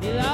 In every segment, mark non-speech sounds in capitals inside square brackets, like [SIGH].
He'll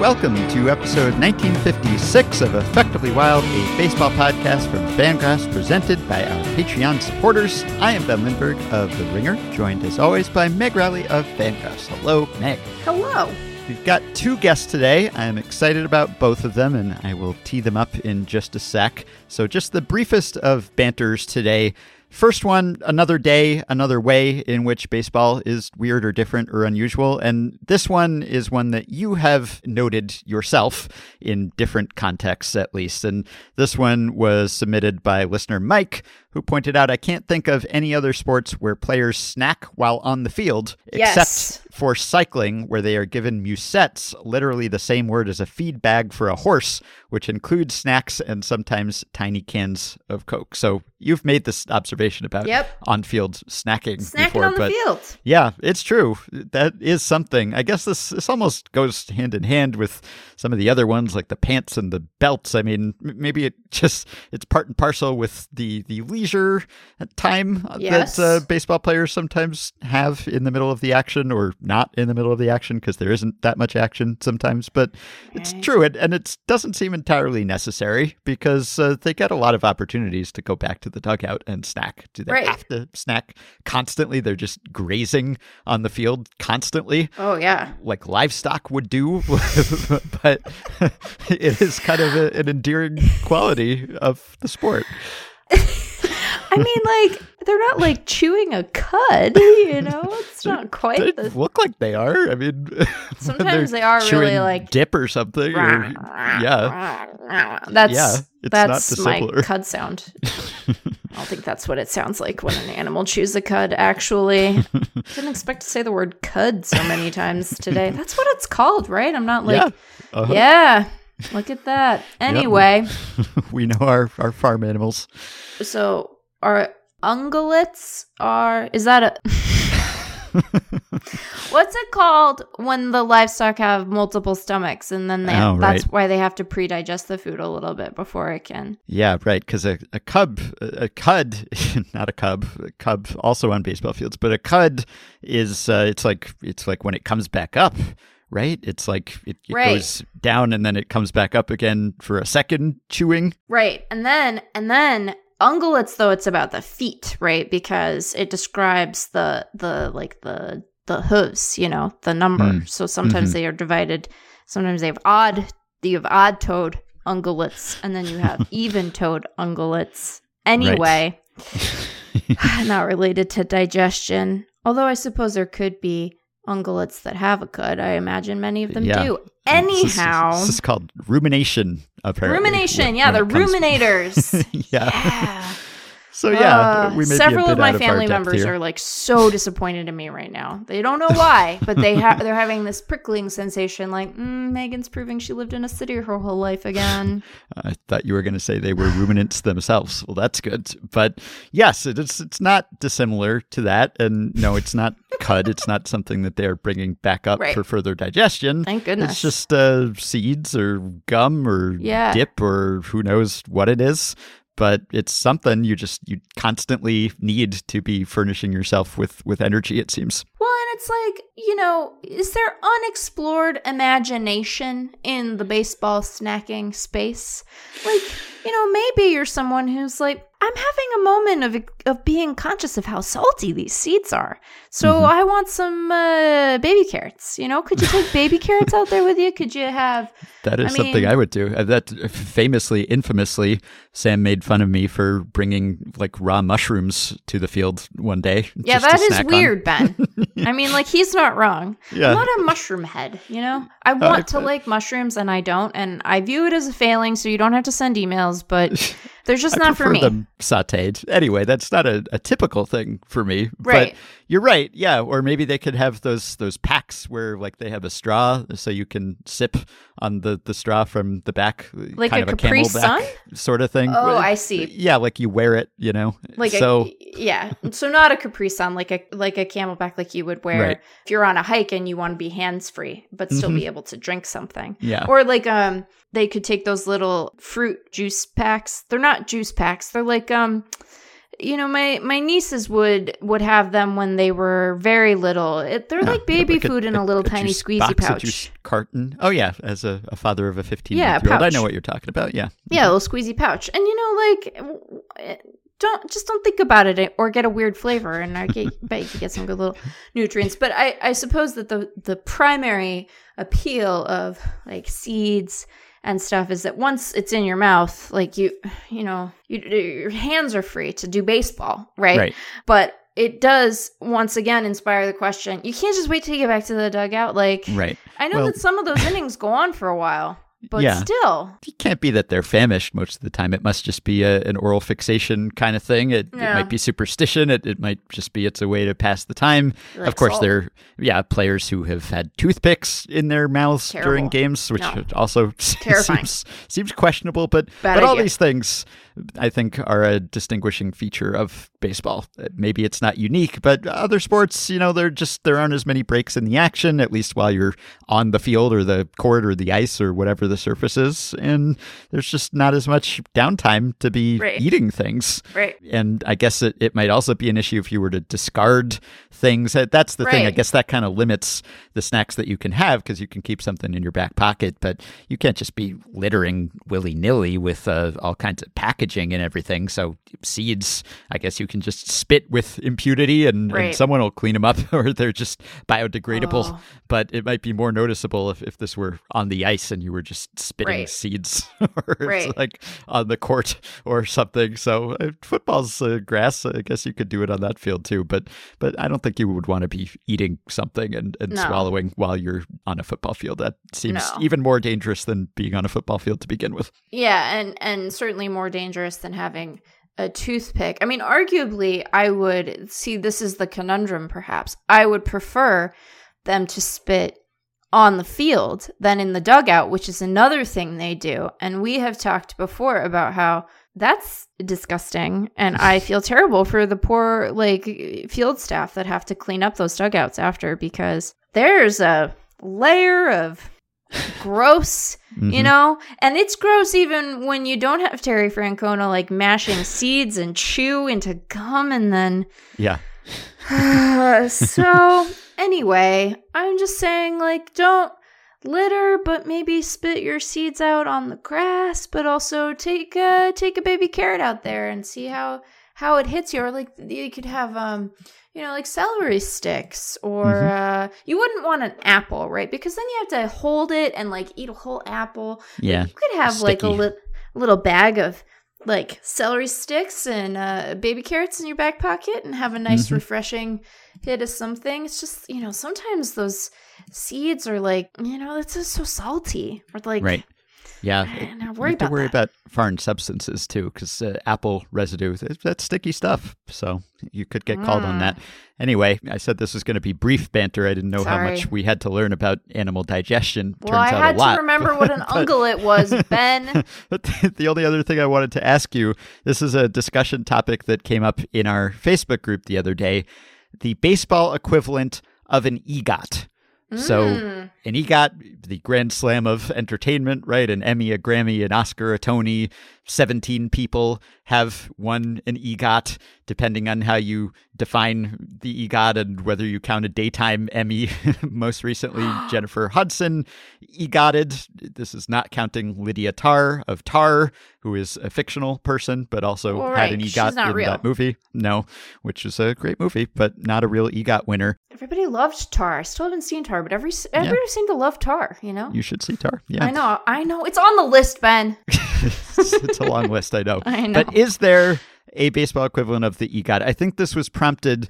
welcome to episode 1956 of Effectively Wild, a baseball podcast from Fangraphs presented by our Patreon supporters. I am Ben Lindbergh of The Ringer, joined as always by Meg Rowley of Fangraphs. Hello, Meg. Hello. We've got two guests today. I'm excited about both of them, and I will tee them up in just a sec. So, just the briefest of banters today. First one, another day, another way in which baseball is weird or different or unusual. And this one is one that you have noted yourself in different contexts, at least. And this one was submitted by listener Mike, who pointed out I can't think of any other sports where players snack while on the field, Yes. For cycling, where they are given musettes, literally the same word as a feed bag for a horse, which includes snacks and sometimes tiny cans of Coke. So you've made this observation about Yep. on field snacking, Snacking before, on the but field. yeah, it's true. That is something. I guess this this almost goes hand in hand with some of the other ones, like the pants and the belts. I mean, maybe it [LAUGHS] just it's part and parcel with the the leisure time Yes. that uh, baseball players sometimes have in the middle of the action, or not in the middle of the action because there isn't that much action sometimes. But it's true, and, and it doesn't seem entirely necessary because uh, they get a lot of opportunities to go back to the dugout and snack. Do they Right. have to snack constantly? They're just grazing on the field constantly, Oh yeah. like livestock would do. [LAUGHS] but [LAUGHS] it is kind of a, an endearing quality of the sport. [LAUGHS] I mean, [LAUGHS] like they're not like chewing a cud. You know, it's not They quite the. look like they are. I mean, [LAUGHS] Sometimes they're really, like- dip or something. Or, yeah, That's Yeah, that's my cud sound. [LAUGHS] I don't think that's what it sounds like when an animal chews a cud. Actually, didn't expect to say the word cud so many times today. That's what it's called, right? I'm not like, yeah. Uh-huh. yeah. Look at that. Anyway. we know our, our farm animals. So are ungulates are is that a [LAUGHS] What's it called when the livestock have multiple stomachs and then they Oh, that's right. why they have to pre-digest the food a little bit before it can. Yeah, right. Because a, a cub, a, a cud, [LAUGHS] not a cub, a cub also on baseball fields, but a cud is uh, it's like it's like when it comes back up, right? It's like it, it Right. goes down and then it comes back up again for a second chewing. Right. And then and then ungulates though it's about the feet, right? Because it describes the the like the the hooves, you know, the number. Mm. So sometimes Mhm. they are divided. Sometimes they have odd you have odd toed ungulates and then you have [LAUGHS] even toed ungulates. Anyway, [LAUGHS] [SIGHS] not related to digestion. Although I suppose there could be ungulates that have a cud. I imagine many of them Yeah. do. This is- Anyhow, this is called rumination. Apparently, rumination. when- Yeah, when they're ruminators. [LAUGHS] yeah. yeah. So yeah, Uh, we may several of my family members here. are like so [LAUGHS] disappointed in me right now. They don't know why, but they have they're having this prickling sensation, like mm, Megan's proving she lived in a city her whole life again. [LAUGHS] I thought you were going to say they were ruminants themselves. Well, that's good. But yes, it is, it's not dissimilar to that. And no, it's not cud. It's not something that they're bringing back up Right. for further digestion. Thank goodness. It's just uh, seeds or gum or Yeah. dip or who knows what it is. But it's something you just you constantly need to be furnishing yourself with with energy. It seems. Well, and it's like, you know, is there unexplored imagination in the baseball snacking space? Like, you know, maybe you're someone who's like, I'm having a moment of of being conscious of how salty these seeds are. So Mhm. I want some uh, baby carrots. You know, could you take baby [LAUGHS] carrots out there with you? Could you have? That is I something mean- I would do. Uh, That famously, infamously, Sam made fun of me for bringing like raw mushrooms to the field one day. Yeah, that is snack on. weird, Ben. I mean, like he's not wrong. Yeah. I'm not a mushroom head, you know? I want to I- like mushrooms and I don't, and I view it as a failing, so you don't have to send emails, but [LAUGHS] they're just I not for prefer me. them sautéed. Anyway, that's not a, a typical thing for me. Right. But You're right. Yeah, or maybe they could have those those packs where like they have a straw, so you can sip on the the straw from the back, Like kind a of a Capri CamelBak Sun? sort of thing. Oh, I see. Yeah, like you wear it, you know. Like so a, yeah, so not a Capri Sun, like a like a CamelBak, like you would wear Right. if you're on a hike and you want to be hands free, but still Mhm. be able to drink something. yeah, Or like um, they could take those little fruit juice packs. They're not juice packs. They're like um, you know, my my nieces would would have them when they were very little. It, they're Yeah, like baby like food in a, little tiny juice squeezy box, pouch. a carton. Oh yeah, as a, a father of a 15 yeah, year old I know what you're talking about. Yeah, Yeah, a little squeezy pouch. And you know, like don't just don't think about it or get a weird flavor and I get, bet you could get some good little nutrients. But I, I suppose that the the primary appeal of like seeds and stuff is that once it's in your mouth, like you you know, you, your hands are free to do baseball, right? right. But it does once again inspire the question. You can't just wait till you get back to the dugout. Like Right. I know Well- that some of those innings go on for a while, but Yeah. still, It can't be that they're famished most of the time. It must just be a, an oral fixation kind of thing. It, it might be superstition. It, it might just be it's a way to pass the time. Like of course, salt. there yeah players who have had toothpicks in their mouths during games, which No. also [LAUGHS] seems seems questionable. But Bad but all these things, I think, are a distinguishing feature of baseball. Maybe it's not unique, but other sports, you know, there just there aren't as many breaks in the action, at least while you're on the field or the court or the ice or whatever the surface is, and there's just not as much downtime to be Right. eating things. right. And I guess it, it might also be an issue if you were to discard things. That's the thing. I guess that kind of limits the snacks that you can have because you can keep something in your back pocket, but you can't just be littering willy nilly with uh, all kinds of packaging and everything. So seeds, I guess you can just spit with impunity and, and someone will clean them up [LAUGHS] or they're just biodegradable. Oh. But it might be more noticeable if, if this were on the ice and you were just spitting Right. seeds [LAUGHS] or Right. like on the court or something. So uh, football's uh, grass. I guess you could do it on that field too. But but I don't think you would want to be eating something and, and No. swallowing while you're on a football field. That seems No. even more dangerous than being on a football field to begin with. Yeah, and and certainly more dangerous than having a toothpick. I mean, arguably, I would see this is the conundrum. Perhaps I would prefer them to spit on the field than in the dugout, which is another thing they do. And we have talked before about how that's disgusting and I feel [LAUGHS] terrible for the poor like field staff that have to clean up those dugouts after because there's a layer of gross you Mhm. know and it's gross even when you don't have terry francona like mashing [LAUGHS] seeds and chew into gum and then Yeah. [SIGHS] [LAUGHS] so anyway i'm just saying like don't litter but maybe spit your seeds out on the grass but also take a take a baby carrot out there and see how how it hits you or like you could have um you know like celery sticks or Mhm. uh you wouldn't want an apple right because then you have to hold it and like eat a whole apple Yeah. you could have like a li- little bag of like celery sticks and uh, baby carrots in your back pocket and have a nice Mhm. refreshing hit of something. It's just you know sometimes those seeds are like you know it's just so salty or like Right. Yeah. I'm not You worried have to worry that. about foreign substances too, because uh, apple residue, th- that's sticky stuff. So you could get called on Mm. that. Anyway, I said this was going to be brief banter. I didn't know how much we had to learn about animal digestion. Well, I Turns out had a lot. to remember what an [LAUGHS] But- ungulate was, [LAUGHS] Ben. but [LAUGHS] the, the only other thing I wanted to ask you this is a discussion topic that came up in our Facebook group the other day the baseball equivalent of an EGOT. So, Mm. an EGOT, the grand slam of entertainment, right? An Emmy, a Grammy, an Oscar, a Tony. 17 people have won an EGOT, depending on how you define the EGOT and whether you count a daytime Emmy. [LAUGHS] Most recently, [GASPS] Jennifer Hudson EGOTted. This is not counting Lydia Tár of Tar, who is a fictional person, but also Well, had an right, EGOT in real. that movie. No, which is a great movie, but not a real EGOT winner. Everybody loved Tar. I still haven't seen Tar, but every everybody seemed to love Tar. You know. You should see Tar. Yeah. I know. I know. It's on the list, Ben. [LAUGHS] it's, it's a long list, I know. [LAUGHS] I know. But is there a baseball equivalent of the EGOT. I think this was prompted.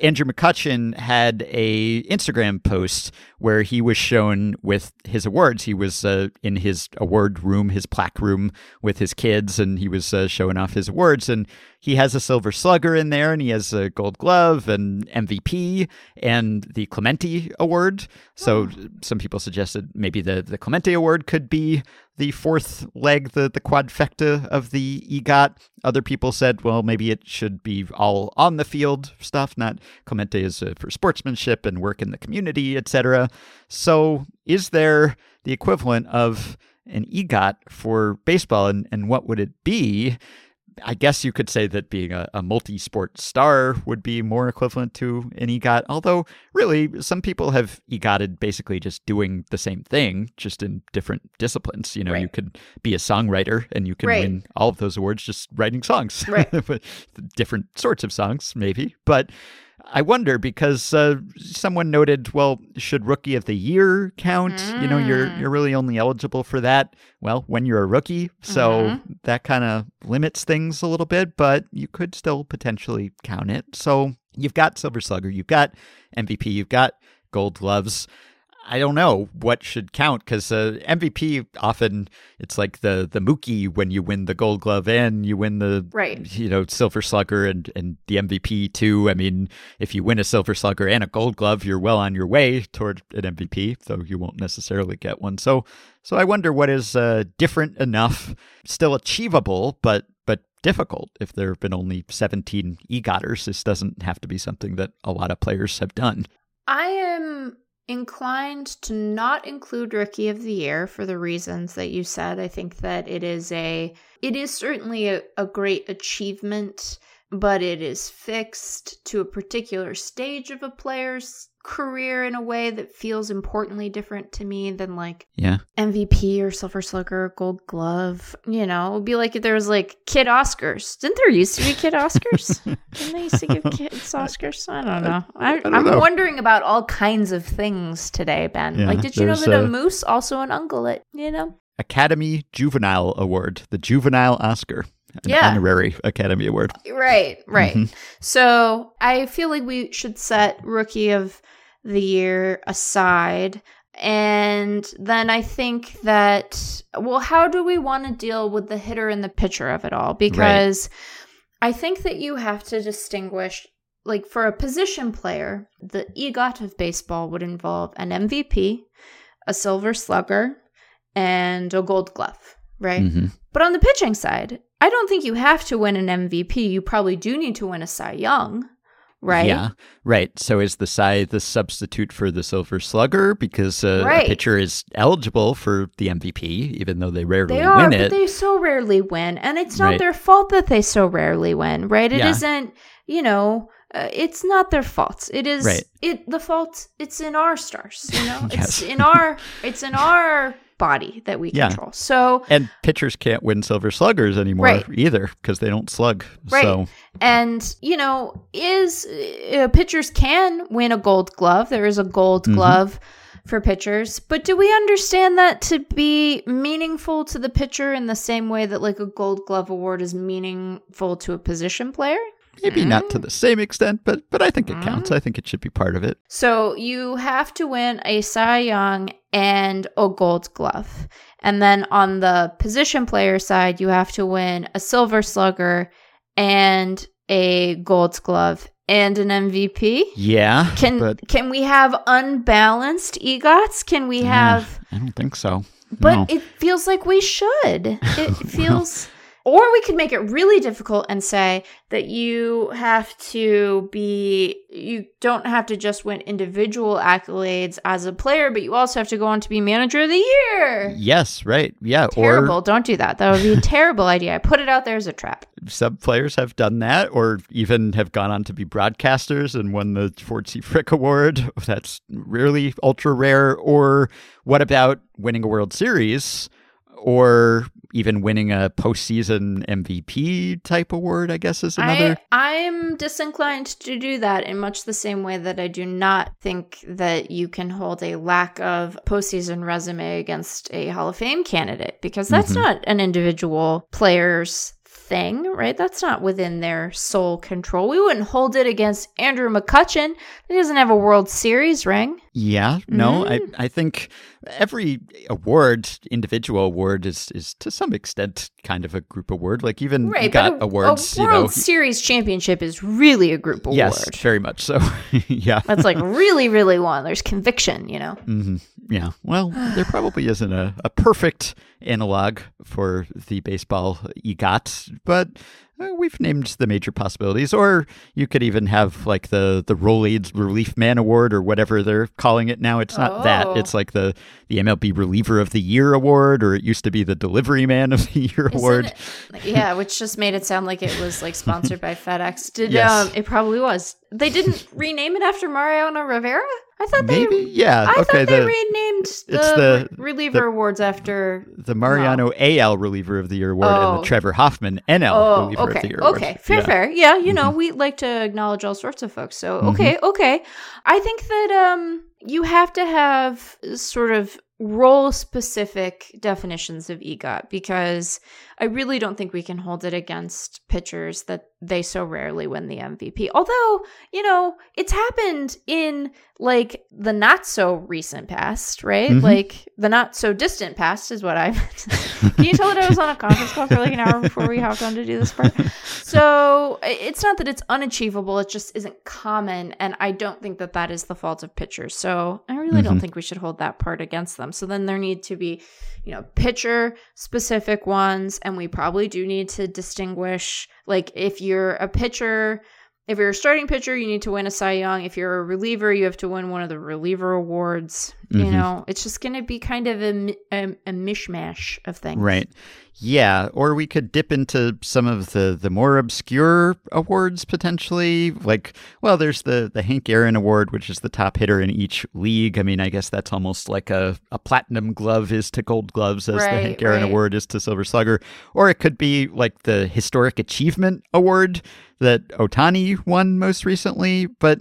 Andrew McCutchen had a Instagram post where he was shown with his awards. He was uh, in his award room, his plaque room, with his kids, and he was uh, showing off his awards. And he has a Silver Slugger in there, and he has a Gold Glove and MVP and the Clemente Award. So some people suggested maybe the the Clemente Award could be the fourth leg, the the quadfecta of the EGOT. Other people said, well, maybe it should be all on the field stuff, not Clemente is uh, for sportsmanship and work in the community, etc. So, is there the equivalent of an EGOT for baseball, and, and what would it be? I guess you could say that being a, a multi sport star would be more equivalent to an EGOT, although, really, some people have EGOTted basically just doing the same thing, just in different disciplines. You know, you could be a songwriter and you can Right. win all of those awards just writing songs. Right. [LAUGHS] Different sorts of songs, maybe. But I wonder because uh, someone noted, well, should rookie of the year count? You know, you're Mm. you're really only eligible for that. Well, when you're a rookie, so Mm-hmm. that kind of limits things a little bit, but you could still potentially count it. So you've got Silver Slugger, you've got MVP, you've got Gold Gloves. I don't know what should count because uh, MVP often it's like the the Mookie when you win the Gold Glove and you win the Right. you know Silver Slugger and and the MVP too. I mean, if you win a Silver Slugger and a Gold Glove, you're well on your way toward an MVP, though you won't necessarily get one. So so I wonder what is uh, different enough, still achievable, but but difficult. If there have been only 17 EGOTers, this doesn't have to be something that a lot of players have done. I am inclined to not include rookie of the year for the reasons that you said. I think that it is a it is certainly a, a great achievement, but it is fixed to a particular stage of a player's career in a way that feels importantly different to me than like Yeah. MVP or Silver Slugger, or Gold Glove. You know, it would be like if there was like Kid Oscars. Didn't there used to be Kid Oscars? [LAUGHS] Didn't they used to give kids Oscars? I don't know. I, I don't I'm know. wondering about all kinds of things today, Ben. Yeah, like, did you know that a uh, moose also an ungulate? You know? Academy Juvenile Award, the Juvenile Oscar, an Yeah. honorary Academy Award. Right, right. Mhm. So I feel like we should set Rookie of the Year aside. And then I think that, well, how do we want to deal with the hitter and the pitcher of it all? Because I think that you have to distinguish, like for a position player, the EGOT of baseball would involve an MVP, a silver slugger, and a gold glove, right? Mhm. But on the pitching side, I don't think you have to win an MVP. You probably do need to win a Cy Young, right? Yeah, right. So is the Cy the substitute for the Silver Slugger because uh, Right. a pitcher is eligible for the MVP, even though they rarely They are, win but it? they so rarely win, and it's not Right. their fault that they so rarely win, right? It Yeah. not you know, uh, it's not their fault. It is Right. it the fault. It's in our stars, you know. [LAUGHS] Yes. It's in our it's in our body that we Yeah. control. So and pitchers can't win Silver Sluggers anymore Right. either because they don't slug. Right. So And, you know, is uh, pitchers can win a gold glove. There is a gold Mhm. glove for pitchers. But do we understand that to be meaningful to the pitcher in the same way that like a gold glove award is meaningful to a position player? Maybe not to the same extent, but but I think it mm-hmm. counts. I think it should be part of it. So you have to win a Cy Young and a gold glove. And then on the position player side, you have to win a silver slugger and a gold glove and an MVP. Yeah, Can but can we have unbalanced EGOTs? Can we have I don't think so. but No. it feels like we should. It [LAUGHS] feels or we could make it really difficult and say that you have to be you don't have to just win individual accolades as a player, but you also have to go on to be manager of the year. Yes, right. Yeah, Terrible. or Don't do that. That would be a [LAUGHS] terrible idea. I put it out there as a trap. some players have done that or even have gone on to be broadcasters and won the Ford C. Frick Award. [LAUGHS] That's really ultra rare. Or what about winning a World Series or even winning a postseason MVP type award, I guess is another. I, I'm disinclined to do that in much the same way that I do not think that you can hold a lack of postseason resume against a Hall of Fame candidate because that's Mhm. not an individual player's thing, right? That's not within their sole control. We wouldn't hold it against Andrew McCutchen. He doesn't have a World Series ring. Yeah, no, Mm. I I think every award, individual award, is is to some extent kind of a group award. Like even Right, you got a, awards, a you World know. Series championship is really a group award. Yes, very much so. [LAUGHS] yeah. That's like really, really one. There's conviction, you know. hmm Yeah. Well, there probably isn't a, a perfect analog for the baseball EGOT, but we've named the major possibilities. Or you could even have like the the Rolaids Relief Man Award or whatever they're calling it now. It's not that. Oh. It's like the the MLB Reliever of the Year Award, or it used to be the Delivery Man of the Year Isn't Award. it- yeah, which just made it sound like it was like sponsored by [LAUGHS] FedEx. Did Yes. um it probably was. They didn't [LAUGHS] rename it after Mariano Rivera? I thought they Yeah. I okay. thought they The renamed it's the, the- reliever the- awards after the Mariano AL Reliever of the Year Award and Oh. the Trevor Hoffman NL Oh, Reliever of the. Year Award. Okay. Fair, Yeah. Mm-hmm. fair. Yeah, you know, we like to acknowledge all sorts of folks. So, okay, okay. I think that um you have to have sort of role specific definitions of EGOT because I really don't think we can hold it against pitchers that they so rarely win the MVP. Although, you know, it's happened in like the not so recent past, right? Mhm. Like the not so distant past is what I meant. [LAUGHS] Can you tell that I was on a conference call for like an hour before we hopped on to do this part? So it's not that it's unachievable, it just isn't common. And I don't think that that is the fault of pitchers. So I really don't Mhm. think we should hold that part against them. So then there need to be, you know, pitcher specific ones. And we probably do need to distinguish like if you're a pitcher. If you're a starting pitcher, you need to win a Cy Young. If you're a reliever, you have to win one of the reliever awards. You Mhm. know, it's just going to be kind of a, a, a mishmash of things. Right. Yeah, or we could dip into some of the the more obscure awards potentially. Like, well, there's the the Hank Aaron Award, which is the top hitter in each league. I mean, I guess that's almost like a, a platinum glove is to gold gloves as the Hank Aaron right. Award is to Silver Slugger. Or it could be like the Historic Achievement Award that Ohtani won most recently, but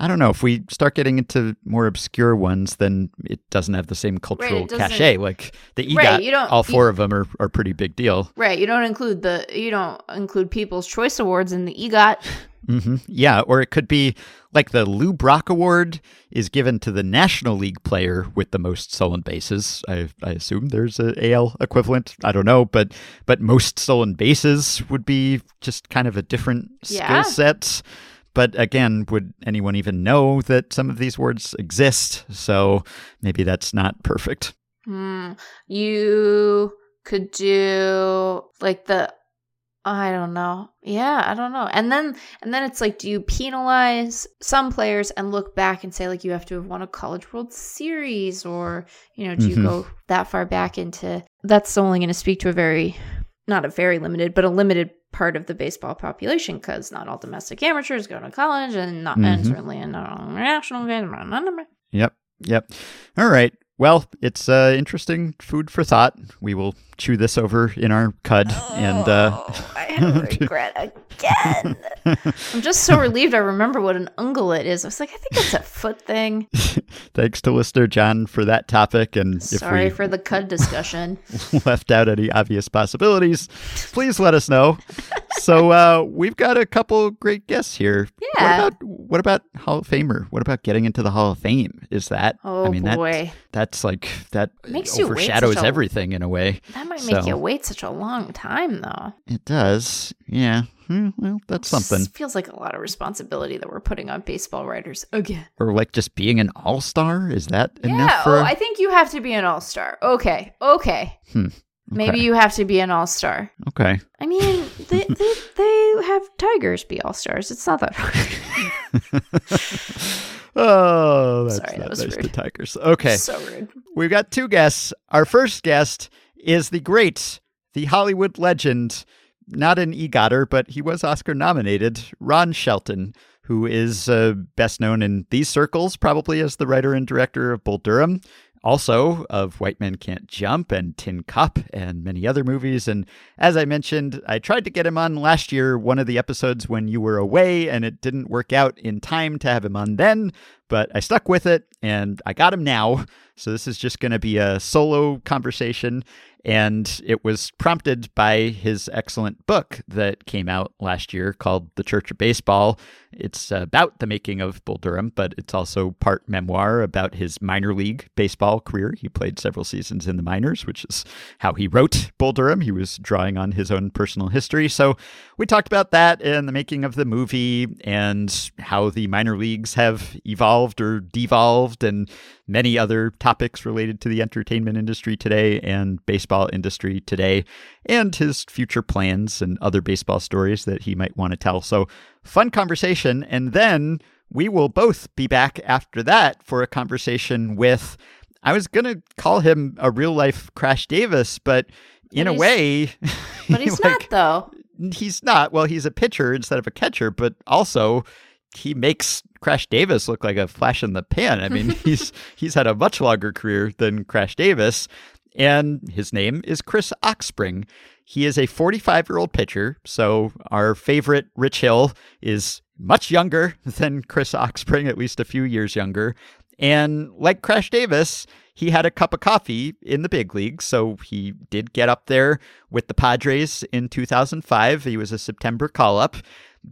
I don't know if we start getting into more obscure ones, then it doesn't have the same cultural doesn't- cachet. Like the EGOT, Right, you don't- all you- four of them are, are pretty big deal. Right. You don't include the you don't include People's Choice Awards in the EGOT. [LAUGHS] hmm Yeah, or it could be like the Lou Brock Award is given to the National League player with the most stolen bases. I, I assume there's a AL equivalent. I don't know, but but most stolen bases would be just kind of a different Yeah. skill set. But again, would anyone even know that some of these words exist? So maybe that's not perfect. Hmm. You could do like the I don't know. Yeah, I don't know. And then and then it's like do you penalize some players and look back and say like you have to have won a college world series or you know, do you Mhm. go that far back into that's only going to speak to a very not a very limited, but a limited part of the baseball population because not all domestic amateurs go to college and not and Mhm. certainly in not all national games. Yep. Yep. All right. Well, it's uh, interesting food for thought. We will chew this over in our cud and uh, Oh, I have [LAUGHS] regret again. [LAUGHS] I'm just so relieved I remember what an ungulate is. I was like, I think it's a foot thing. [LAUGHS] thanks to listener John for that topic. And Sorry if for the cud discussion. left out any obvious possibilities, please let us know. So uh, we've got a couple great guests here. Yeah. What about what about Hall of Famer? What about getting into the Hall of Fame? Is that? Oh I mean, that boy, that's like that Makes overshadows a- everything in a way. that might make you wait such a long time, though. It does. Yeah. Hmm, well, that's something. Feels like a lot of responsibility that we're putting on baseball writers again. Or like just being an all star? Is that Yeah. enough for? Oh, I think you have to be an all star. Okay. Okay. Maybe you have to be an all star. Okay. I mean, they, [LAUGHS] they they have tigers be all stars. It's not that hard. [LAUGHS] oh, that's Sorry, that not was to rude. Tigers. Okay. So rude. We've got two guests. Our first guest is the great, the Hollywood legend, not an EGOTer, but he was Oscar nominated, Ron Shelton, who is uh, best known in these circles, probably as the writer and director of Bull Durham, also of White Men Can't Jump and Tin Cup and many other movies. And as I mentioned, I tried to get him on last year, one of the episodes when you were away, and it didn't work out in time to have him on then. But I stuck with it and I got him now. So this is just going to be a solo conversation and it was prompted by his excellent book that came out last year called The Church of Baseball. It's about the making of Bull Durham, but it's also part memoir about his minor league baseball career. He played several seasons in the minors, which is how he wrote Bull Durham. He was drawing on his own personal history. So we talked about that and the making of the movie and how the minor leagues have evolved or devolved and many other topics related to the entertainment industry today and baseball industry today, and his future plans and other baseball stories that he might want to tell. So, fun conversation. And then we will both be back after that for a conversation with, I was going to call him a real life Crash Davis, but in [LAUGHS] But a way, But he's like, not though. he's not. Well, he's a pitcher instead of a catcher, but also he makes Crash Davis look like a flash in the pan. I mean, [LAUGHS] he's he's had a much longer career than Crash Davis, and his name is Chris Oxspring. He is a 45 year old pitcher. So our favorite Rich Hill is much younger [LAUGHS] than Chris Oxspring, at least a few years younger. And like Crash Davis, he had a cup of coffee in the big league. So he did get up there with the Padres in 2005. He was a September call up,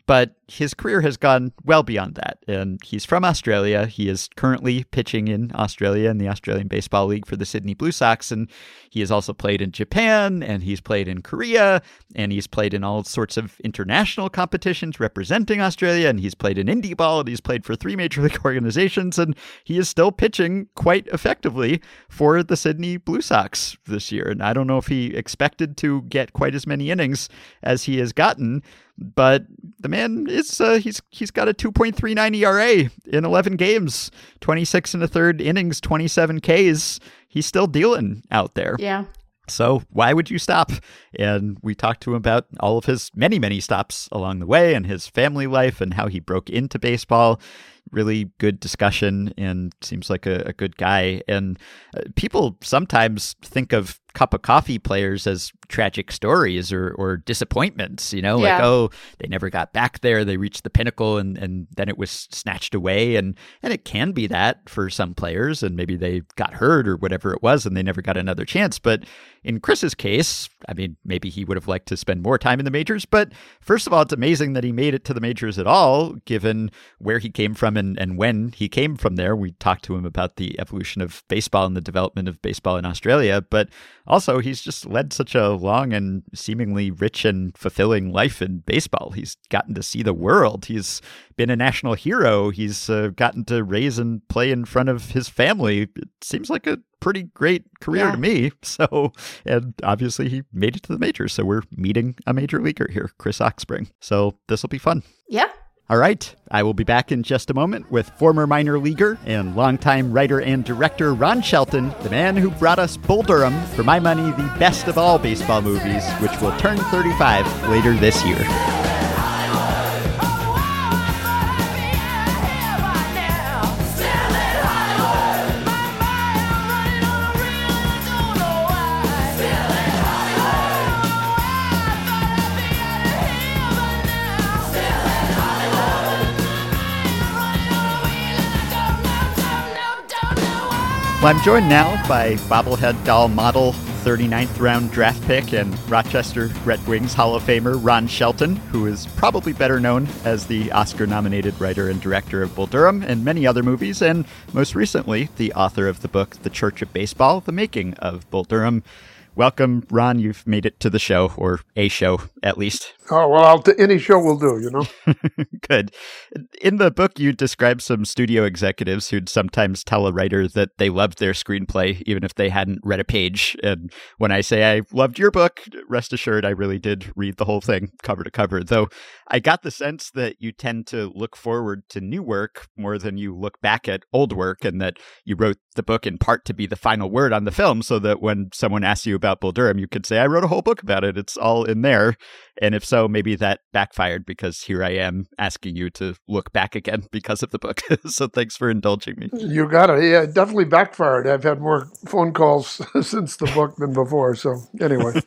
but his career has gone well beyond that. And he's from Australia. He is currently pitching in Australia in the Australian Baseball League for the Sydney Blue Sox. And he has also played in Japan and he's played in Korea and he's played in all sorts of international competitions representing Australia. And he's played in indie ball and he's played for three major [LAUGHS] league organizations. And he is still pitching quite effectively for the Sydney Blue Sox this year. And I don't know if he expected to get quite as many innings as he has gotten, but the man is uh, he's he's got a 2.39 ERA in 11 games, 26 and a third innings, 27 Ks. He's still dealing out there. Yeah. So why would you stop? And we talked to him about all of his many, many stops along the way and his family life and how he broke into baseball. Really good discussion and seems like a, a good guy. And uh, people sometimes think of cup of coffee players as tragic stories or, or disappointments, you know, like, oh, they never got back there. They reached the pinnacle and, and then it was snatched away. And, and it can be that for some players. And maybe they got hurt or whatever it was and they never got another chance. But in Chris's case, I mean, maybe he would have liked to spend more time in the majors. But first of all, it's amazing that he made it to the majors at all, given where he came from and, and when he came from there. We talked to him about the evolution of baseball and the development of baseball in Australia. But also, he's just led such a long and seemingly rich and fulfilling life in baseball. He's gotten to see the world. He's been a national hero. He's uh, gotten to raise and play in front of his family. It seems like a pretty great career Yeah. to me. [LAUGHS] So, and obviously he made it to the majors. So we're meeting a major leaguer here, Chris Oxspring. So this will be fun. Yeah. All right, I will be back in just a moment with former minor leaguer and longtime writer and director Ron Shelton, the man who brought us Bull Durham, for my money, the best of all baseball movies, which will turn 35 later this year. Well, I'm joined now by bobblehead doll model, 39th round draft pick, and Rochester Red Wings Hall of Famer Ron Shelton, who is probably better known as the Oscar nominated writer and director of Bull Durham and many other movies, and most recently, the author of the book The Church of Baseball The Making of Bull Durham. Welcome, Ron. You've made it to the show, or a show at least. Oh well, I'll t- any show will do. You know. [LAUGHS] Good. In the book, you describe some studio executives who'd sometimes tell a writer that they loved their screenplay, even if they hadn't read a page. And when I say I loved your book, rest assured I really did read the whole thing cover to cover. Though I got the sense that you tend to look forward to new work more than you look back at old work, and that you wrote the book in part to be the final word on the film, so that when someone asks you about Bull Durham, you could say, I wrote a whole book about it. It's all in there. And if so, maybe that backfired because here I am asking you to look back again [LAUGHS] because of the book. [LAUGHS] so thanks for indulging me. You got it. Yeah, it definitely backfired. I've had more phone calls [LAUGHS] since the book than before. So anyway,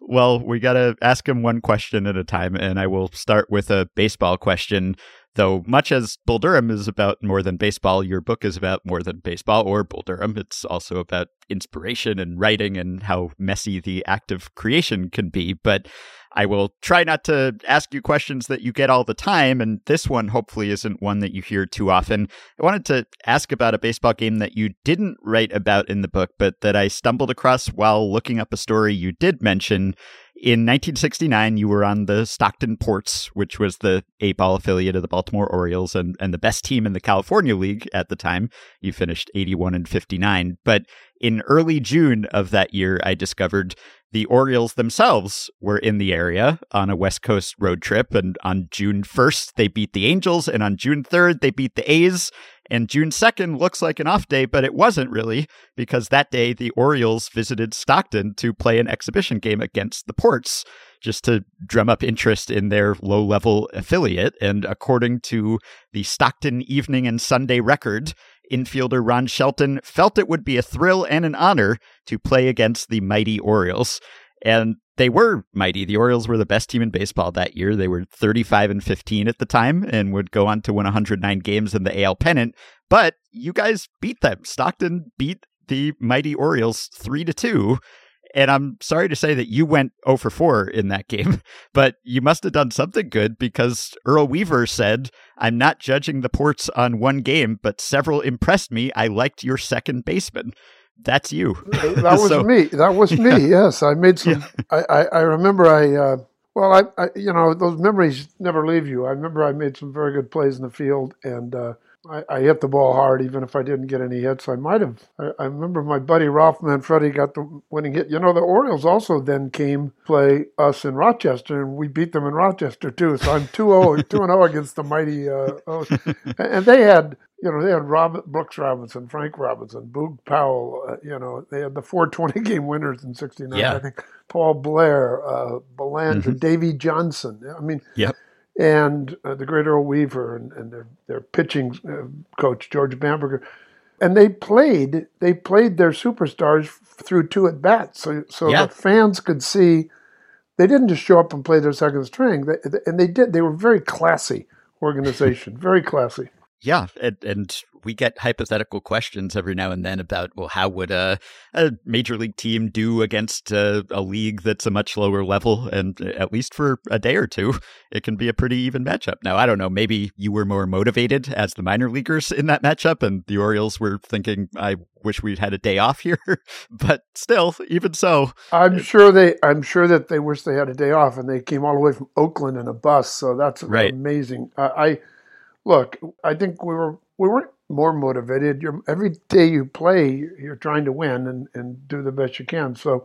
Well, we got to ask him one question at a time, and I will start with a baseball question. Though much as Bull Durham is about more than baseball, your book is about more than baseball or Bull Durham. It's also about inspiration and writing and how messy the act of creation can be. But I will try not to ask you questions that you get all the time, and this one hopefully isn't one that you hear too often. I wanted to ask about a baseball game that you didn't write about in the book, but that I stumbled across while looking up a story you did mention. In 1969, you were on the Stockton Ports, which was the A-ball affiliate of the Baltimore Orioles and, and the best team in the California League at the time. You finished 81 and 59. But in early June of that year, I discovered the Orioles themselves were in the area on a West Coast road trip. And on June 1st, they beat the Angels. And on June 3rd, they beat the A's. And June 2nd looks like an off day, but it wasn't really, because that day the Orioles visited Stockton to play an exhibition game against the Ports, just to drum up interest in their low level affiliate. And according to the Stockton Evening and Sunday Record, infielder Ron Shelton felt it would be a thrill and an honor to play against the mighty Orioles. And they were mighty. The Orioles were the best team in baseball that year. They were 35 and 15 at the time and would go on to win 109 games in the AL pennant. But you guys beat them. Stockton beat the mighty Orioles 3 to 2. And I'm sorry to say that you went 0 for 4 in that game, [LAUGHS] but you must have done something good because Earl Weaver said, I'm not judging the ports on one game, but several impressed me. I liked your second baseman. That's you. That was [LAUGHS] So- me. That was me. Yes, I made [LAUGHS] some. I, I, I remember. I uh, well, I, I you know those memories never leave you. I remember I made some very good plays in the field, and uh, I, I hit the ball hard, even if I didn't get any hits. I might have. I, I remember my buddy Ralph Manfredi got the winning hit. You know, the Orioles also then came play us in Rochester, and we beat them in Rochester too. So I'm 2-0, 2-0 [LAUGHS] against the mighty. Uh, O's. [LAUGHS] and they had you know, they had Brooks Robinson, Frank Robinson, Boog Powell. Uh, you know, they had the 420 [LAUGHS] game winners in '69. Yeah. I think Paul Blair, uh, Belanger, Davey Johnson. I mean, Yep. And uh, the great Earl Weaver and, and their their pitching uh, coach George Bamberger, and they played they played their superstars through two at bats, so so Yeah. the fans could see. They didn't just show up and play their second string, they, and they did. They were very classy organization, very classy. Yeah, and, and we get hypothetical questions every now and then about, well, how would a, a major league team do against a, a league that's a much lower level? And uh, at least for a day or two, it can be a pretty even matchup. Now, I don't know, maybe you were more motivated as the minor leaguers in that matchup, and the Orioles were thinking, I wish we'd had a day off here. [LAUGHS] but still, even so, I'm sure they. I'm sure that they wish they had a day off, and they came all the way from Oakland in a bus. So that's Right. amazing. I, I look. I think we were we weren't more motivated. You're, every day you play, you're trying to win and, and do the best you can. So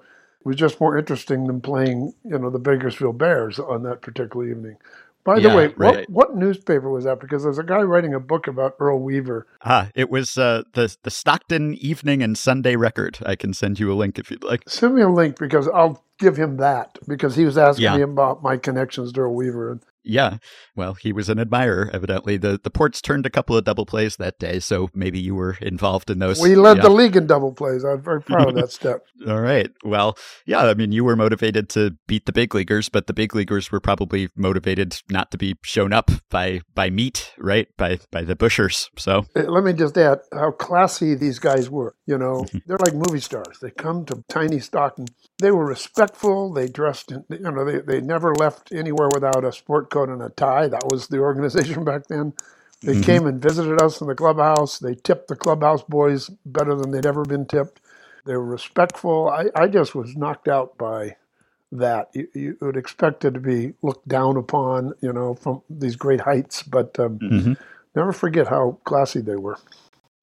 it was just more interesting than playing, you know, the Bakersfield Bears on that particular evening. By the Yeah, way, right. what, what newspaper was that? Because there's a guy writing a book about Earl Weaver. ah, it was uh, the, the Stockton Evening and Sunday Record. I can send you a link if you'd like. Send me a link because I'll give him that because he was asking Yeah. me about my connections to Earl Weaver. And Yeah. Well, he was an admirer, evidently. The the ports turned a couple of double plays that day, so maybe you were involved in those. we led Yeah. the league in double plays. I'm very proud of that step. [LAUGHS] All right. Well, yeah, I mean, you were motivated to beat the big leaguers, but the big leaguers were probably motivated not to be shown up by by meat, right? By by the bushers. So, Uh, Let me just add how classy these guys were. You know, [LAUGHS] they're like movie stars. They come to tiny Stockton. They were respectful. They dressed, in, you know, they, they never left anywhere without a sport coat and a tie. That was the organization [LAUGHS] back then. They came and visited us in the clubhouse. They tipped the clubhouse boys better than they'd ever been tipped. They were respectful. I, I just was knocked out by that. You, you would expect it to be looked down upon, you know, from these great heights, but um, Mhm. never forget how classy they were.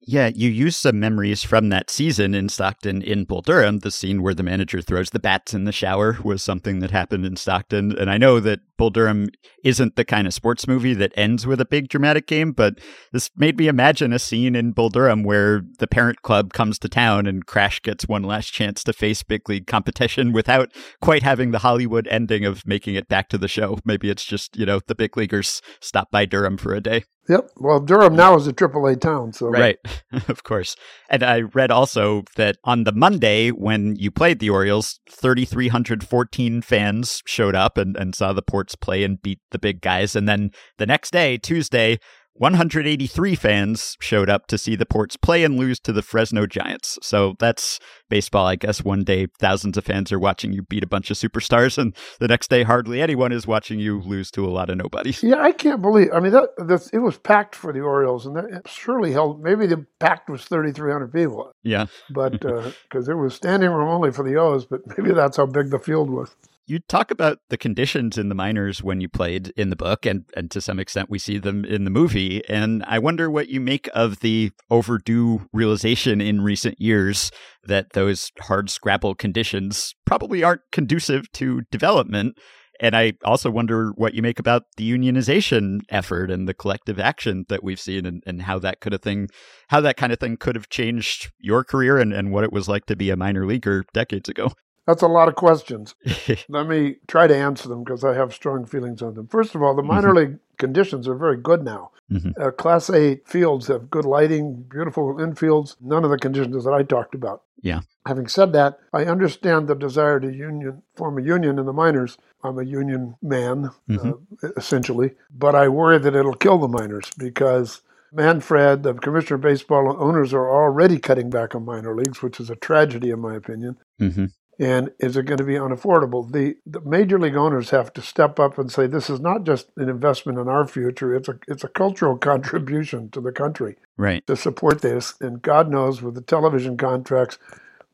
yeah, you use some memories from that season in Stockton in Bull Durham. The scene where the manager throws the bats in the shower was something that happened in Stockton. And I know that Bull Durham isn't the kind of sports movie that ends with a big dramatic game, but this made me imagine a scene in Bull Durham where the parent club comes to town and Crash gets one last chance to face big league competition without quite having the Hollywood ending of making it back to the show. Maybe it's just, you know, the big leaguers stop by Durham for a day. Yep. Well, Durham now is a AAA town, so Right. [LAUGHS] of course. And I read also that on the Monday when you played the Orioles, 3,314 fans showed up and, and saw the Ports Play and beat the big guys. And then the next day, Tuesday, 183 fans showed up to see the Ports play and lose to the Fresno Giants. So that's baseball, I guess. One day, thousands of fans are watching you beat a bunch of superstars, and the next day, hardly anyone is watching you lose to a lot of nobodies. Yeah, I can't believe. I mean, that that's, it was packed for the Orioles, and that surely held. Maybe the packed was 3,300 people. Yeah, but because [LAUGHS] uh, it was standing room only for the O's, but maybe that's how big the field was you talk about the conditions in the minors when you played in the book, and, and to some extent we see them in the movie. And I wonder what you make of the overdue realization in recent years that those hard scrabble conditions probably aren't conducive to development. And I also wonder what you make about the unionization effort and the collective action that we've seen and, and how that could have thing how that kind of thing could have changed your career and, and what it was like to be a minor leaguer decades ago. That's a lot of questions. [LAUGHS] Let me try to answer them because I have strong feelings on them. First of all, the minor mm-hmm. league conditions are very good now. Mm-hmm. Uh, class A fields have good lighting, beautiful infields, none of the conditions that I talked about. Yeah. Having said that, I understand the desire to union form a union in the minors. I'm a union man, mm-hmm. uh, essentially, but I worry that it'll kill the minors because Manfred, the commissioner of baseball owners, are already cutting back on minor leagues, which is a tragedy, in my opinion. Mm-hmm. And is it going to be unaffordable? The, the major league owners have to step up and say this is not just an investment in our future; it's a it's a cultural [LAUGHS] contribution to the country. Right. To support this, and God knows with the television contracts,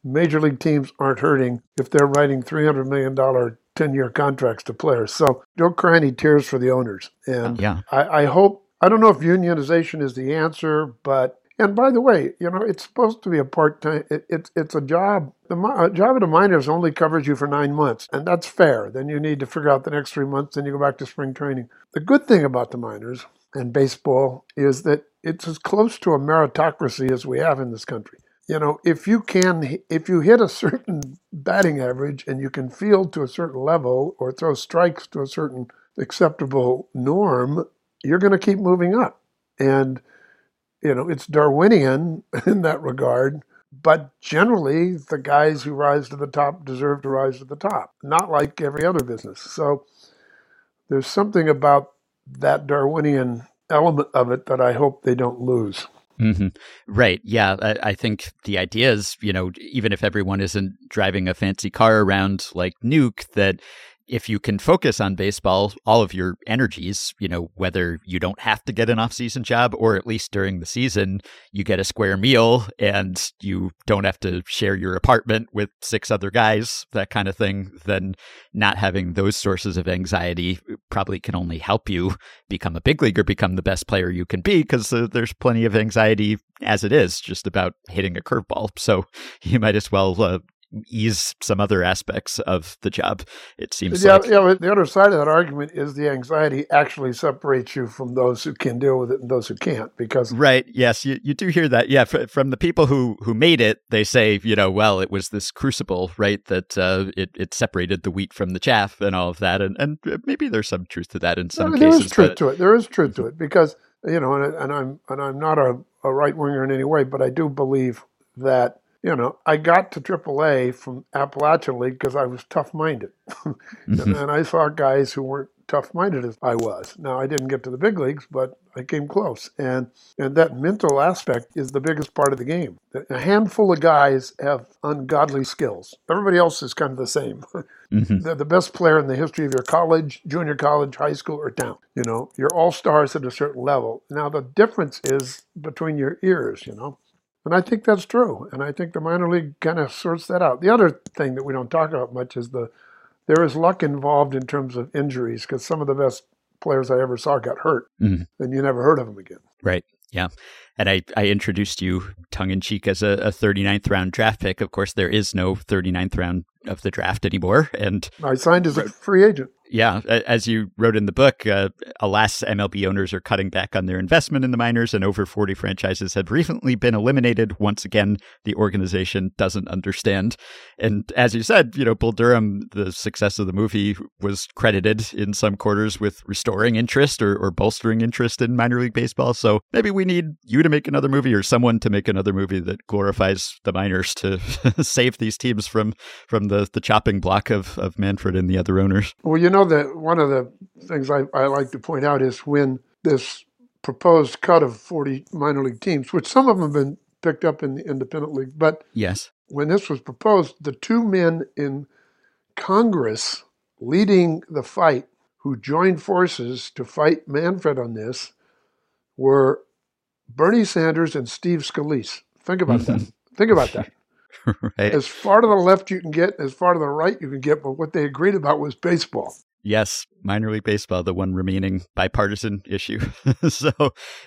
major league teams aren't hurting if they're writing three hundred million dollar 10 year contracts to players. So don't cry any tears for the owners. And yeah. I, I, hope, I don't know if unionization is the answer, but and by the way, you know, it's supposed to be a part time. It, it's it's a job. The a job at a minors only covers you for nine months, and that's fair. Then you need to figure out the next three months. Then you go back to spring training. The good thing about the minors and baseball is that it's as close to a meritocracy as we have in this country. You know, if you can, if you hit a certain batting average and you can field to a certain level or throw strikes to a certain acceptable norm, you're going to keep moving up. And you know, it's Darwinian [LAUGHS] in that regard. But generally, the guys who rise to the top deserve to rise to the top, not like every other business. So there's something about that Darwinian element of it that I hope they don't lose. Mm-hmm. Right. Yeah. I, I, think the idea is, you know, even if everyone isn't driving a fancy car around like Nuke, that if you can focus on baseball, all of your energies, you know, whether you don't have to get an off-season job or at least during the season, you get a square meal and you don't have to share your apartment with six other guys, that kind of thing, then not having those sources of anxiety probably can only help you become a big leaguer, become the best player you can be because uh, there's plenty of anxiety as it is just about hitting a curveball. So [LAUGHS] you might as well uh, ease some other aspects of the job. It seems yeah, like. yeah. The other side of that argument is the anxiety actually separates you from those who can deal with it and those who can't. Because right, yes, you, you do hear that. Yeah, from the people who who made it, they say you know, well, it was this crucible, right, that uh, it it separated the wheat from the chaff and all of that, and and maybe there's some truth to that in some no, cases. There is truth but... to it. There is truth to it because you know, and, and I'm and I'm not a, a right winger in any way, but I do believe that you know, I got to AAA from Appalachian League because I was tough minded. [LAUGHS] mm-hmm. and I saw guys who weren't tough minded as I was. Now, I didn't get to the big leagues, but I came close. And, and that mental aspect is the biggest part of the game. A handful of guys have ungodly skills, everybody else is kind of the same. [LAUGHS] Mm-hmm. They're the best player in the history of your college, junior college, high school, or town. You know, you're all stars at a certain level. Now, the difference is between your ears, you know. And I think that's true. And I think the minor league kind of sorts that out. The other thing that we don't talk about much is the there is luck involved in terms of injuries because some of the best players I ever saw got hurt, mm-hmm. and you never heard of them again. Right. Yeah. And I, I introduced you tongue in cheek as a, a 39th round draft pick. Of course, there is no 39th round of the draft anymore. And I signed as a free agent yeah, as you wrote in the book, uh, alas, MLB owners are cutting back on their investment in the minors, and over 40 franchises have recently been eliminated. Once again, the organization doesn't understand. And as you said, you know, Bull Durham, the success of the movie was credited in some quarters with restoring interest or, or bolstering interest in minor league baseball. So maybe we need you to make another movie or someone to make another movie that glorifies the minors to [LAUGHS] save these teams from from the, the chopping block of, of Manfred and the other owners. Well, you know, know that one of the things I, I like to point out is when this proposed cut of 40 minor league teams, which some of them have been picked up in the independent league, but Yes. when this was proposed, the two men in Congress leading the fight who joined forces to fight Manfred on this were Bernie Sanders and Steve Scalise. Think about that. [LAUGHS] Think about that. right. As far to the left you can get, as far to the right you can get, but what they agreed about was baseball. Yes, minor league baseball, the one remaining bipartisan issue. [LAUGHS] so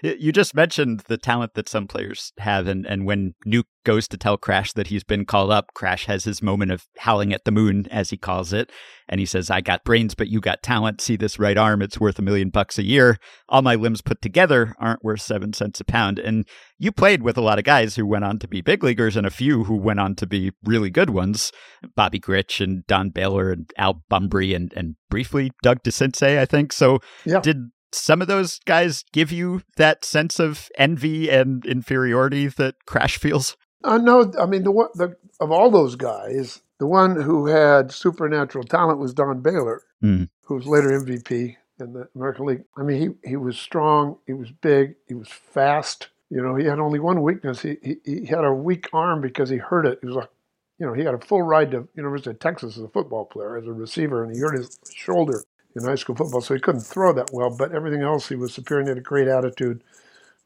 you just mentioned the talent that some players have, and, and when Nuke goes to tell Crash that he's been called up, Crash has his moment of howling at the moon, as he calls it, and he says, "I got brains, but you got talent. See this right arm; it's worth a million bucks a year. All my limbs put together aren't worth seven cents a pound." And you played with a lot of guys who went on to be big leaguers, and a few who went on to be really good ones. Bobby Grich and Don Baylor and Al Bumbry and, and briefly Doug DeCinces, I think. So Yeah. did some of those guys give you that sense of envy and inferiority that Crash feels? I know. I mean, the one the, of all those guys, the one who had supernatural talent was Don Baylor, Hmm. who was later MVP in the American League. I mean, he he was strong, he was big, he was fast. You know, he had only one weakness. He he, he had a weak arm because he hurt it. He was like, you know, he had a full ride to University of Texas as a football player, as a receiver, and he hurt his shoulder in high school football, so he couldn't throw that well. But everything else, he was superior. He had a great attitude,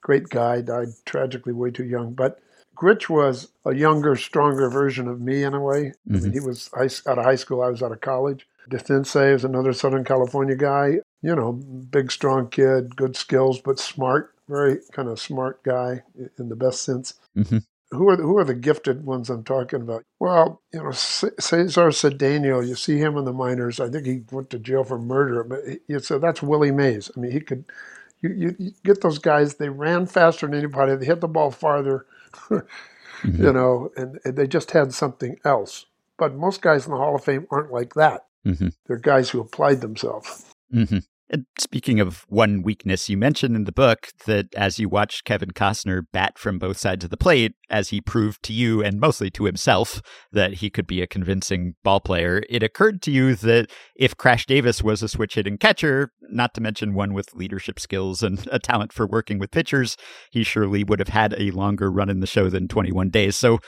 great guy. Died tragically way too young, but. Grich was a younger, stronger version of me in a way. I mean, he was out of high school, I was out of college. DeCinces is another Southern California guy. You know, big, strong kid, good skills, but smart, very kind of smart guy in the best sense. Mhm. Who are the, who are the gifted ones I'm talking about? Well, you know, Cesar Cedeno, you see him in the minors. I think he went to jail for murder, but you said that's Willie Mays. I mean, he could. You, you, you get those guys. They ran faster than anybody. They hit the ball farther. You know, and, and they just had something else. But most guys in the Hall of Fame aren't like that. Mhm. They're guys who applied themselves. hmm And speaking of one weakness, you mentioned in the book that as you watched Kevin Costner bat from both sides of the plate, as he proved to you and mostly to himself that he could be a convincing ball player, it occurred to you that if Crash Davis was a switch hitting catcher, not to mention one with leadership skills and a talent for working with pitchers, he surely would have had a longer run in the show than 21 days. So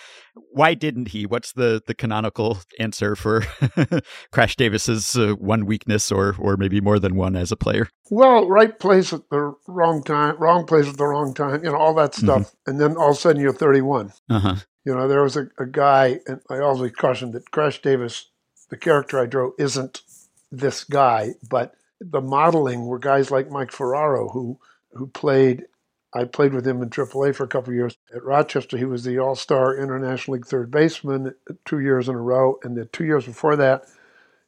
why didn't he? What's the, the canonical answer for [LAUGHS] Crash Davis's uh, one weakness, or or maybe more than one as a player? Well, right place at the wrong time, wrong place at the wrong time, you know, all that stuff. And then all of a sudden you're 31. Uh huh. You know, there was a, a guy, and I always cautioned that Crash Davis, the character I drew, isn't this guy, but the modeling were guys like Mike Ferraro, who who played. I played with him in AAA for a couple of years. At Rochester, he was the All Star International League third baseman uh, two years in a row, and the two years before that,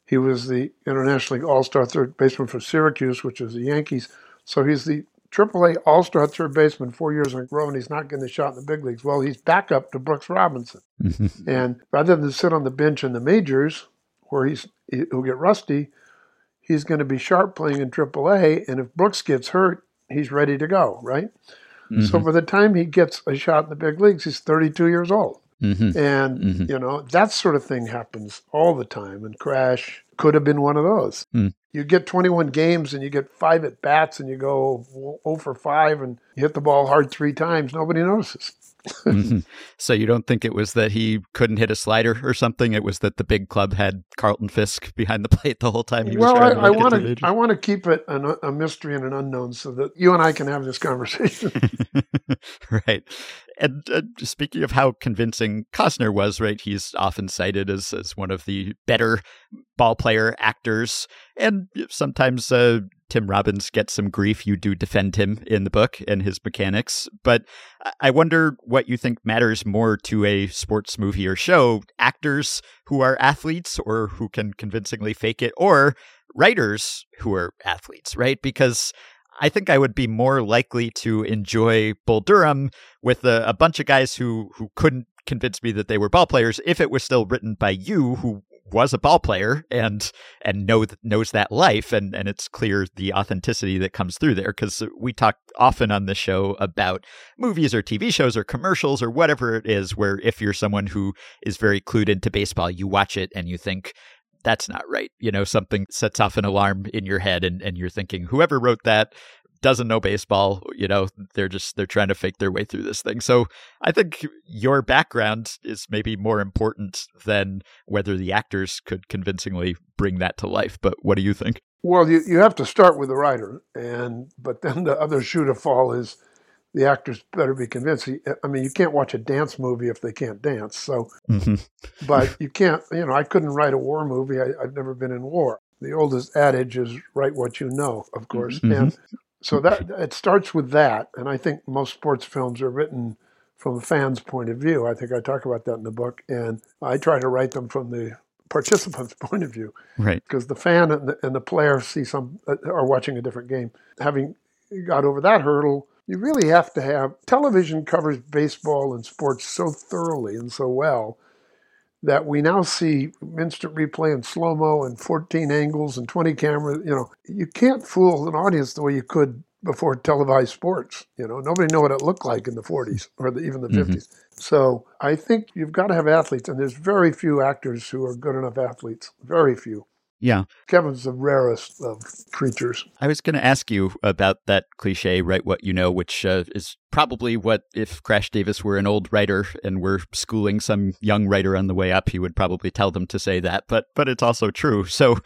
he was the International League All Star third baseman for Syracuse, which is the Yankees. So he's the AAA All Star third baseman four years in a row, and he's not getting a shot in the big leagues. Well, he's backup to Brooks Robinson. [LAUGHS] And rather than sit on the bench in the majors, where he's he'll get rusty, he's going to be sharp playing in AAA. And if Brooks gets hurt, he's ready to go, right? So by the time he gets a shot in the big leagues, he's 32 years old. Mm-hmm. And, you know, that sort of thing happens all the time. And Crash could have been one of those. Mm. You get 21 games and you get five at bats and you go 0 for 5 and you hit the ball hard three times. Nobody notices. Mhm. So you don't think it was that he couldn't hit a slider or something? It was that the big club had Carlton Fisk behind the plate the whole time he well, trying I, to I make it want to the to majors? I want to keep it an, a mystery and an unknown so that you and I can have this conversation. [LAUGHS] right. And uh, speaking of how convincing Costner was, right? He's often cited as, as one of the better ball player actors. And sometimes uh, Tim Robbins gets some grief. You do defend him in the book and his mechanics. But I- wonder what you think matters more to a sports movie or show actors who are athletes or who can convincingly fake it, or writers who are athletes, right? Because I think I would be more likely to enjoy Bull Durham with a, a bunch of guys who who couldn't convince me that they were ball players if it was still written by you who was a ball player and and know knows that life and and it's clear the authenticity that comes through there because we talk often on the show about movies or TV shows or commercials or whatever it is where if you're someone who is very clued into baseball you watch it and you think that's not right. You know, something sets off an alarm in your head and, and you're thinking, whoever wrote that doesn't know baseball. You know, they're just they're trying to fake their way through this thing. So I think your background is maybe more important than whether the actors could convincingly bring that to life. But what do you think? Well, you, you have to start with the writer, and but then the other shoe to fall is the actors better be convincing. I mean, you can't watch a dance movie if they can't dance. So, mm-hmm. but you can't. You know, I couldn't write a war movie. I, have never been in war. The oldest adage is "write what you know," of course, mm-hmm. and so that it starts with that. And I think most sports films are written from a fan's point of view. I think I talk about that in the book, and I try to write them from the participant's [LAUGHS] point of view, right? Because the fan and the, and the player see some uh, are watching a different game. Having got over that hurdle, you really have to have television covers baseball and sports so thoroughly and so well that we now see instant replay and slow mo and 14 angles and 20 cameras. You know, you can't fool an audience the way you could before televised sports. You know, nobody knew what it looked like in the 40s or the, even the mm-hmm. 50s. So I think you've got to have athletes, and there's very few actors who are good enough athletes. Very few. Yeah. Kevin's the rarest of creatures. I was going to ask you about that cliche, write what you know, which uh, is probably what, if Crash Davis were an old writer and were schooling some young writer on the way up, he would probably tell them to say that. But, but it's also true. So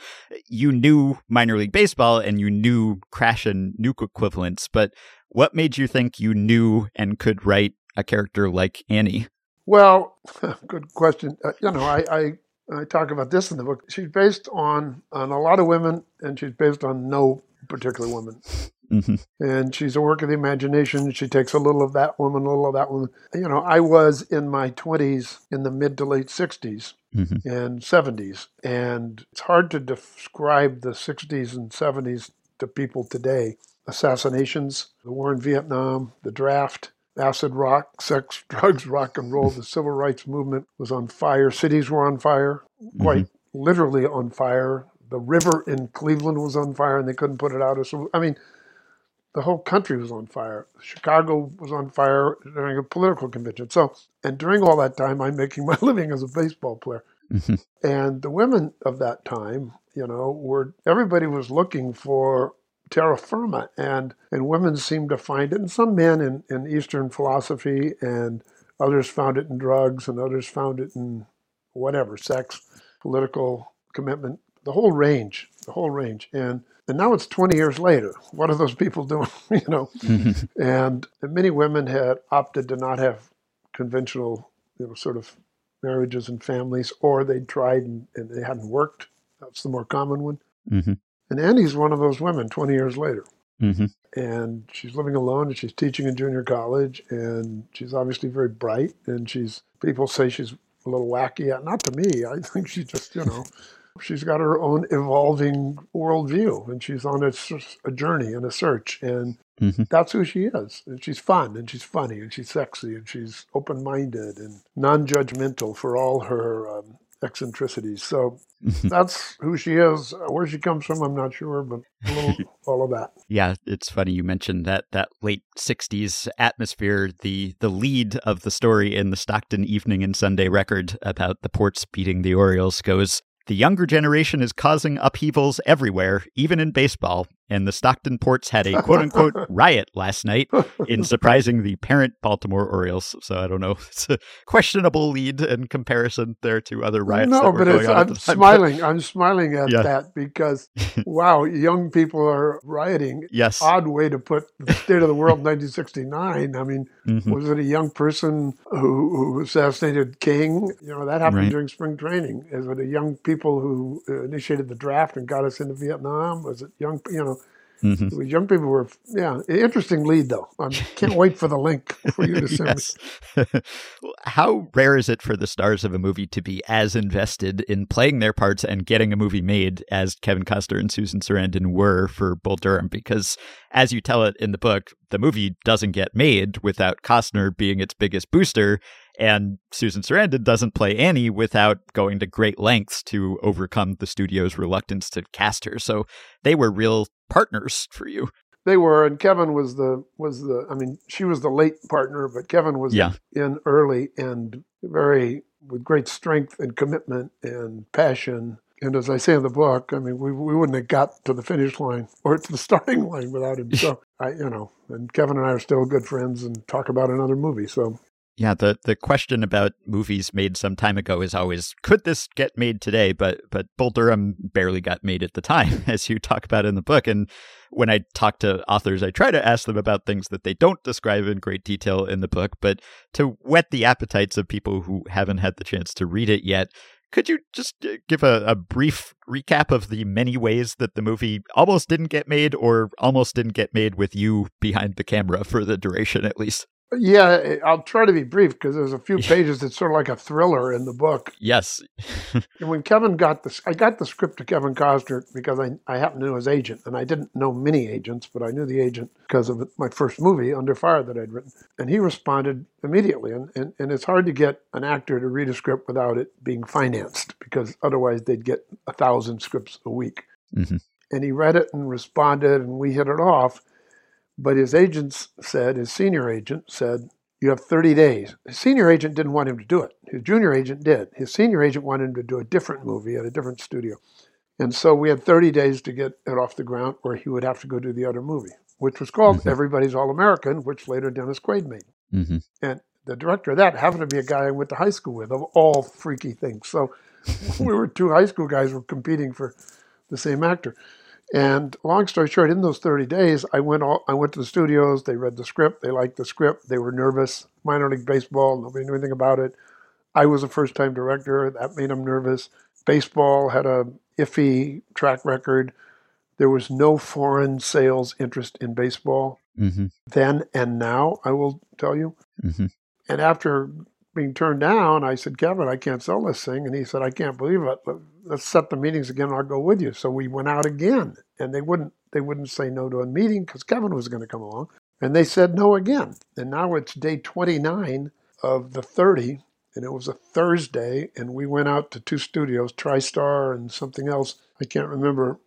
you knew minor league baseball and you knew Crash and Nuke equivalents, but what made you think you knew and could write a character like Annie? Well, [LAUGHS] good question. Uh, you know, I, I I talk about this in the book. She's based on on a lot of women, and she's based on no particular woman. Mm-hmm. And she's a work of the imagination. She takes a little of that woman, a little of that woman. You know, I was in my 20s, in the mid to late 60s mm-hmm. and 70s. And it's hard to describe the 60s and 70s to people today. Assassinations, the war in Vietnam, the draft, acid rock, sex, [LAUGHS] drugs, rock and roll. The civil rights movement was on fire. Cities were on fire, quite mm-hmm. literally on fire. The river in Cleveland was on fire, and they couldn't put it out. So, I mean, the whole country was on fire. Chicago was on fire during a political convention. So, and during all that time, I'm making [LAUGHS] my living as a baseball player. Mm-hmm. And the women of that time, you know, were everybody was looking for terra firma, and and women seem to find it, and some men in, in Eastern philosophy, and others found it in drugs, and others found it in whatever, sex, political commitment, the whole range, the whole range, and and now it's 20 years later. What are those people [LAUGHS] doing? you know, mm-hmm. [LAUGHS] and, and many women had opted to not have conventional, you know, sort of marriages and families, or they tried and, and they hadn't worked. That's the more common one. Mm-hmm. And Annie's one of those women 20 years later. Mm-hmm. And she's living alone and she's teaching in junior college. And she's obviously very bright. And she's, people say she's a little wacky. Not to me. [LAUGHS] I think she's just, you know, she's got her own evolving worldview and she's on a, a journey and a search. And mm-hmm. that's who she is. And she's fun and she's funny and she's sexy and she's open minded and non judgmental for all her um, eccentricities. So [LAUGHS] that's who she is. Where she comes from, I'm not sure, but little, [LAUGHS] all of that. Yeah, it's funny you mentioned that that late '60s atmosphere. The the lead of the story in the Stockton Evening and Sunday Record about the Ports beating the Orioles goes. The younger generation is causing upheavals everywhere, even in baseball and the Stockton Ports had a quote unquote [LAUGHS] riot last night in surprising the parent Baltimore Orioles. So I don't know. [LAUGHS] It's a questionable lead in comparison there to other riots. No, but I'm smiling. I'm smiling at yeah. that because, [LAUGHS] wow, young people are rioting. Yes. Odd way to put the state of the world in 1969. I mean, mm-hmm. was it a young person who, who assassinated King? You know, that happened right. during spring training. Is it a young people who initiated the draft and got us into Vietnam? Was it young, you know, Mm-hmm. Young people were, yeah, interesting lead though. I [LAUGHS] can't wait for the link for you to send me. [LAUGHS] How rare is it for the stars of a movie to be as invested in playing their parts and getting a movie made as Kevin Costner and Susan Sarandon were for Bull Durham? Because as you tell it in the book, the movie doesn't get made without Costner being its biggest booster. And Susan Sarandon doesn't play Annie without going to great lengths to overcome the studio's reluctance to cast her. So they were real partners for you. They were, and Kevin was the was the. I mean, she was the late partner, but Kevin was yeah. in early and very with great strength and commitment and passion And as I say in the book, I mean, we, we wouldn't have got to the finish line [LAUGHS] or to the starting line without him. So [LAUGHS] I, you know, and Kevin and I are still good friends and talk about another movie. So yeah, the the question about movies made some time ago is always could this get made today? But but Bull Durham barely got made at the time, [LAUGHS] as you talk about in the book. And when I talk to authors, I try to ask them about things that they don't describe in great detail in the book, but to whet the appetites of people who haven't had the chance to read it yet. Could you just uh, give a, a brief recap of the many ways that the movie almost didn't get made or almost didn't get made with you behind the camera for the duration at least? Yeah, I'll try to be brief because there's a few pages that's sort of like a thriller in the book. Yes. [LAUGHS] and when Kevin got this, I got the script to Kevin Costner because I, I happened to know his agent, and I didn't know many agents, but I knew the agent because of my first movie, Under Fire, that I'd written. And he responded immediately. And, and, and it's hard to get an actor to read a script without it being financed because otherwise they'd get a thousand scripts a week. Mm-hmm. And he read it and responded, and we hit it off. But his agents said, his senior agent said, you have 30 days. His senior agent didn't want him to do it. His junior agent did. His senior agent wanted him to do a different movie at a different studio. And so we had 30 days to get it off the ground, or he would have to go do the other movie, which was called mm-hmm. Everybody's All American, which later Dennis Quaid made. Mm-hmm. And the director of that happened to be a guy I went to high school with, of all freaky things. So [LAUGHS] we were two high school guys were competing for the same actor. And long story short, in those 30 days, I went all, I went to the studios. They read the script. They liked the script. They were nervous. Minor league baseball. Nobody knew anything about it. I was a first-time director. That made them nervous. Baseball had a iffy track record. There was no foreign sales interest in baseball mm-hmm. then and now. I will tell you. Mm-hmm. And after being turned down, I said, Kevin, I can't sell this thing. And he said, I can't believe it. Let's set the meetings again. I'll go with you. So we went out again, and they wouldn't they wouldn't say no to a meeting because Kevin was going to come along, and they said no again. And now it's day 29 of the 30, and it was a Thursday, and we went out to two studios, TriStar and something else. I can't remember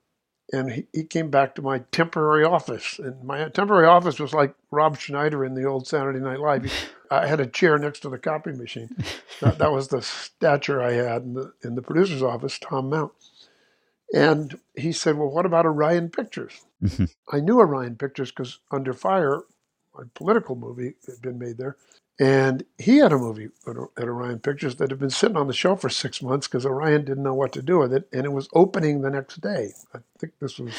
and he, he came back to my temporary office. And my temporary office was like Rob Schneider in the old Saturday Night Live. [LAUGHS] I had a chair next to the copy machine. That, that was the stature I had in the, in the producer's office, Thom Mount. And he said, Well, what about Orion Pictures? Mm-hmm. I knew Orion Pictures because Under Fire, a political movie, had been made there. And he had a movie at Orion Pictures that had been sitting on the shelf for six months because Orion didn't know what to do with it. And it was opening the next day. I think this was,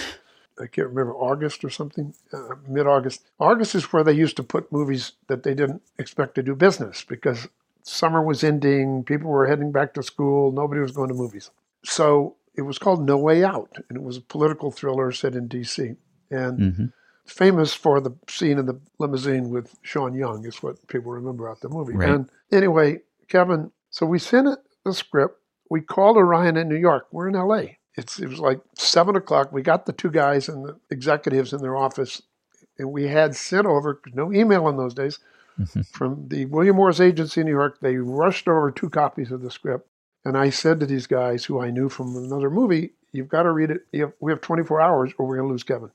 I can't remember, August or something, uh, mid August. August is where they used to put movies that they didn't expect to do business because summer was ending, people were heading back to school, nobody was going to movies. So it was called No Way Out, and it was a political thriller set in D.C. And mm-hmm famous for the scene in the limousine with Sean Young, is what people remember out the movie. Right. And anyway, Kevin, so we sent it the script. We called Orion in New York. We're in LA. It's, it was like seven o'clock. We got the two guys and the executives in their office, and we had sent over no email in those days mm-hmm. from the William Morris Agency in New York. They rushed over two copies of the script, and I said to these guys who I knew from another movie, "You've got to read it. We have 24 hours, or we're going to lose Kevin."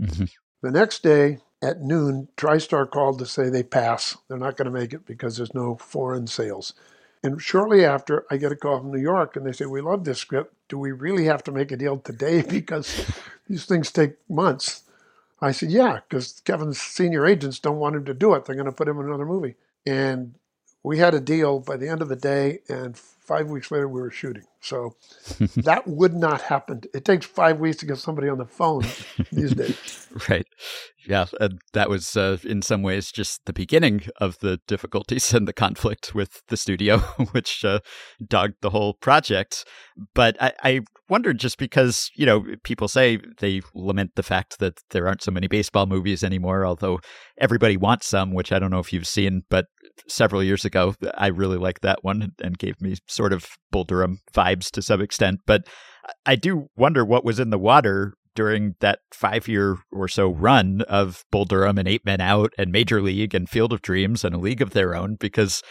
Mm-hmm. The next day at noon, TriStar called to say they pass. They're not going to make it because there's no foreign sales. And shortly after, I get a call from New York and they say, We love this script. Do we really have to make a deal today? [LAUGHS] Because these things take months. I said, Yeah, because Kevin's senior agents don't want him to do it. They're going to put him in another movie. And we had a deal by the end of the day, and five weeks later, we were shooting. So that would not happen. It takes five weeks to get somebody on the phone these days. [LAUGHS] right. Yeah. And that was, uh, in some ways, just the beginning of the difficulties and the conflict with the studio, [LAUGHS] which uh, dogged the whole project. But I, I wondered just because, you know, people say they lament the fact that there aren't so many baseball movies anymore, although everybody wants some, which I don't know if you've seen, but several years ago, I really liked that one and gave me sort of Bull Durham vibes to some extent. But I do wonder what was in the water during that five year or so run of Bull Durham and Eight Men Out and Major League and Field of Dreams and A League of Their Own because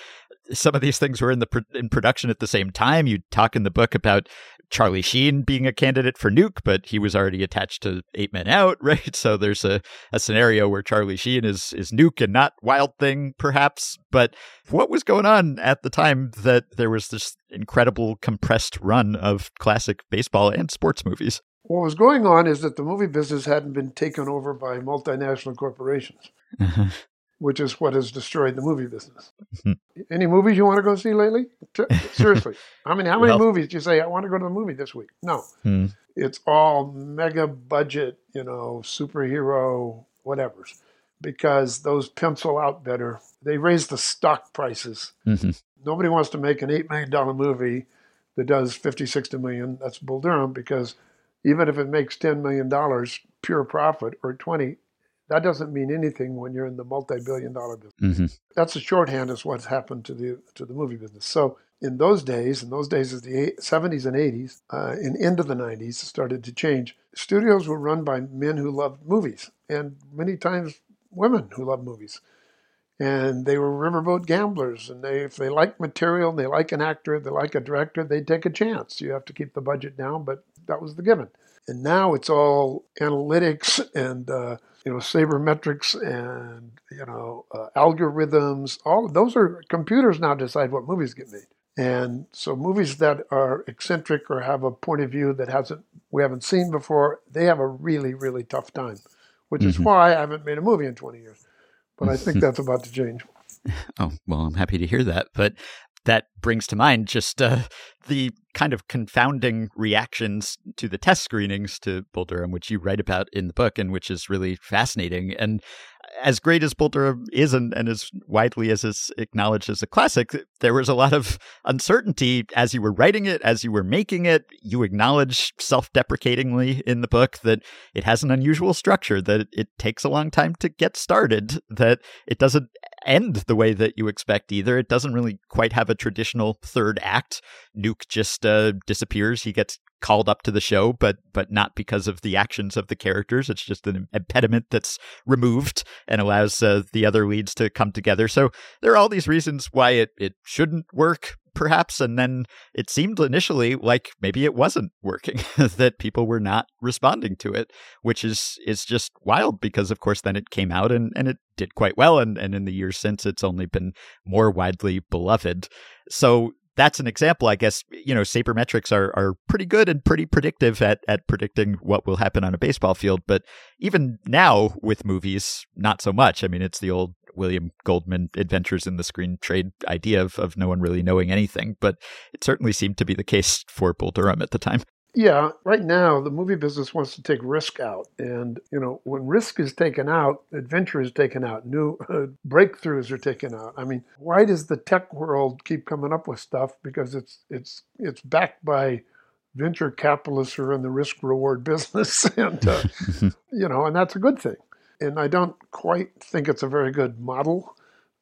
some of these things were in the in production at the same time. You talk in the book about Charlie Sheen being a candidate for Nuke, but he was already attached to Eight Men Out, [LAUGHS] right? So there's a, a scenario where Charlie Sheen is is Nuke and not Wild Thing, perhaps. But what was going on at the time that there was this incredible compressed run of classic baseball and sports movies? What was going on is that the movie business hadn't been taken over by multinational corporations, [LAUGHS] which is what has destroyed the movie business. Any movies you want to go see lately? Seriously, I mean, how many Well- movies do you say I want to go to the movie this week? No, Hmm. it's all mega budget, you know, superhero whatever's, because those pencil out better. They raise the stock prices. Mhm. Nobody wants to make an eight million dollar movie that does 50, 60 million. That's Bull Durham because even if it makes ten million dollars pure profit or twenty, that doesn't mean anything when you're in the multi-billion dollar business. Mhm. That's a shorthand is what's happened to the to the movie business. So in those days, in those days of the eight- 70s and 80s, uh, and into the 90s, it started to change. Studios were run by men who loved movies, and many times women who loved movies. And they were riverboat gamblers, and they if they like material, and they like an actor, they like a director, they'd take a chance. You have to keep the budget down, but that was the given. And now it's all analytics and uh, you know sabermetrics and you know uh, algorithms. All of those are computers now decide what movies get made. And so movies that are eccentric or have a point of view that hasn't we haven't seen before, they have a really really tough time. Which is Mhm. why I haven't made a movie in 20 years. But I think [LAUGHS] that's about to change. Oh, well, I'm happy to hear that. But that brings to mind just uh, the kind of confounding reactions to the test screenings to Bull Durham, which you write about in the book and which is really fascinating. And as great as Bull Durham is and, and as widely as is acknowledged as a classic, there was a lot of uncertainty as you were writing it, as you were making it. You acknowledge self deprecatingly in the book that it has an unusual structure, that it takes a long time to get started, that it doesn't end the way that you expect either. It doesn't really quite have a traditional third act. Nuke just uh, disappears. He gets called up to the show, but but not because of the actions of the characters. It's just an impediment that's removed and allows uh, the other leads to come together. So there are all these reasons why it it shouldn't work. Perhaps, and then it seemed initially like maybe it wasn't working, [LAUGHS] that people were not responding to it, which is is just wild because, of course, then it came out and, and it did quite well, and, and in the years since, it's only been more widely beloved. So that's an example, I guess. You know, sabermetrics are are pretty good and pretty predictive at at predicting what will happen on a baseball field. But even now with movies, not so much. I mean, it's the old William Goldman Adventures in the Screen Trade idea of of no one really knowing anything. But it certainly seemed to be the case for Bull Durham at the time. Yeah, right now the movie business wants to take risk out, and you know when risk is taken out, adventure is taken out, new uh, breakthroughs are taken out. I mean, why does the tech world keep coming up with stuff? Because it's it's it's backed by venture capitalists who are in the risk reward [LAUGHS] business, and uh, [LAUGHS] you know, and that's a good thing. And I don't quite think it's a very good model.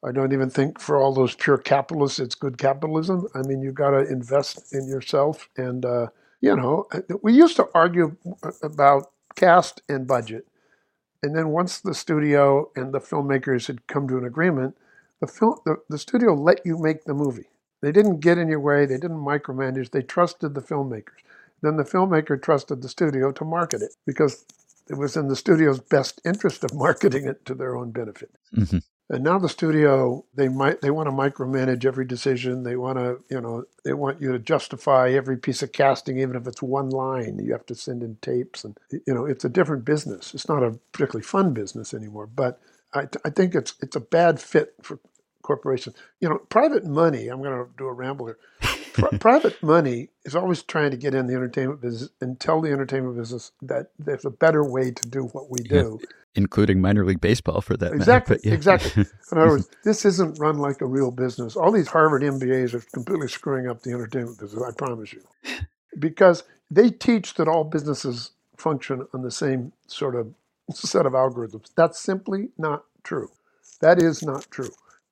I don't even think for all those pure capitalists it's good capitalism. I mean, you've got to invest in yourself and. Uh, you know, we used to argue about cast and budget. And then once the studio and the filmmakers had come to an agreement, the film the, the studio let you make the movie. They didn't get in your way, they didn't micromanage, they trusted the filmmakers. Then the filmmaker trusted the studio to market it because it was in the studio's best interest of marketing it to their own benefit. Mhm. And now the studio, they might they want to micromanage every decision. They want to, you know, they want you to justify every piece of casting, even if it's one line. You have to send in tapes, and you know, it's a different business. It's not a particularly fun business anymore. But I, I think it's it's a bad fit for corporations. You know, private money. I'm going to do a ramble here. Pri- private money is always trying to get in the entertainment business and tell the entertainment business that there's a better way to do what we do. Including minor league baseball for that Exactly, matter. yeah. exactly. [LAUGHS] In other words, this isn't run like a real business. All these Harvard MBAs are completely screwing up the entertainment business, I promise you. [LAUGHS] Because they teach that all businesses function on the same sort of [LAUGHS] set of algorithms. That's simply not true. That is not true.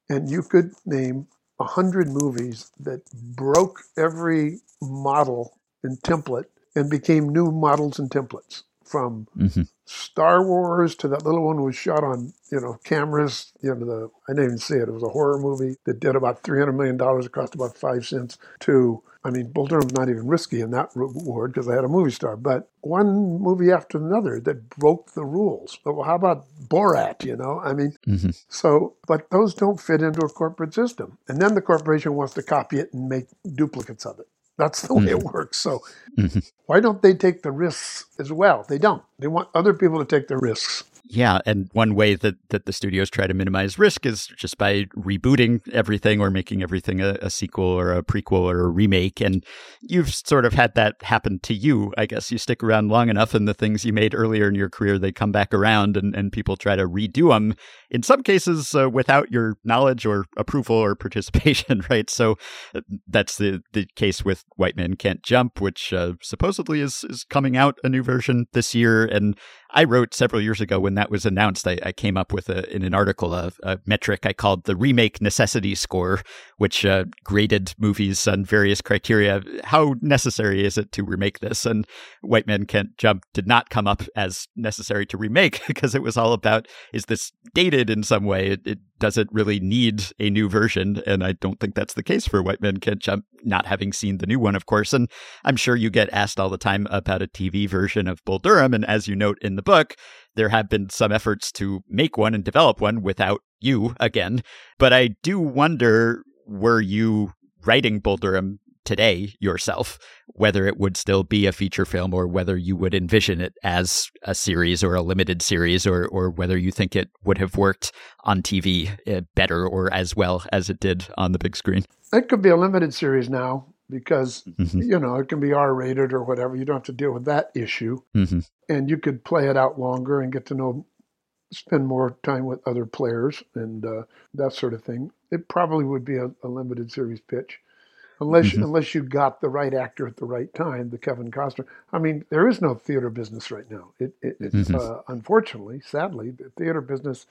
And you could name a hundred movies that broke every model and template and became new models and templates from Mhm. Star Wars to that little one was shot on you know cameras. You know the I didn't even see it. It was a horror movie that did about three hundred million dollars. It cost about five cents. To I mean, Bull Durham's not even risky in that reward because I had a movie star. But one movie after another that broke the rules. Well, how about Borat? You know, I mean, Mhm. so but those don't fit into a corporate system, and then the corporation wants to copy it and make duplicates of it. That's the way it works. So Mhm. why don't they take the risks as well? They don't. They want other people to take the risks. Yeah, and one way that, that the studios try to minimize risk is just by rebooting everything or making everything a, a sequel or a prequel or a remake. And you've sort of had that happen to you. I guess you stick around long enough, and the things you made earlier in your career they come back around, and, and people try to redo them. In some cases, uh, without your knowledge or approval or [LAUGHS] participation, right? So uh, that's the the case with White Men Can't Jump, which uh, supposedly is is coming out a new version this year, and I wrote several years ago when that was announced. I, I came up with a, in an article a, a metric I called the remake necessity score, which uh, graded movies on various criteria. How necessary is it to remake this? And White Men Can't Jump did not come up as necessary to remake [LAUGHS] because it was all about is this dated in some way? It, it does it really need a new version? And I don't think that's the case for White Men Can't Jump, not having seen the new one, of course. And I'm sure you get asked all the time about a TV version of Bull Durham. And as you note in the book, there have been some efforts to make one and develop one without you again. But I do wonder were you writing Bull Durham today yourself, whether it would still be a feature film or whether you would envision it as a series or a limited series or, or whether you think it would have worked on TV uh, better or as well as it did on the big screen. It could be a limited series now because Mhm. you know it can be R rated or whatever. You don't have to deal with that issue, Mhm. and you could play it out longer and get to know, spend more time with other players and uh, that sort of thing. It probably would be a, a limited series pitch, unless Mhm. unless you got the right actor at the right time, the Kevin Costner. I mean, there is no theater business right now. It, it, it Mhm. uh, unfortunately, sadly, the theater business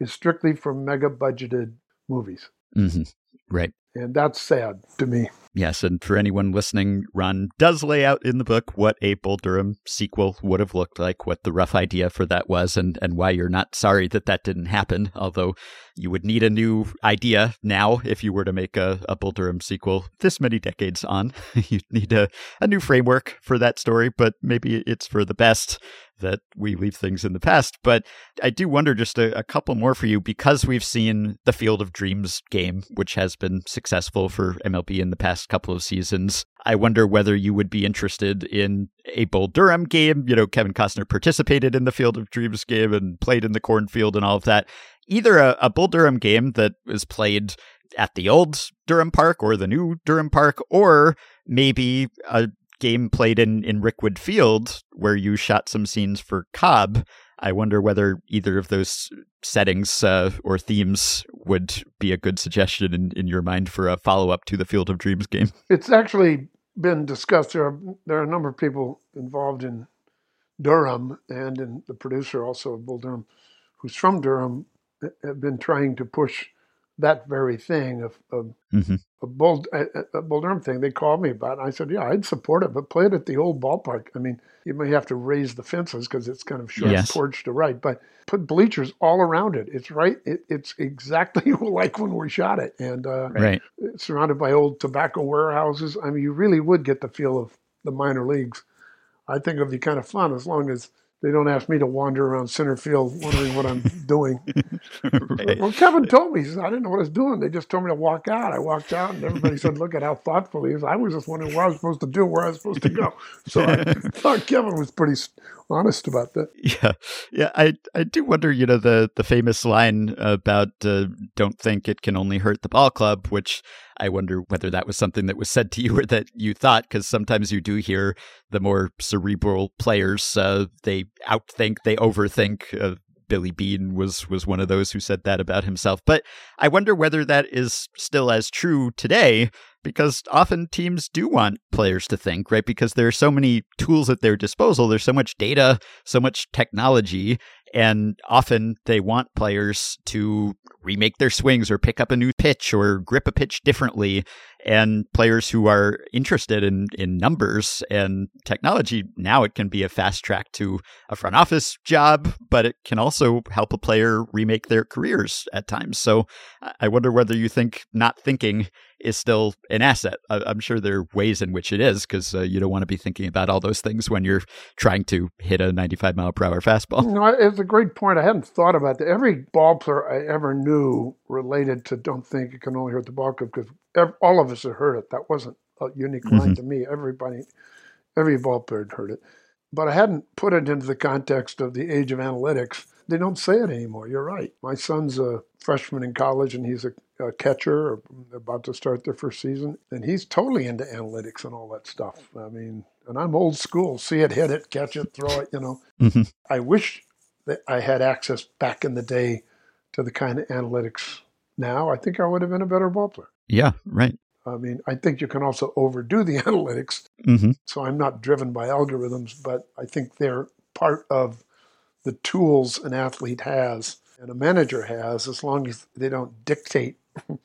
is strictly for mega budgeted movies, hmm Right. and that's sad to me. Yes, and for anyone listening, Ron does lay out in the book what a Bull Durham sequel would have looked like, what the rough idea for that was, and, and why you're not sorry that that didn't happen. Although you would need a new idea now if you were to make a, a Bull Durham sequel this many decades on. [LAUGHS] You'd need a, a new framework for that story, but maybe it's for the best that we leave things in the past. But I do wonder just a, a couple more for you because we've seen the Field of Dreams game, which has been successful for MLB in the past couple of seasons. I wonder whether you would be interested in a Bull Durham game. You know, Kevin Costner participated in the Field of Dreams game and played in the cornfield and all of that. Either a, a Bull Durham game that is played at the old Durham Park or the new Durham Park, or maybe a game played in, in Rickwood Field where you shot some scenes for Cobb. I wonder whether either of those settings uh, or themes would be a good suggestion in, in your mind for a follow up to the Field of Dreams game. [LAUGHS] It's actually been discussed. There are there are a number of people involved in Durham and in the producer also of Bull Durham, who's from Durham, have been trying to push that very thing of, of Mhm. a Bull a, a Bull Durham thing. They called me about, it. and I said, "Yeah, I'd support it, but play it at the old ballpark. I mean, you may have to raise the fences because it's kind of short Yes. porch to right, but put bleachers all around it. It's right. It, it's exactly [LAUGHS] like when we shot it, and uh, Right. surrounded by old tobacco warehouses. I mean, you really would get the feel of the minor leagues. I think it'd be kind of fun as long as they don't ask me to wander around center field wondering what I'm doing. [LAUGHS] right. Well, Kevin told me, he says, I didn't know what I was doing. They just told me to walk out. I walked out, and everybody said, Look at how thoughtful he is. I was just wondering what I was supposed to do, where I was supposed to go. So I [LAUGHS] thought Kevin was pretty honest about that. Yeah, yeah. I I do wonder, you know, the the famous line about uh, "Don't think it can only hurt the ball club," which I wonder whether that was something that was said to you or that you thought, because sometimes you do hear the more cerebral players uh, they outthink, they overthink. Uh, Billy Beane was was one of those who said that about himself. But I wonder whether that is still as true today because often teams do want players to think, right? Because there are so many tools at their disposal, there's so much data, so much technology, and often they want players to remake their swings or pick up a new pitch or grip a pitch differently. And players who are interested in, in numbers and technology. Now it can be a fast track to a front office job, but it can also help a player remake their careers at times. So I wonder whether you think not thinking is still an asset. I'm sure there are ways in which it is because uh, you don't want to be thinking about all those things when you're trying to hit a 95 mile per hour fastball. No, it's a great point. I hadn't thought about that. Every ball player I ever knew related to don't think it can only hurt the ball because all of us had heard it. That wasn't a unique line mm-hmm. to me. Everybody, every ball player had heard it. But I hadn't put it into the context of the age of analytics. They don't say it anymore. You're right. My son's a freshman in college and he's a a catcher about to start their first season, and he's totally into analytics and all that stuff. I mean, and I'm old school: see it, hit it, catch it, throw it. You know, mm-hmm. I wish that I had access back in the day to the kind of analytics now. I think I would have been a better ball player. Yeah, right. I mean, I think you can also overdo the [LAUGHS] analytics. Mm-hmm. So I'm not driven by algorithms, but I think they're part of the tools an athlete has and a manager has as long as they don't dictate [LAUGHS]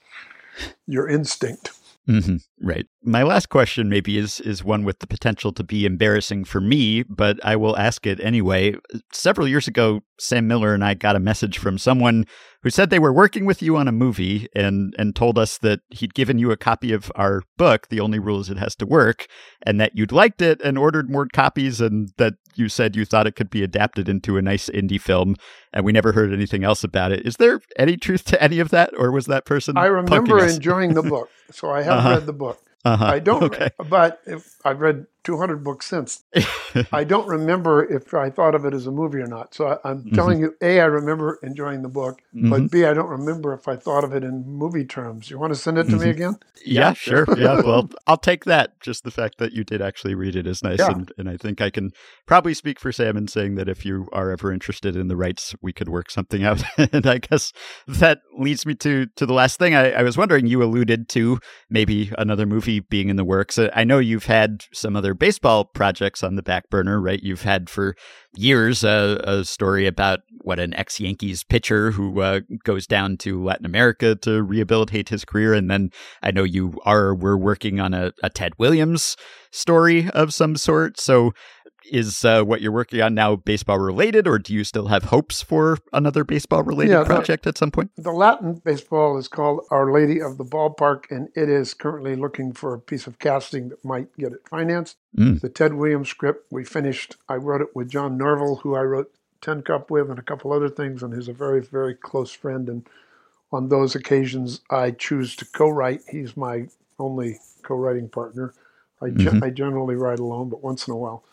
your instinct. Mm-hmm. Right. My last question maybe is is one with the potential to be embarrassing for me, but I will ask it anyway. Several years ago, Sam Miller and I got a message from someone who said they were working with you on a movie and and told us that he'd given you a copy of our book, The Only Rule Is It Has to Work, and that you'd liked it and ordered more copies and that you said you thought it could be adapted into a nice indie film and we never heard anything else about it. Is there any truth to any of that or was that person I remember enjoying the book. So I [LAUGHS] have uh-huh. read the book. Uh-huh. I don't, okay. but if, I've read 200 books since. [LAUGHS] I don't remember if I thought of it as a movie or not. So I, am mm-hmm. telling you, A, I remember enjoying the book, mm-hmm. but B, I don't remember if I thought of it in movie terms. You want to send it to mm-hmm. me again? Yeah, yeah sure. yeah, well, [LAUGHS] I'll take that. Just the fact that you did actually read it is nice. Yeah. And, and I think I can probably speak for Sam in saying that if you are ever interested in the rights, we could work something out. [LAUGHS] and I guess that leads me to, to the last thing. I, I was wondering, you alluded to maybe another movie being in the works. I know you've had some other baseball projects on the back burner, right? You've had for years a story about what an ex Yankees pitcher who uh, goes down to Latin America to rehabilitate his career. And then I know you are, we're working on a, a Ted Williams story of some sort. So is uh, what you're working on now baseball related, or do you still have hopes for another baseball related yeah, project the, at some point? The Latin baseball is called Our Lady of the Ballpark, and it is currently looking for a piece of casting that might get it financed. Mm. The Ted Williams script we finished. I wrote it with John Norville, who I wrote Tin Cup with, and a couple other things, and he's a very very close friend. And on those occasions, I choose to co-write. He's my only co-writing partner. I, mm-hmm. I generally write alone, but once in a while.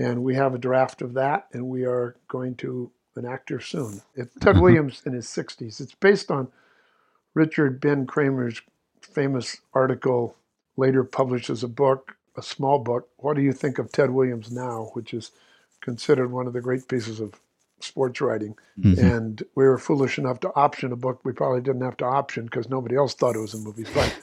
And we have a draft of that, and we are going to an actor soon. It's Ted mm-hmm. Williams in his 60s. It's based on Richard Ben Cramer's famous article, later published as a book, a small book. What do you think of Ted Williams now? Which is considered one of the great pieces of sports writing. Mm-hmm. And we were foolish enough to option a book we probably didn't have to option because nobody else thought it was a movie. But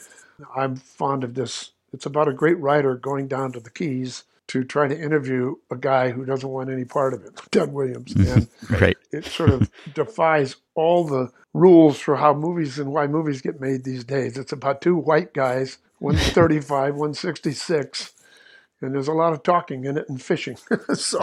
I'm fond of this. It's about a great writer going down to the Keys to try to interview a guy who doesn't want any part of it, [LAUGHS] Ted Williams. Mm-hmm. And [LAUGHS] right. it sort of defies all the rules for how movies and why movies get made these days. It's about two white guys, one's 35, one's 66, and there's a lot of talking in it and fishing. [LAUGHS] so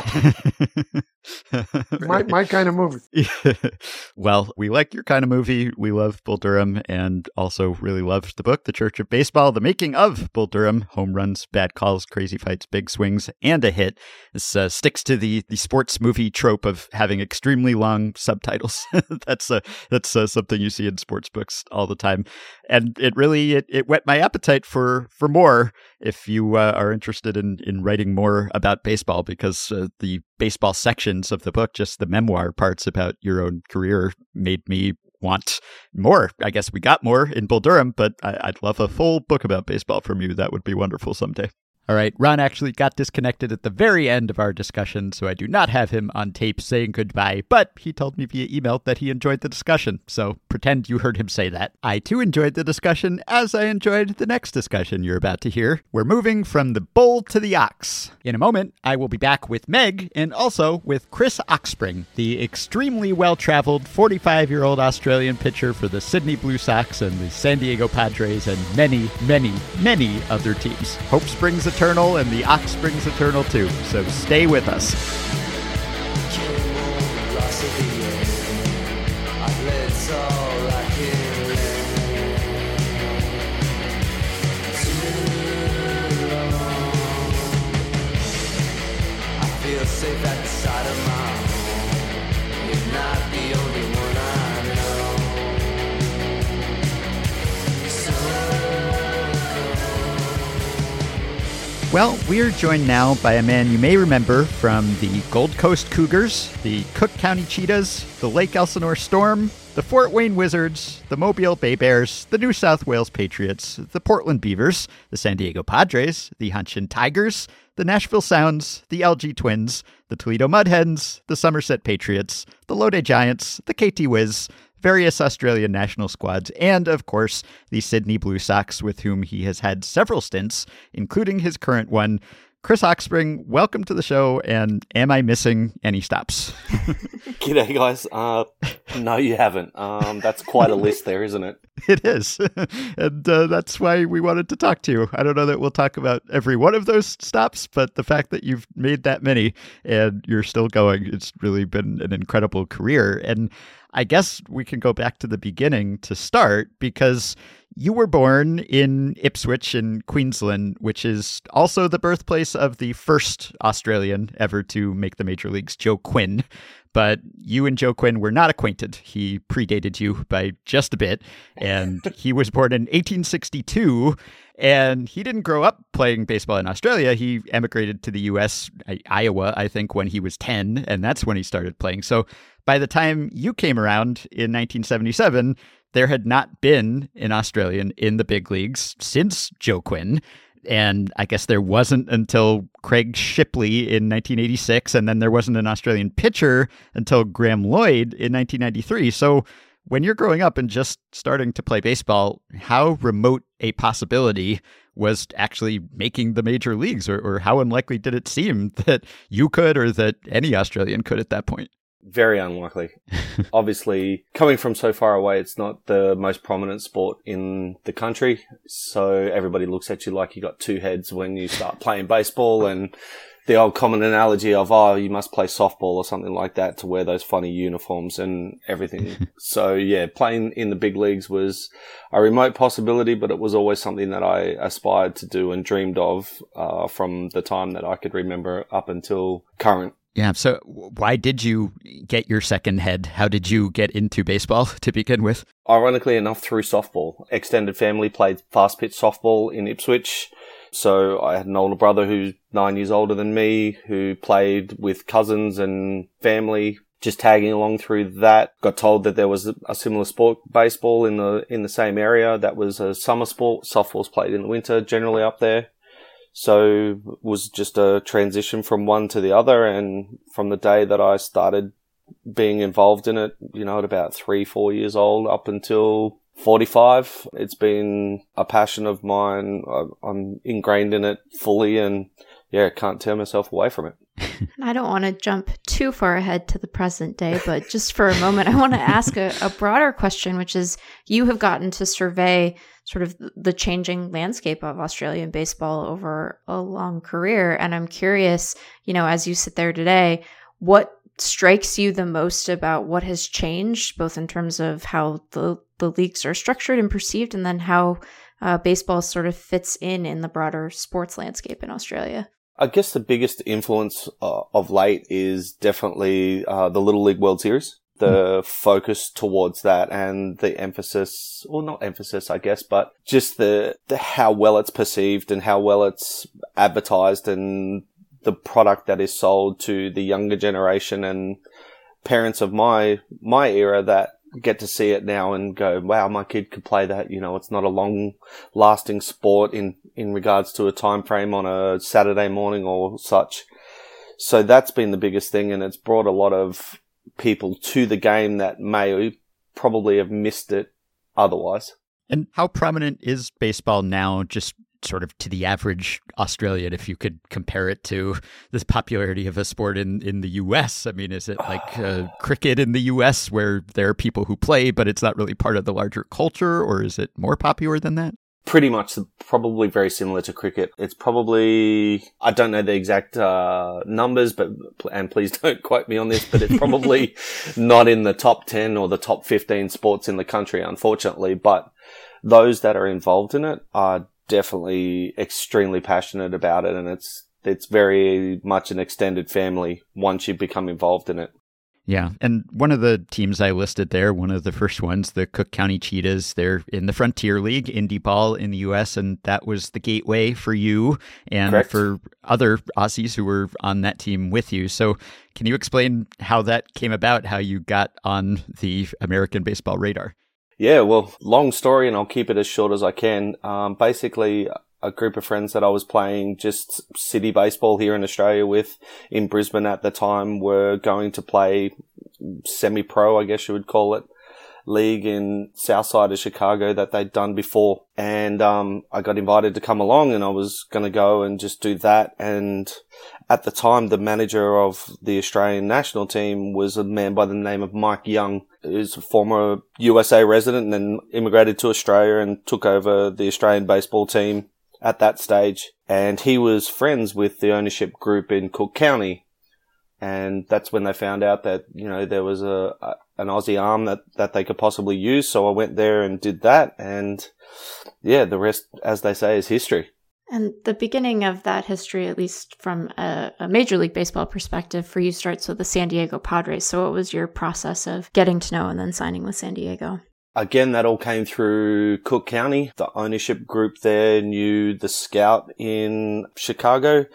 [LAUGHS] my my kind of movie. [LAUGHS] well, we like your kind of movie. We love Bull Durham, and also really loved the book, The Church of Baseball: The Making of Bull Durham: Home Runs, Bad Calls, Crazy Fights, Big Swings, and a Hit. This uh, sticks to the the sports movie trope of having extremely long subtitles. that's uh, that's uh, something you see in sports books all the time, and it really it, it whet my appetite for for more. If you uh, are interested in in writing more about baseball, because uh, the baseball sections of the book, just the memoir parts about your own career, made me want more. I guess we got more in Bull Durham, but I, would love a full book about baseball from you. That would be wonderful someday. All right, Ron actually got disconnected at the very end of our discussion, so I do not have him on tape saying goodbye, but he told me via email that he enjoyed the discussion, so pretend you heard him say that. I too enjoyed the discussion, as I enjoyed the next discussion you're about to hear. We're moving from the bull to the ox. In a moment, I will be back with Meg and also with Chris Oxspring, the extremely well traveled 45 year old Australian pitcher for the Sydney Blue Sox and the San Diego Padres and many, many, many other teams. Hope springs eternal and the ox springs eternal too, so stay with us. Well, we are joined now by a man you may remember from the Gold Coast Cougars, the Cook County Cheetahs, the Lake Elsinore Storm, the Fort Wayne Wizards, the Mobile Bay Bears, the New South Wales Patriots, the Portland Beavers, the San Diego Padres, the Hanshin Tigers, the Nashville Sounds, the LG Twins, the Toledo Mudhens, the Somerset Patriots, the Lotte Giants, the KT Wiz, various Australian national squads, and of course, the Sydney Blue Sox, with whom he has had several stints, including his current one. Chris Oxspring, welcome to the show, and am I missing any stops? [LAUGHS] G'day, guys. Uh, no, you haven't. Um, that's quite a list there, isn't it? [LAUGHS] it is. [LAUGHS] and uh, that's why we wanted to talk to you. I don't know that we'll talk about every one of those stops, but the fact that you've made that many and you're still going, it's really been an incredible career. And I guess we can go back to the beginning to start because you were born in Ipswich in Queensland, which is also the birthplace of the first Australian ever to make the major leagues, Joe Quinn. But you and Joe Quinn were not acquainted. He predated you by just a bit, and [LAUGHS] he was born in 1862. And he didn't grow up playing baseball in Australia. He emigrated to the U.S., Iowa, I think, when he was 10, and that's when he started playing. So by the time you came around in 1977, there had not been an Australian in the big leagues since Joe Quinn. And I guess there wasn't until Craig Shipley in 1986, and then there wasn't an Australian pitcher until Graham Lloyd in 1993. So when you're growing up and just starting to play baseball, how remote a possibility was actually making the major leagues, or, or how unlikely did it seem [LAUGHS] that you could or that any Australian could at that point? Very unlikely. [LAUGHS] Obviously, coming from so far away, it's not the most prominent sport in the country. So everybody looks at you like you got two heads when you start playing baseball and the old common analogy of, oh, you must play softball or something like that to wear those funny uniforms and everything. [LAUGHS] so yeah, playing in the big leagues was a remote possibility, but it was always something that I aspired to do and dreamed of, uh, from the time that I could remember up until current. Yeah. So, why did you get your second head? How did you get into baseball [LAUGHS] to begin with? Ironically enough, through softball. Extended family played fast pitch softball in Ipswich. So I had an older brother who's nine years older than me who played with cousins and family just tagging along through that. Got told that there was a similar sport, baseball, in the in the same area. That was a summer sport. Softball's played in the winter, generally up there. So was just a transition from one to the other. And from the day that I started being involved in it, you know, at about three, four years old up until 45, it's been a passion of mine. I'm ingrained in it fully and yeah, can't tear myself away from it. [LAUGHS] I don't want to jump too far ahead to the present day, but just for a moment, I want to ask a, a, broader question, which is you have gotten to survey sort of the changing landscape of Australian baseball over a long career. And I'm curious, you know, as you sit there today, what strikes you the most about what has changed, both in terms of how the, the leagues are structured and perceived, and then how uh, baseball sort of fits in in the broader sports landscape in Australia? I guess the biggest influence uh, of late is definitely uh, the Little League World Series. The mm. focus towards that and the emphasis, or not emphasis, I guess, but just the, the how well it's perceived and how well it's advertised and the product that is sold to the younger generation and parents of my my era that get to see it now and go, wow, my kid could play that. You know, it's not a long lasting sport in, in regards to a time frame on a Saturday morning or such. So that's been the biggest thing. And it's brought a lot of people to the game that may probably have missed it otherwise. And how prominent is baseball now, just sort of to the average Australian, if you could compare it to the popularity of a sport in, in the US? I mean, is it like uh, cricket in the US where there are people who play, but it's not really part of the larger culture, or is it more popular than that? Pretty much, probably very similar to cricket. It's probably, I don't know the exact uh, numbers, but, and please [LAUGHS] don't quote me on this, but it's probably [LAUGHS] not in the top 10 or the top 15 sports in the country, unfortunately. But those that are involved in it are definitely extremely passionate about it. And it's, it's very much an extended family once you become involved in it. Yeah. And one of the teams I listed there, one of the first ones, the Cook County Cheetahs, they're in the Frontier League, indie ball in the US, and that was the gateway for you and Correct. for other Aussies who were on that team with you. So can you explain how that came about, how you got on the American baseball radar? Yeah, well, long story, and I'll keep it as short as I can. Um, basically, a group of friends that I was playing just city baseball here in Australia with in Brisbane at the time were going to play semi-pro, I guess you would call it, league in south side of Chicago that they'd done before. And, um, I got invited to come along and I was going to go and just do that. And at the time, the manager of the Australian national team was a man by the name of Mike Young, who's a former USA resident and then immigrated to Australia and took over the Australian baseball team at that stage. And he was friends with the ownership group in Cook County. And that's when they found out that, you know, there was a, a an Aussie arm that, that they could possibly use. So I went there and did that. And yeah, the rest, as they say, is history. And the beginning of that history, at least from a, a, Major League Baseball perspective, for you starts with the San Diego Padres. So, what was your process of getting to know and then signing with San Diego? Again, that all came through Cook County. The ownership group there knew the scout in Chicago,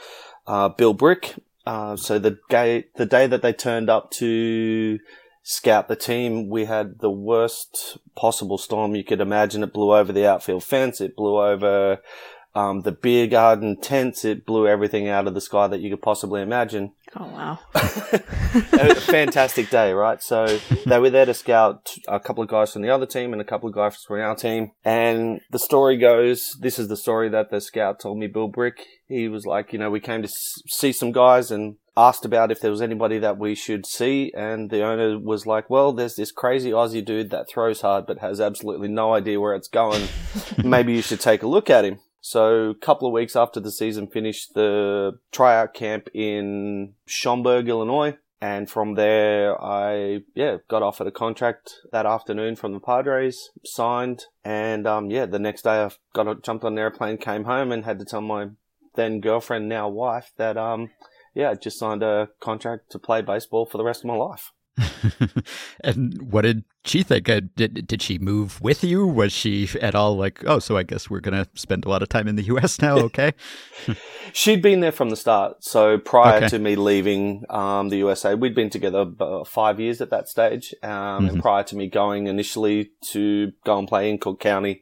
uh, Bill Brick. Uh, so the day, the day that they turned up to scout the team, we had the worst possible storm you could imagine. It blew over the outfield fence. It blew over um, the beer garden tents. It blew everything out of the sky that you could possibly imagine. Oh, wow. [LAUGHS] a fantastic day, right? So they were there to scout a couple of guys from the other team and a couple of guys from our team. And the story goes, this is the story that the scout told me, Bill Brick. He was like, you know, we came to see some guys and asked about if there was anybody that we should see. And the owner was like, well, there's this crazy Aussie dude that throws hard but has absolutely no idea where it's going. [LAUGHS] Maybe you should take a look at him. So a couple of weeks after the season finished, the tryout camp in Schaumburg, Illinois. And from there, I, yeah, got offered a contract that afternoon from the Padres, signed. And, um, yeah, the next day I got, jumped on an airplane, came home and had to tell my then girlfriend, now wife, that, um, yeah, I just signed a contract to play baseball for the rest of my life. [LAUGHS] and what did she think? Uh, did did she move with you? Was she at all like, oh, so I guess we're gonna spend a lot of time in the U.S. now? [LAUGHS] Okay. She'd been there from the start. So prior Okay. to me leaving um, the USA, we'd been together about five years at that stage. Um, And prior to me going initially to go and play in Cook County,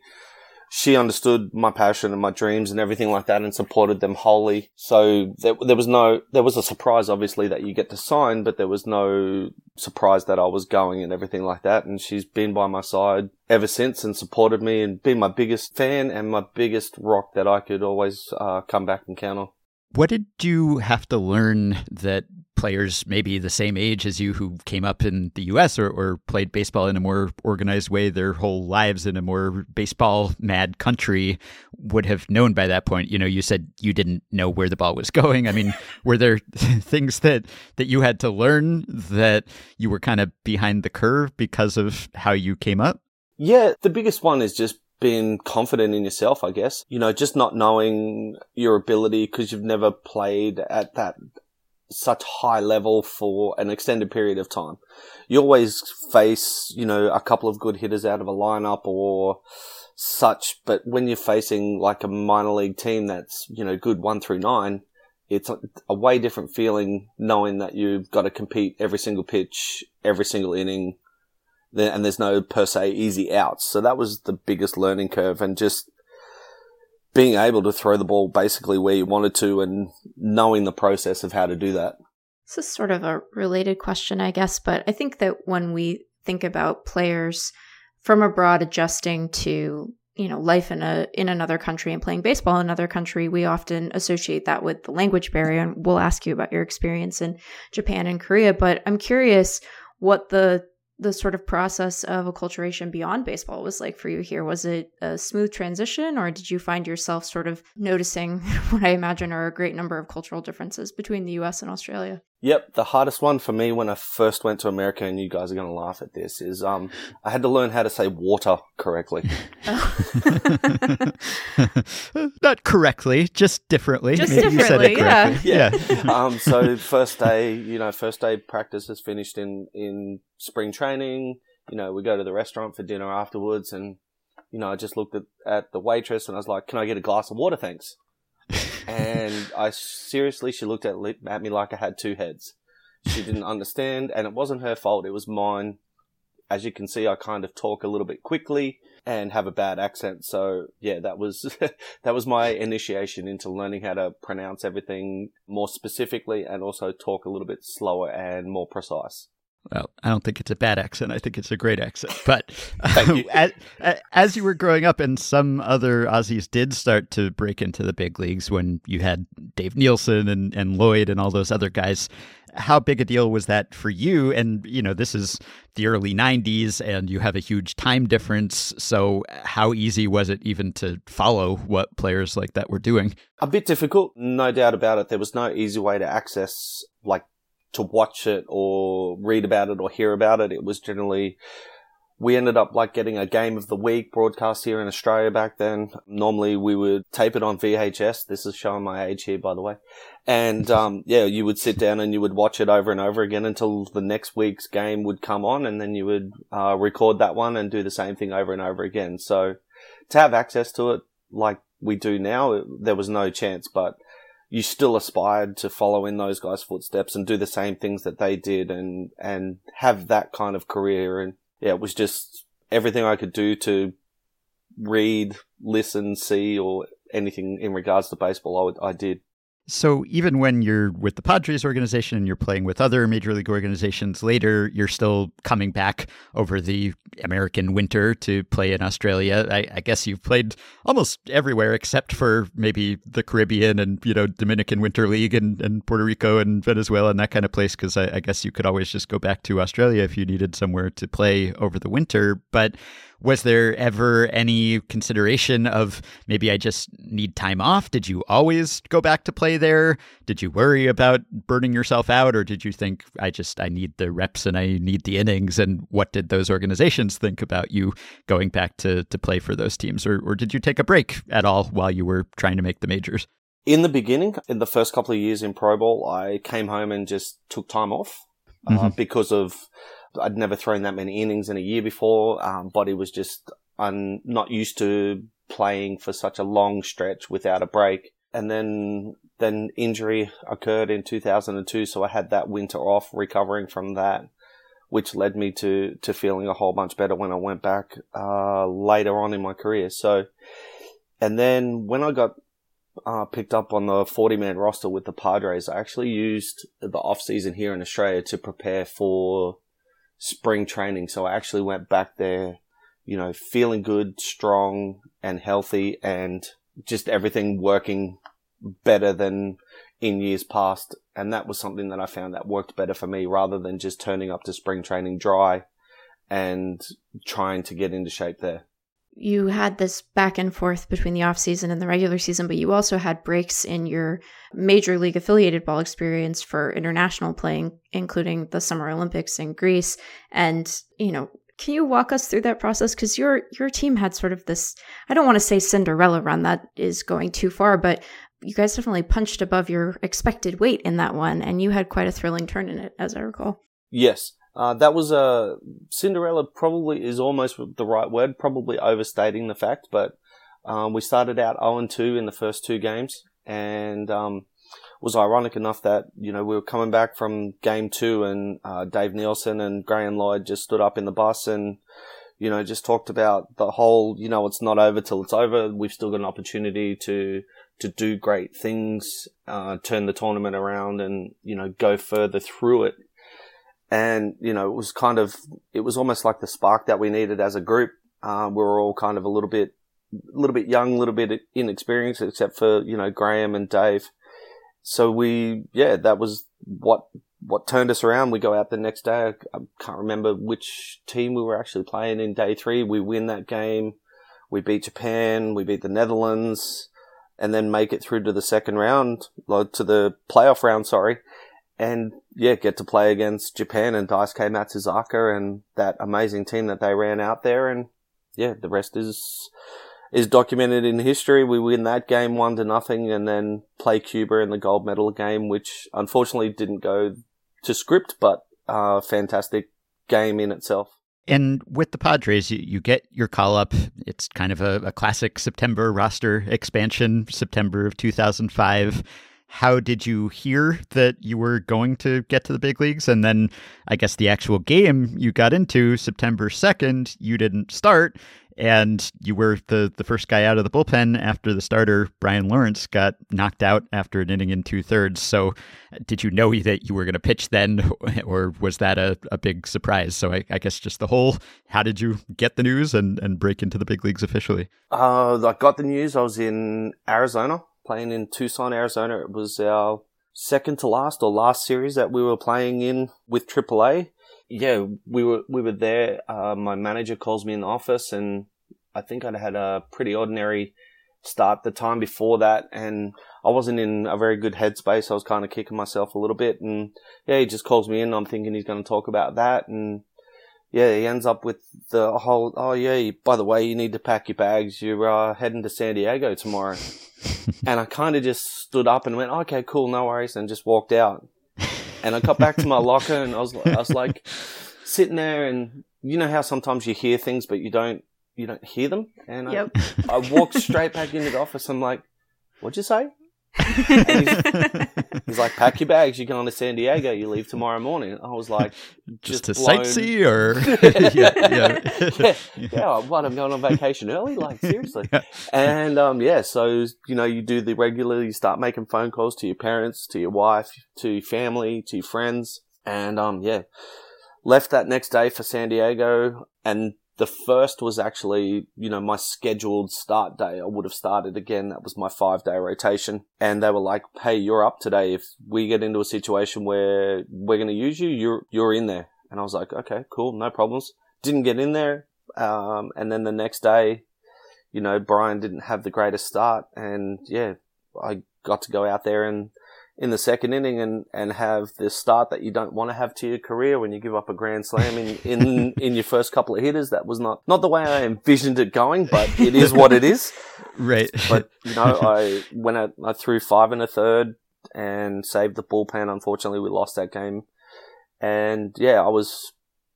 she understood my passion and my dreams and everything like that and supported them wholly. So there, there was no, there was a surprise obviously that you get to sign, but there was no surprise that I was going and everything like that. And she's been by my side ever since and supported me and been my biggest fan and my biggest rock that I could always uh, come back and count on. What did you have to learn that players maybe the same age as you who came up in the US or, or played baseball in a more organized way their whole lives in a more baseball mad country would have known by that point? You know, you said you didn't know where the ball was [LAUGHS] going. I mean, were there [LAUGHS] things that, that you had to learn that you were kind of behind the curve because of how you came up? Yeah, the biggest one is just being confident in yourself, I guess. You know, just not knowing your ability because you've never played at that such high level for an extended period of time. You always face, you know, a couple of good hitters out of a lineup or such, but when you're facing like a minor league team that's, you know, good one through nine, it's a, a way different feeling knowing that you've got to compete every single pitch, every single inning, And there's no per se easy outs. So that was the biggest learning curve and just being able to throw the ball basically where you wanted to and knowing the process of how to do that. This is sort of a related question, I guess, but I think that when we think about players from abroad adjusting to you know life in a in another country and playing baseball in another country, we often associate that with the language barrier. And we'll ask you about your experience in Japan and Korea, but I'm curious what the the sort of process of acculturation beyond baseball was like for you here. Was it a smooth transition, or did you find yourself sort of noticing [LAUGHS] what I imagine are a great number of cultural differences between the U.S. and Australia? Yep, the hardest one for me when I first went to America, and you guys are going to laugh at this, is um, I had to learn how to say water correctly. [LAUGHS] [LAUGHS] Not correctly, just differently. Just Maybe you said it differently, yeah. correctly. yeah. [LAUGHS] um, so first day, you know, first day practice is finished in in spring training. You know, we go to the restaurant for dinner afterwards, and you know, I just looked at at the waitress and I was like, "Can I get a glass of water, thanks?" And I seriously, she looked at at me like I had two heads. She didn't understand, and it wasn't her fault; it was mine. As you can see, I kind of talk a little bit quickly and have a bad accent. So yeah, that was [LAUGHS] that was my initiation into learning how to pronounce everything more specifically and also talk a little bit slower and more precise. Well, I don't think it's a bad accent. I think it's a great accent. [LAUGHS] But Thank you. [LAUGHS] as, as you were growing up, and some other Aussies did start to break into the big leagues when you had Dave Nilsson and, and Lloyd and all those other guys. How big a deal was that for you? And, you know, this is the early 90s and you have a huge time difference. So, how easy was it even to follow what players like that were doing? A bit difficult, no doubt about it. There was no easy way to access, like, to watch it or read about it or hear about it. It was generally, we ended up like getting a game of the week broadcast here in Australia back then. Normally we would tape it on VHS. This is showing my age here, by the way. And, [LAUGHS] um, yeah, you would sit down and you would watch it over and over again until the next week's game would come on and then you would, uh, record that one and do the same thing over and over again. So to have access to it like we do now, there was no chance, but you still aspired to follow in those guys' footsteps and do the same things that they did and, and have that kind of career. And yeah, it was just everything I could do to read, listen, see, or anything in regards to baseball, I, would, I did. So even when you're with the Padres organization and you're playing with other major league organizations later, you're still coming back over the American winter to play in Australia. I, I guess you've played almost everywhere except for maybe the Caribbean and you know Dominican Winter League and, and Puerto Rico and Venezuela and that kind of place. Because I, I guess you could always just go back to Australia if you needed somewhere to play over the winter. But was there ever any consideration of maybe I just need time off? Did you always go back to play there? Did you worry about burning yourself out, or did you think I just I need the reps and I need the innings? And what did those organizations think about you going back to to play for those teams, or or did you take a break at all while you were trying to make the majors? In the beginning, in the first couple of years in pro ball, I came home and just took time off uh, because of I'd never thrown that many innings in a year before. Um, body was just un- not used to playing for such a long stretch without a break. And then, then injury occurred in 2002. So I had that winter off recovering from that, which led me to, to feeling a whole bunch better when I went back, uh, later on in my career. So, and then when I got uh, picked up on the 40 man roster with the Padres, I actually used the off season here in Australia to prepare for spring training. So I actually went back there, you know, feeling good, strong and healthy and just everything working better than in years past. And that was something that I found that worked better for me rather than just turning up to spring training dry and trying to get into shape there you had this back and forth between the off season and the regular season, but you also had breaks in your major league affiliated ball experience for international playing, including the Summer Olympics in Greece. And, you know, can you walk us through that process? Because your your team had sort of this I don't want to say Cinderella run, that is going too far, but you guys definitely punched above your expected weight in that one, and you had quite a thrilling turn in it, as I recall. Yes. Uh, that was a Cinderella. Probably is almost the right word. Probably overstating the fact, but um, we started out 0 2 in the first two games, and um, was ironic enough that you know we were coming back from game two, and uh, Dave Nilsson and Graham Lloyd just stood up in the bus and you know just talked about the whole you know it's not over till it's over. We've still got an opportunity to to do great things, uh, turn the tournament around, and you know go further through it. And you know it was kind of it was almost like the spark that we needed as a group. Uh, we were all kind of a little bit a little bit young, a little bit inexperienced, except for you know Graham and Dave. So we, yeah, that was what what turned us around. We go out the next day. I, I can't remember which team we were actually playing in day three. We win that game. We beat Japan. We beat the Netherlands, and then make it through to the second round, to the playoff round. Sorry, and yeah, get to play against Japan and Daisuke Matsuzaka and that amazing team that they ran out there. And yeah, the rest is is documented in history. We win that game one to nothing, and then play Cuba in the gold medal game, which unfortunately didn't go to script, but uh, fantastic game in itself. And with the Padres, you, you get your call up. It's kind of a, a classic September roster expansion, September of 2005 how did you hear that you were going to get to the big leagues? And then I guess the actual game you got into September 2nd, you didn't start and you were the, the first guy out of the bullpen after the starter, Brian Lawrence, got knocked out after an inning in two thirds. So, did you know that you were going to pitch then, [LAUGHS] or was that a, a big surprise? So, I, I, guess just the whole how did you get the news and, and break into the big leagues officially? Uh, I got the news. I was in Arizona, playing in Tucson, Arizona. It was our second to last or last series that we were playing in with AAA yeah, we were we were there. Uh, my manager calls me in the office, and I think I'd had a pretty ordinary start the time before that, and I wasn't in a very good headspace. I was kind of kicking myself a little bit, and yeah, he just calls me in. I'm thinking he's going to talk about that, and yeah, he ends up with the whole. Oh yeah, by the way, you need to pack your bags. You're uh, heading to San Diego tomorrow, [LAUGHS] and I kind of just stood up and went, okay, cool, no worries, and just walked out. And I got back to my locker and I was, I was like sitting there and you know how sometimes you hear things, but you don't, you don't hear them. And Yep. I, I walked straight back into the office. I'm like, what'd you say? He's, he's like, pack your bags. You're going to San Diego. You leave tomorrow morning. I was like, [LAUGHS] Just, just, to blown- sightsee, or [LAUGHS] [LAUGHS] yeah, yeah. yeah, yeah. What? I'm going on vacation early? Like seriously? And um, yeah. So you know, you do the regular. You start making phone calls to your parents, to your wife, to your family, to your friends, and um, yeah. Left that next day for San Diego, and the first was actually, you know, my scheduled start day. I would have started again. That was my five day rotation. And they were like, Hey, you're up today. If we get into a situation where we're going to use you, you're, you're in there. And I was like, okay, cool. No problems. Didn't get in there. Um, and then the next day, you know, Brian didn't have the greatest start. And yeah, I got to go out there and in the second inning and, and have this start that you don't want to have to your career when you give up a grand slam in, in, [LAUGHS] in your first couple of hitters. That was not, not the way I envisioned it going, but it is what it is. [LAUGHS] right. But, you know, [LAUGHS] I, when I, I threw five and a third and saved the bullpen, unfortunately we lost that game. And yeah, I was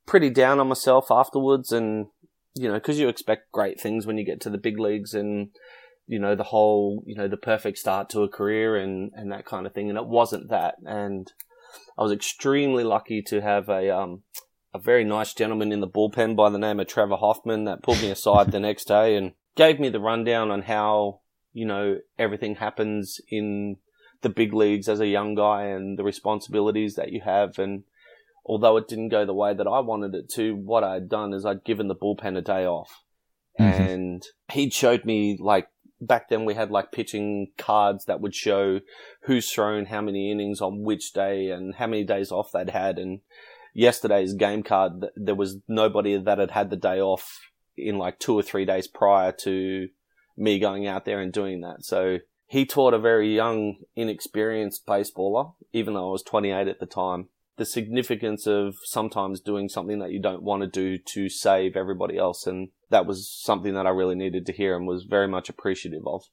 pretty down on myself afterwards and, you know, cause you expect great things when you get to the big leagues and, you know, the whole, you know, the perfect start to a career and, and that kind of thing. And it wasn't that. And I was extremely lucky to have a, um, a very nice gentleman in the bullpen by the name of Trevor Hoffman that pulled me aside the next day and gave me the rundown on how, you know, everything happens in the big leagues as a young guy and the responsibilities that you have. And although it didn't go the way that I wanted it to, what I had done is I'd given the bullpen a day off. Mhm. And he'd showed me like back then we had like pitching cards that would show who's thrown how many innings on which day and how many days off they'd had. And yesterday's game card, there was nobody that had had the day off in like two or three days prior to me going out there and doing that. So he taught a very young, inexperienced baseballer, even though I was 28 at the time, the significance of sometimes doing something that you don't want to do to save everybody else. And that was something that I really needed to hear and was very much appreciative of.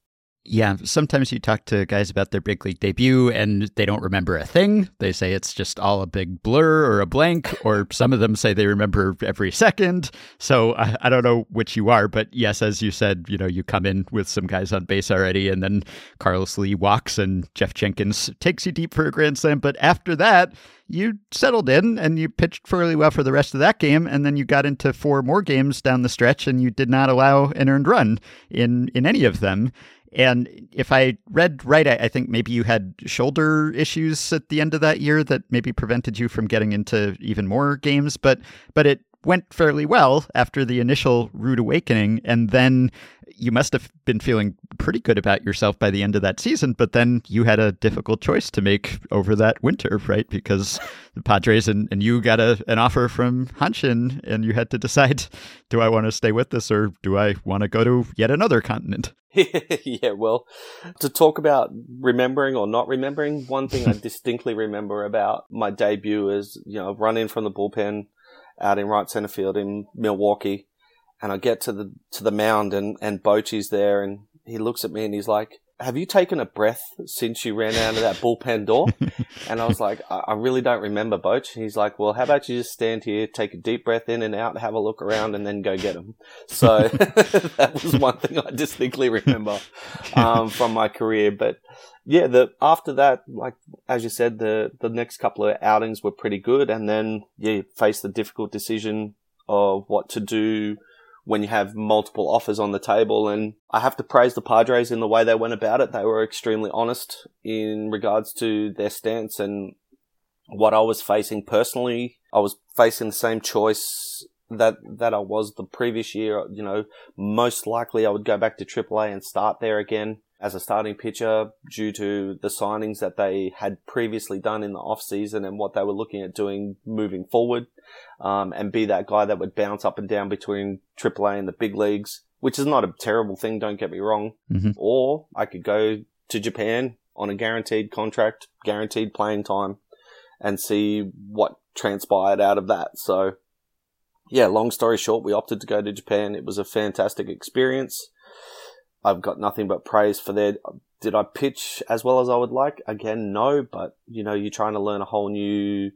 Yeah, sometimes you talk to guys about their big league debut and they don't remember a thing. They say it's just all a big blur or a blank, or [LAUGHS] some of them say they remember every second. So I, I don't know which you are, but yes, as you said, you know, you come in with some guys on base already, and then Carlos Lee walks and Geoff Jenkins takes you deep for a grand slam. But after that, you settled in and you pitched fairly well for the rest of that game, and then you got into four more games down the stretch, and you did not allow an earned run in in any of them. And if I read right, I, think maybe you had shoulder issues at the end of that year that maybe prevented you from getting into even more games. But but it went fairly well after the initial rude awakening, and then you must have been feeling pretty good about yourself by the end of that season. But then you had a difficult choice to make over that winter, right? Because [LAUGHS] the Padres and, and you got a, an offer from Hanshin, and you had to decide: [LAUGHS] do I want to stay with this, or do I want to go to yet another continent? [LAUGHS] yeah, well, to talk about remembering or not remembering, one thing I distinctly remember about my debut is, you know, running from the bullpen out in right center field in Milwaukee, and I get to the to the mound and and Bochy's there, and he looks at me and he's like, have you taken a breath since you ran out of that bullpen door? [LAUGHS] and I was like, I, I really don't remember, Boch. He's like, well, how about you just stand here, take a deep breath in and out, have a look around, and then go get him. So [LAUGHS] [LAUGHS] that was one thing I distinctly remember um, from my career. But yeah, the after that, like as you said, the the next couple of outings were pretty good, and then yeah, you face the difficult decision of what to do when you have multiple offers on the table. And I have to praise the Padres in the way they went about it. They were extremely honest in regards to their stance and what I was facing personally. I was facing the same choice that that I was the previous year. You know, most likely I would go back to AAA and start there again as a starting pitcher due to the signings that they had previously done in the off season and what they were looking at doing moving forward, um, and be that guy that would bounce up and down between AAA and the big leagues, which is not a terrible thing. Don't get me wrong. Mm-hmm. Or I could go to Japan on a guaranteed contract, guaranteed playing time, and see what transpired out of that. So, yeah, long story short, we opted to go to Japan. It was a fantastic experience. I've got nothing but praise for that. Did I pitch as well as I would like? Again, no, but you know, you're trying to learn a whole new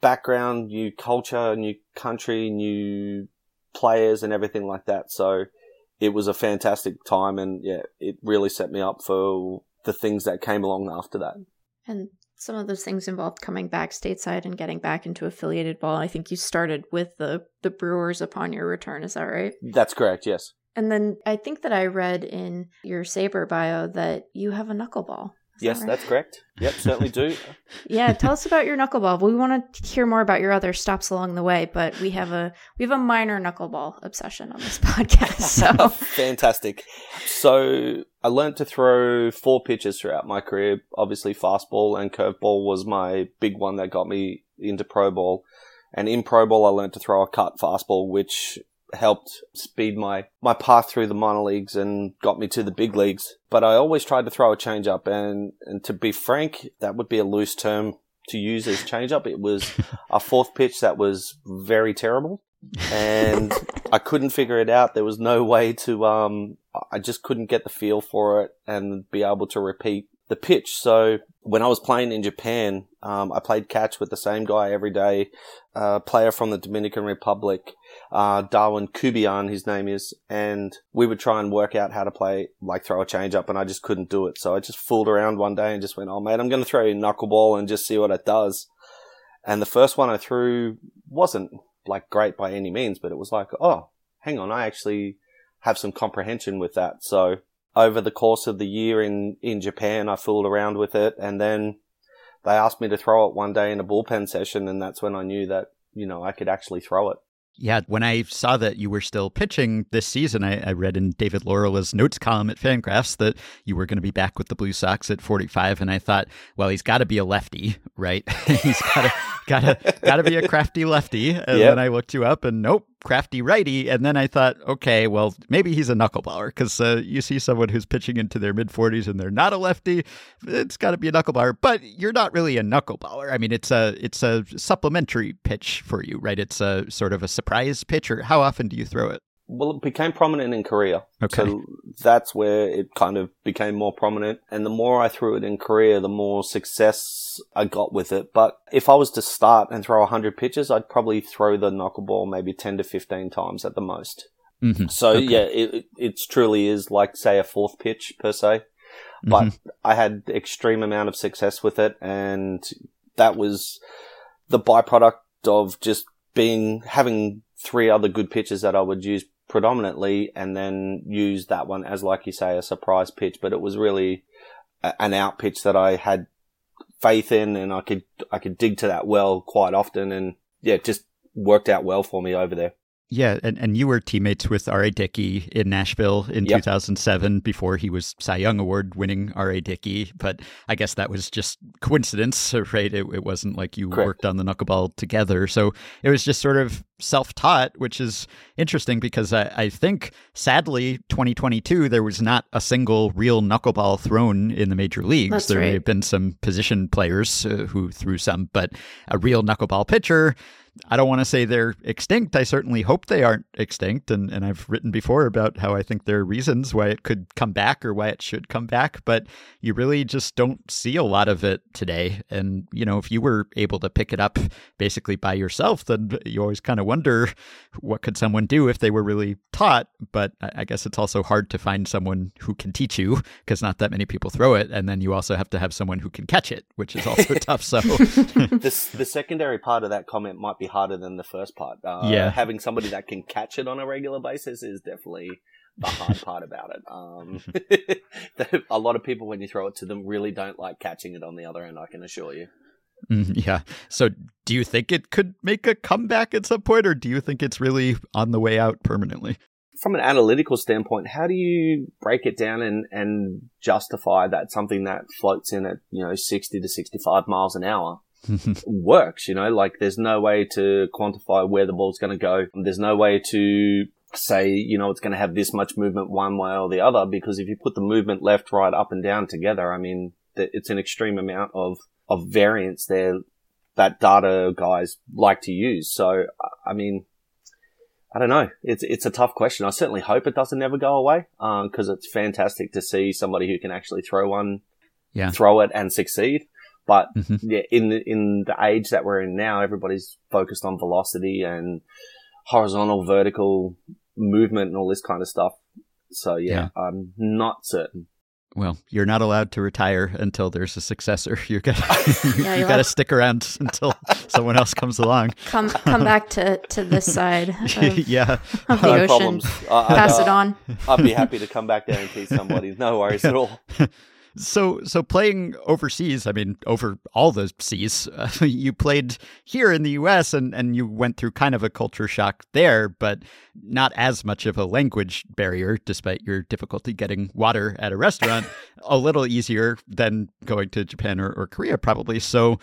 background, new culture, new country, new players and everything like that. So it was a fantastic time and yeah, it really set me up for the things that came along after that. And some of those things involved coming back stateside and getting back into affiliated ball. I think you started with the the Brewers upon your return, is that right? That's correct, yes. And then I think that I read in your SABR bio that you have a knuckleball. Yes, right? that's correct. Yep, certainly do. [LAUGHS] yeah, tell us about your knuckleball. We want to hear more about your other stops along the way, but we have a we have a minor knuckleball obsession on this [LAUGHS] podcast. So [LAUGHS] fantastic. So I learned to throw four pitches throughout my career. Obviously, fastball and curveball was my big one that got me into pro ball. And in pro ball, I learned to throw a cut fastball, which helped speed my, my path through the minor leagues and got me to the big leagues. But I always tried to throw a changeup and, and to be frank, that would be a loose term to use as changeup. It was a fourth pitch that was very terrible and I couldn't figure it out. There was no way to, um, I just couldn't get the feel for it and be able to repeat the pitch. So when I was playing in Japan, um, I played catch with the same guy every day, a player from the Dominican Republic, uh, Darwin Kubian, his name is, and we would try and work out how to play, like throw a change up, and I just couldn't do it. So I just fooled around one day and just went, oh mate, I'm going to throw a knuckleball and just see what it does. And the first one I threw wasn't like great by any means, but it was like, oh, hang on, I actually have some comprehension with that. So over the course of the year in, in Japan, I fooled around with it and then they asked me to throw it one day in a bullpen session. And that's when I knew that, you know, I could actually throw it. Yeah, when I saw that you were still pitching this season, I, I read in David Laurila's notes column at Fangraphs that you were going to be back with the Blue Sox at 45, and I thought, well, he's got to be a lefty, right? [LAUGHS] he's got to got to got to be a crafty lefty. And Yep. then I looked you up, and nope, crafty righty. And then I thought, okay, well, maybe he's a knuckleballer because uh, you see someone who's pitching into their mid 40s and they're not a lefty, it's got to be a knuckleballer. But you're not really a knuckleballer. I mean, it's a it's a supplementary pitch for you, right? It's a sort of a surprise pitch. Or how often do you throw it? Well, it became prominent in Korea. Okay. So that's where it kind of became more prominent. And the more I threw it in Korea, the more success I got with it. But if I was to start and throw 100 pitches, I'd probably throw the knuckleball maybe 10 to 15 times at the most. Mhm. So Okay. yeah, it, it truly is like say a fourth pitch per se. But Mhm. I had extreme amount of success with it and that was the byproduct of just being having three other good pitches that I would use predominantly and then use that one as like you say a surprise pitch. But it was really a- an out pitch that I had faith in and I could I could dig to that well quite often. And yeah just worked out well for me over there Yeah, and, and you were teammates with R.A. Dickey in Nashville in Yep. 2007 before he was Cy Young Award winning R.A. Dickey. But I guess that was just coincidence, [LAUGHS] right? It, it wasn't like you Correct. worked on the knuckleball together. So it was just sort of self taught, which is interesting because I, I think, sadly, 2022, there was not a single real knuckleball thrown in the major leagues. That's there may have been some position players uh, who threw some, but a real knuckleball pitcher. I don't want to say they're extinct. I certainly hope they aren't extinct. And, and I've written before about how I think there are reasons why it could come back or why it should come back, but you really just don't see a lot of it today. And, you know, if you were able to pick it up basically by yourself, then you always kind of wonder what could someone do if they were really taught. But I I guess it's also hard to find someone who can teach you because not that many people throw it. And then you also have to have someone who can catch it, which is also [LAUGHS] tough. So, [LAUGHS] [LAUGHS] the, the secondary part of that comment might be harder than the first part. Uh, Yeah. Having somebody that can catch it on a regular basis is definitely the hard [LAUGHS] part about it. Um, [LAUGHS] [LAUGHS] a lot of people, when you throw it to them, really don't like catching it on the other end, I can assure you. Mm, yeah. So, do you think it could make a comeback at some point, or do you think it's really on the way out permanently? From an analytical standpoint, how do you break it down and, and justify that something that floats in at, you know, 60 to 65 miles an hour works, you know, like there's no way to quantify where the ball's going to go. There's no way to say, you know, it's going to have this much movement one way or the other because if you put the movement left, right, up and down together, I mean, it's an extreme amount of, of variance there that data guys like to use. So, I- mean, I don't know. It's it's a tough question. I certainly hope it doesn't ever go away uh, because it's fantastic to see somebody who can actually throw one, Yeah. throw it and succeed. But Mhm. yeah, in the, in the age that we're in now, everybody's focused on velocity and horizontal, vertical movement and all this kind of stuff. So yeah, I'm not certain. Well, you're not allowed to retire until there's a successor. [LAUGHS] You're gonna you, Yeah, you got to [LAUGHS] stick around [LAUGHS] until someone else comes along. Come come back to, to this side of, yeah. of the no ocean. problems. I, I- Pass I- it on. I'd be happy to come back there and teach somebody. No worries at all. So, so playing overseas, I mean, over all the seas, uh, [LAUGHS] you played here in the U.S. and and you went through kind of a culture shock there, but not as much of a language barrier, despite your difficulty getting water at a restaurant. [LAUGHS] a little easier than going to Japan or, or Korea, probably. So,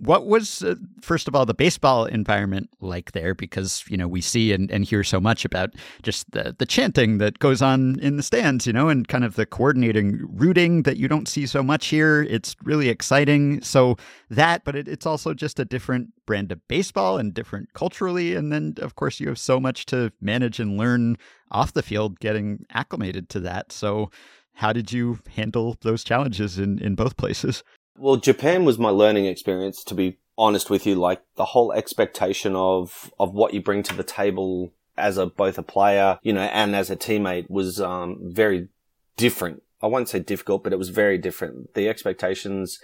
what was uh, first of all the baseball environment like there? Because you know we see and, and hear so much about just the the chanting that goes on in the stands, you know, and kind of the coordinating rooting that you don't see so much here. It's really exciting. So that, but it, it's also just a different brand of baseball and different culturally. And then of course you have so much to manage and learn off the field, getting acclimated to that. So how did you handle those challenges in in both places? Well, Japan was my learning experience, to be honest with you. Like the whole expectation of, of what you bring to the table as a, both a player, you know, and as a teammate was, um, very different. I won't say difficult, but it was very different. The expectations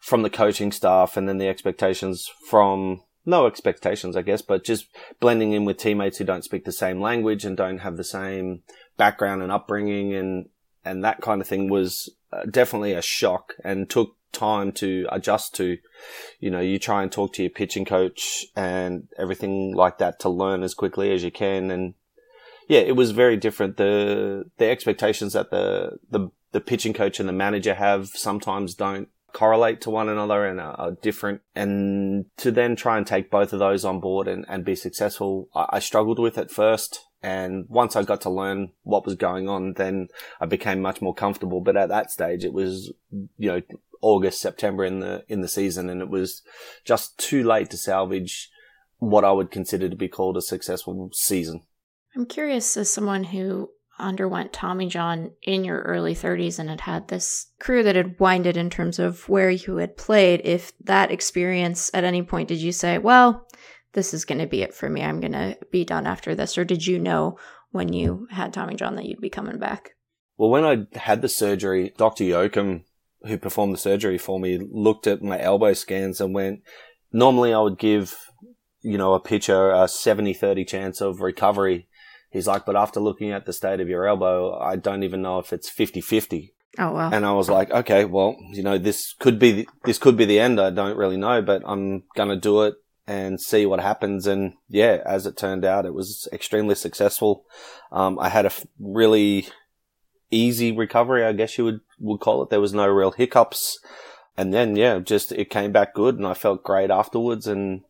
from the coaching staff and then the expectations from, no expectations, I guess, but just blending in with teammates who don't speak the same language and don't have the same background and upbringing and, and that kind of thing was uh, definitely a shock and took time to adjust to. You know, you try and talk to your pitching coach and everything like that to learn as quickly as you can. And yeah, it was very different. The, the expectations that the, the, the pitching coach and the manager have sometimes don't correlate to one another and are, are different. And to then try and take both of those on board and, and be successful, I, I struggled with at first. And once I got to learn what was going on, then I became much more comfortable. But at that stage, it was, you know, August, September in the, in the season. And it was just too late to salvage what I would consider to be called a successful season. I'm curious as someone who underwent Tommy John in your early 30s and had had this career that had winded in terms of where you had played, if that experience at any point did you say, well, this is going to be it for me. I'm going to be done after this. Or did you know when you had Tommy John that you'd be coming back? Well, when I had the surgery, Dr. Yocum, who performed the surgery for me, looked at my elbow scans and went, normally I would give, you know, a pitcher a 70 30 chance of recovery. He's like, but after looking at the state of your elbow, I don't even know if it's 50 50. Oh, wow. And I was like, okay, well, you know, this could be, this could be the end. I don't really know, but I'm going to do it and see what happens. And yeah, as it turned out, it was extremely successful. Um, I had a f- really easy recovery, I guess you would, would call it. There was no real hiccups. And then, yeah, just it came back good and I felt great afterwards and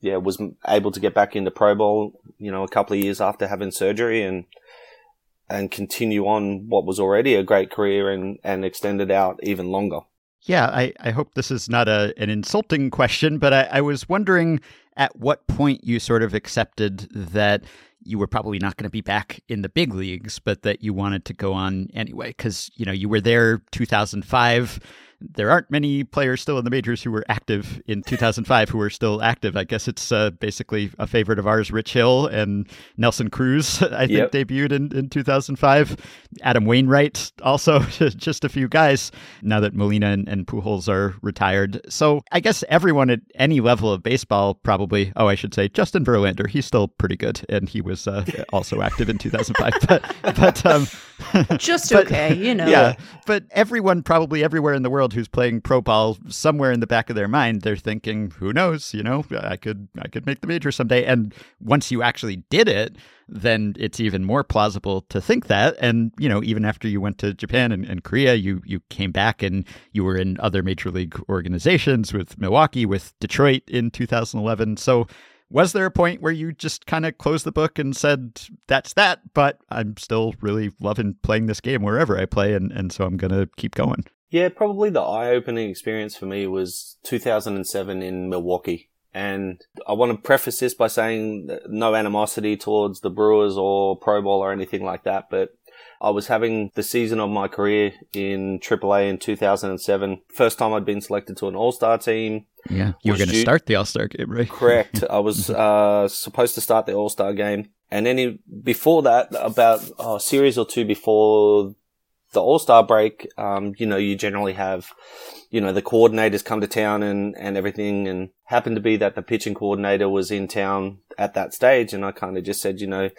yeah, was able to get back into pro ball, you know, a couple of years after having surgery and, and continue on what was already a great career and, and extend it out even longer. Yeah, I, I hope this is not a an insulting question, but I, I was wondering at what point you sort of accepted that you were probably not going to be back in the big leagues, but that you wanted to go on anyway. Because, you know, you were there 2005 there aren't many players still in the majors who were active in 2005 who are still active. I guess it's uh, basically a favorite of ours, Rich Hill and Nelson Cruz, [LAUGHS] I think Yep. debuted in, in 2005. Adam Wainwright, also [LAUGHS] just a few guys now that Molina and, and Pujols are retired. So I guess everyone at any level of baseball probably, oh, I should say Justin Verlander, he's still pretty good. And he was uh, [LAUGHS] also active in 2005. But, but um, Just But- okay, you know. yeah, but everyone probably everywhere in the world who's playing pro ball, somewhere in the back of their mind, they're thinking, "Who knows? You know, I could, I could make the major someday." And once you actually did it, then it's even more plausible to think that. And you know, even after you went to Japan and, and Korea, you you came back and you were in other major league organizations with Milwaukee, with Detroit in 2011. So. Was there a point where you just kind of closed the book and said, that's that, but I'm still really loving playing this game wherever I play, and, and so I'm going to keep going? Yeah, probably the eye-opening experience for me was 2007 in Milwaukee. And I want to preface this by saying no animosity towards the Brewers or pro ball or anything like that, but I was having the season of my career in AAA in 2007. First time I'd been selected to an All-Star team. Yeah. You were going to start the All Star game, right? Correct. [LAUGHS] I was uh, supposed to start the All Star game, and then before that, about oh, a series or two before the All Star break, um, you know, you generally have, you know, the coordinators come to town and and everything, and happened to be that the pitching coordinator was in town at that stage, and I kind of just said, you know.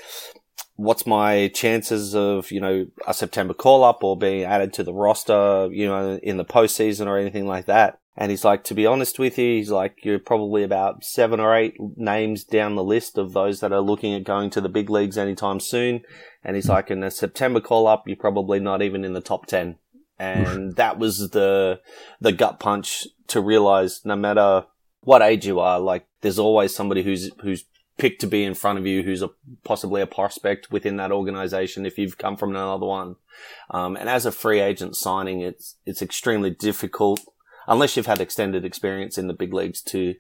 What's my chances of, you know, a September call up or being added to the roster, you know, in the postseason or anything like that? And he's like, to be honest with you, he's like, you're probably about seven or eight names down the list of those that are looking at going to the big leagues anytime soon. And he's like, in a September call up, you're probably not even in the top 10. And [LAUGHS] that was the, the gut punch to realize no matter what age you are, like there's always somebody who's, who's picked to be in front of you, who's a, possibly a prospect within that organization if you've come from another one. Um, and as a free agent signing, it's, it's extremely difficult unless you've had extended experience in the big leagues to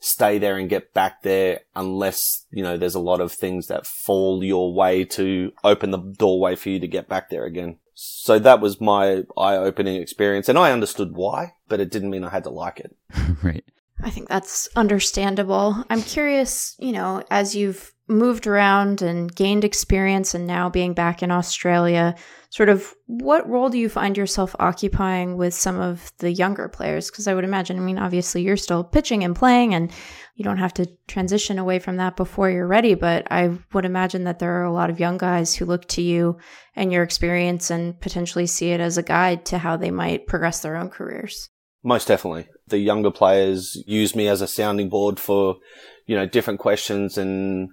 stay there and get back there unless, you know, there's a lot of things that fall your way to open the doorway for you to get back there again. So that was my eye opening experience and I understood why, but it didn't mean I had to like it. [LAUGHS] right. I think that's understandable. I'm curious, you know, as you've moved around and gained experience and now being back in Australia, sort of what role do you find yourself occupying with some of the younger players? Because I would imagine, I mean, obviously you're still pitching and playing and you don't have to transition away from that before you're ready. But I would imagine that there are a lot of young guys who look to you and your experience and potentially see it as a guide to how they might progress their own careers. Most definitely. The younger players use me as a sounding board for, you know, different questions and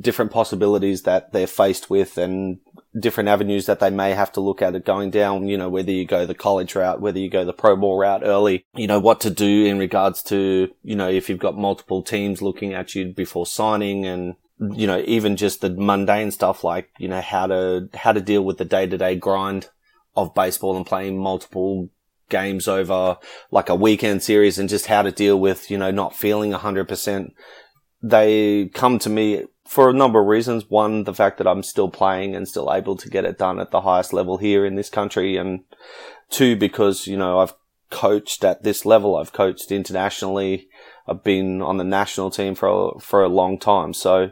different possibilities that they're faced with and different avenues that they may have to look at it going down, you know, whether you go the college route, whether you go the pro ball route early, you know, what to do in regards to, you know, if you've got multiple teams looking at you before signing and, you know, even just the mundane stuff like, you know, how to, how to deal with the day to day grind of baseball and playing multiple games over like a weekend series and just how to deal with, you know, not feeling 100% they come to me for a number of reasons. One, the fact that I'm still playing and still able to get it done at the highest level here in this country. And two, because, you know, I've coached at this level. I've coached internationally. I've been on the national team for a, for a long time. So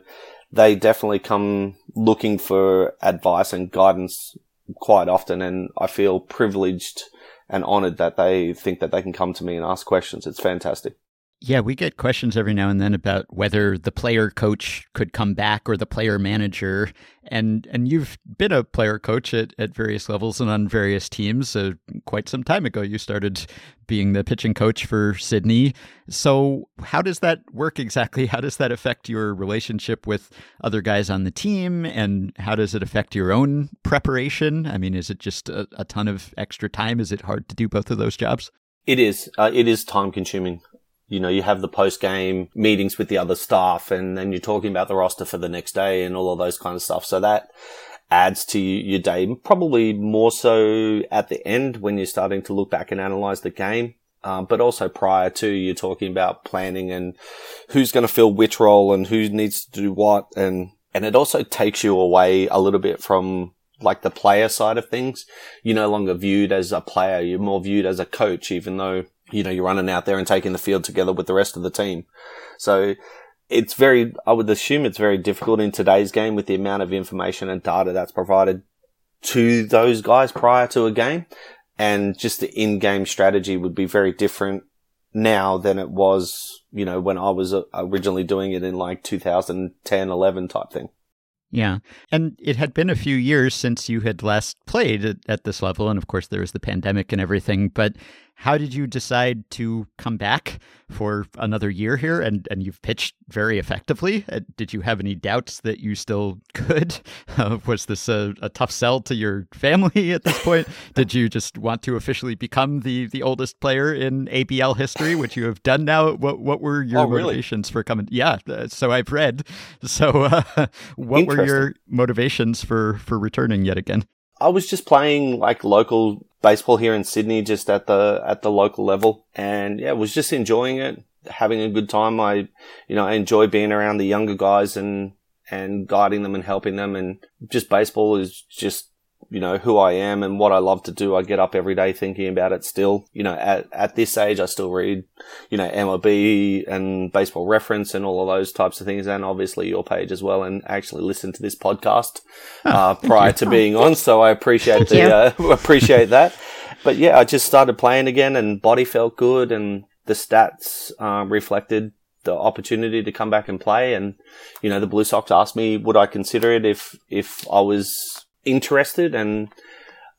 they definitely come looking for advice and guidance quite often. And I feel privileged and honored that they think that they can come to me and ask questions. It's fantastic. Yeah, we get questions every now and then about whether the player coach could come back or the player manager. And and you've been a player coach at, at various levels and on various teams. Uh, quite some time ago, you started being the pitching coach for Sydney. So, how does that work exactly? How does that affect your relationship with other guys on the team? And how does it affect your own preparation? I mean, is it just a, a ton of extra time? Is it hard to do both of those jobs? It is. Uh, it is time consuming you know, you have the post game meetings with the other staff and then you're talking about the roster for the next day and all of those kind of stuff. So that adds to your day, probably more so at the end when you're starting to look back and analyze the game. Um, but also prior to you're talking about planning and who's going to fill which role and who needs to do what. And, and it also takes you away a little bit from like the player side of things. You're no longer viewed as a player. You're more viewed as a coach, even though you know, you're running out there and taking the field together with the rest of the team. So it's very, I would assume it's very difficult in today's game with the amount of information and data that's provided to those guys prior to a game. And just the in-game strategy would be very different now than it was, you know, when I was uh, originally doing it in like 2010, 11 type thing. Yeah. And it had been a few years since you had last played at, at, this level. And of course, there was the pandemic and everything. But how did you decide to come back for another year here? And, and you've pitched very effectively. Uh, did you have any doubts that you still could? [LAUGHS] Uh, was this a, a, tough sell to your family at this point? [LAUGHS] did you just want to officially become the, the oldest player in ABL history, which you have done now? What, what were your oh, motivations really? for coming? Yeah. Uh, so I've read. [LAUGHS] So uh, what were your motivations for, for returning yet again? I was just playing like local baseball here in Sydney, just at the at the local level, and yeah, was just enjoying it, having a good time. I, you know, I enjoy being around the younger guys and and guiding them and helping them, and just baseball is just you know, who I am and what I love to do. I get up every day thinking about it still. You know, at, at this age, I still read, you know, MLB and baseball reference and all of those types of things. And obviously your page as well. And actually listen to this podcast, oh, uh, prior to being on. So I appreciate the, uh, [LAUGHS] appreciate that. But yeah, I just started playing again and body felt good and the stats, uh, reflected the opportunity to come back and play. And, you know, the Blue Sox asked me, would I consider it if, if I was interested and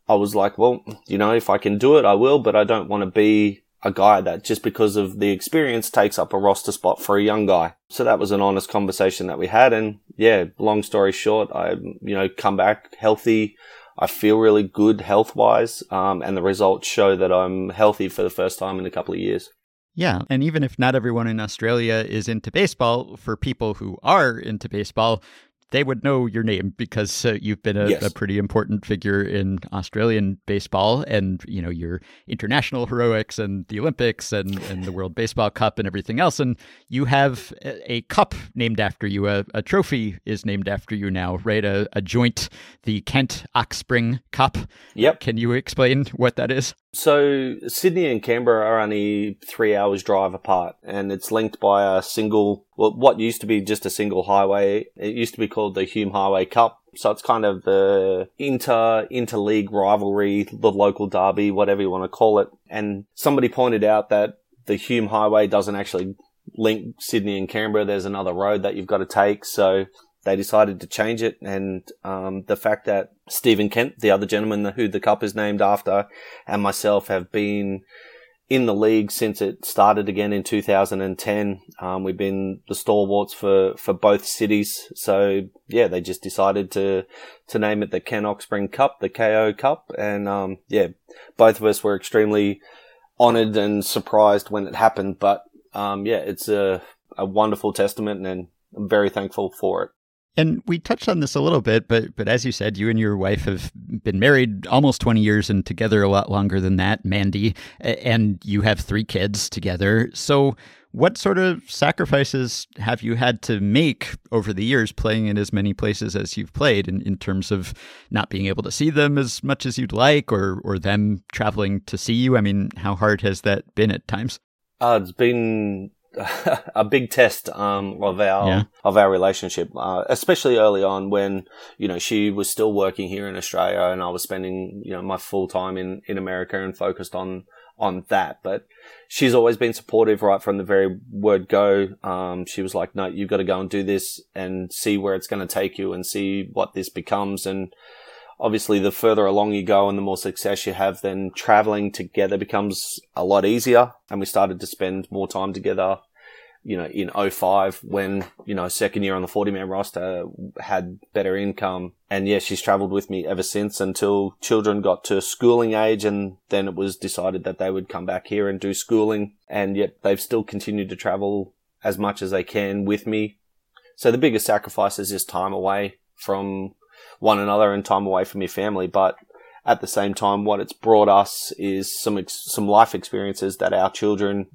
I was like, well, you know, if I can do it, I will, but I don't want to be a guy that just because of the experience takes up a roster spot for a young guy. So that was an honest conversation that we had. And yeah, long story short, I, you know, come back healthy. I feel really good health wise. Um, and the results show that I'm healthy for the first time in a couple of years. Yeah. And even if not everyone in Australia is into baseball, for people who are into baseball, they would know your name because uh, you've been a, yes. a, pretty important figure in Australian baseball and you know your international heroics and the Olympics and, and the World Baseball Cup and everything else. And you have a, a cup named after you a, a, trophy is named after you now right? A, a joint the Kent Oxspring Cup. Yep. Can you explain what that is so Sydney and Canberra are only three hours drive apart, and it's linked by a single, well, what used to be just a single highway. It used to be called the Hume Highway Cup. So it's kind of the inter interleague rivalry, the local derby, whatever you want to call it. And somebody pointed out that the Hume Highway doesn't actually link Sydney and Canberra. There's another road that you've got to take. So they decided to change it. And um, the fact that Stephen Kent, the other gentleman who the cup is named after, and myself have been in the league since it started again in 2010. Um, we've been the stalwarts for, for both cities. So yeah, they just decided to, to name it the Kent Oxspring Cup, the KO Cup. And, um, yeah, both of us were extremely honored and surprised when it happened. But, um, yeah, it's a, a wonderful testament and I'm very thankful for it. And we touched on this a little bit, but but as you said, you and your wife have been married almost 20 years and together a lot longer than that, Mandy, and you have three kids together. So what sort of sacrifices have you had to make over the years playing in as many places as you've played in, in terms of not being able to see them as much as you'd like or or them traveling to see you? I mean, how hard has that been at times? Uh, it's been a big test um, of our Yeah. of our relationship, uh, especially early on when you know she was still working here in Australia and I was spending you know my full time in in America and focused on on that. But she's always been supportive right from the very word go. Um, she was like, "No, you've got to go and do this and see where it's going to take you and see what this becomes." And obviously the further along you go and the more success you have, then traveling together becomes a lot easier. And we started to spend more time together, you know, in 05 when, you know, second year on the 40 man roster had better income. And yeah, she's traveled with me ever since until children got to schooling age. And then it was decided that they would come back here and do schooling. And yet they've still continued to travel as much as they can with me. So the biggest sacrifice is just time away from one another and time away from your family. But at the same time, what it's brought us is some ex- some life experiences that our children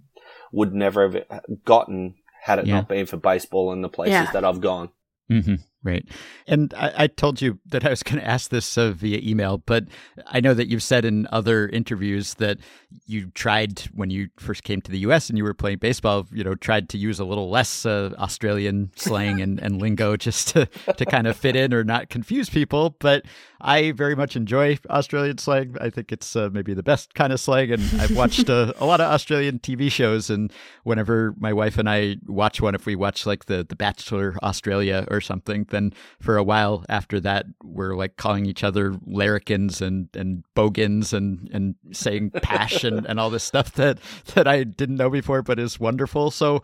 would never have gotten had it Yeah. not been for baseball and the places Yeah. that I've gone. hmm right. And I, I told you that I was going to ask this uh, via email, but I know that you've said in other interviews that you tried when you first came to the U.S. and you were playing baseball, you know, tried to use a little less uh, Australian slang and, and lingo just to, to kind of fit in or not confuse people. But I very much enjoy Australian slang. I think it's uh, maybe the best kind of slang. And I've watched uh, a lot of Australian TV shows. And whenever my wife and I watch one, if we watch like the, the Bachelor Australia or something, then for a while after that, we're like calling each other larrikins and, and bogans and, and saying pash and, and all this stuff that, that I didn't know before, but is wonderful. So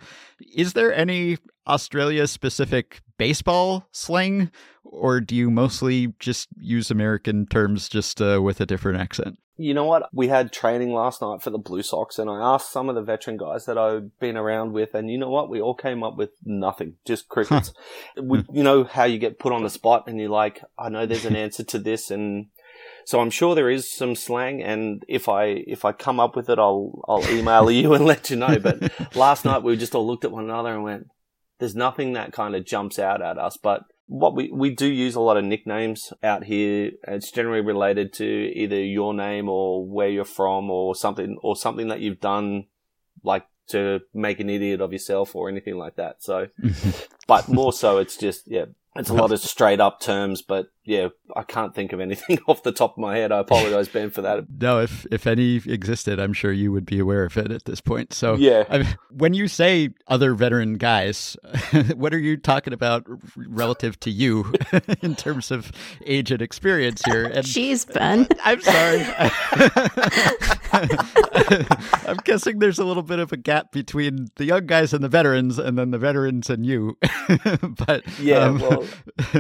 is there any Australia specific baseball slang or do you mostly just use American terms just uh, with a different accent? You know what? We had training last night for the Blue Sox, and I asked some of the veteran guys that I've been around with, and you know what? We all came up with nothing, just [LAUGHS] crickets. we, you know how you get put on the spot, and you're like, I know there's an answer to this, and so I'm sure there is some slang, and if I if I come up with it, I'll I'll email you and let you know. But [LAUGHS] last night we just all looked at one another and went, "There's nothing that kind of jumps out at us." But what we we do use a lot of nicknames out here. It's generally related to either your name or where you're from, or something or something that you've done, like to make an idiot of yourself or anything like that. So, [LAUGHS] but more so, it's just yeah. It's a lot of straight up terms, but yeah, I can't think of anything [LAUGHS] off the top of my head. I apologize, Ben, for that. No, if if any existed, I'm sure you would be aware of it at this point. So, Yeah. I mean, when you say other veteran guys, [LAUGHS] what are you talking about relative to you [LAUGHS] in terms of age and experience here? And Jeez, Ben. I'm sorry. I'm guessing there's a little bit of a gap between the young guys and the veterans, and then the veterans and you. but Yeah, um, well,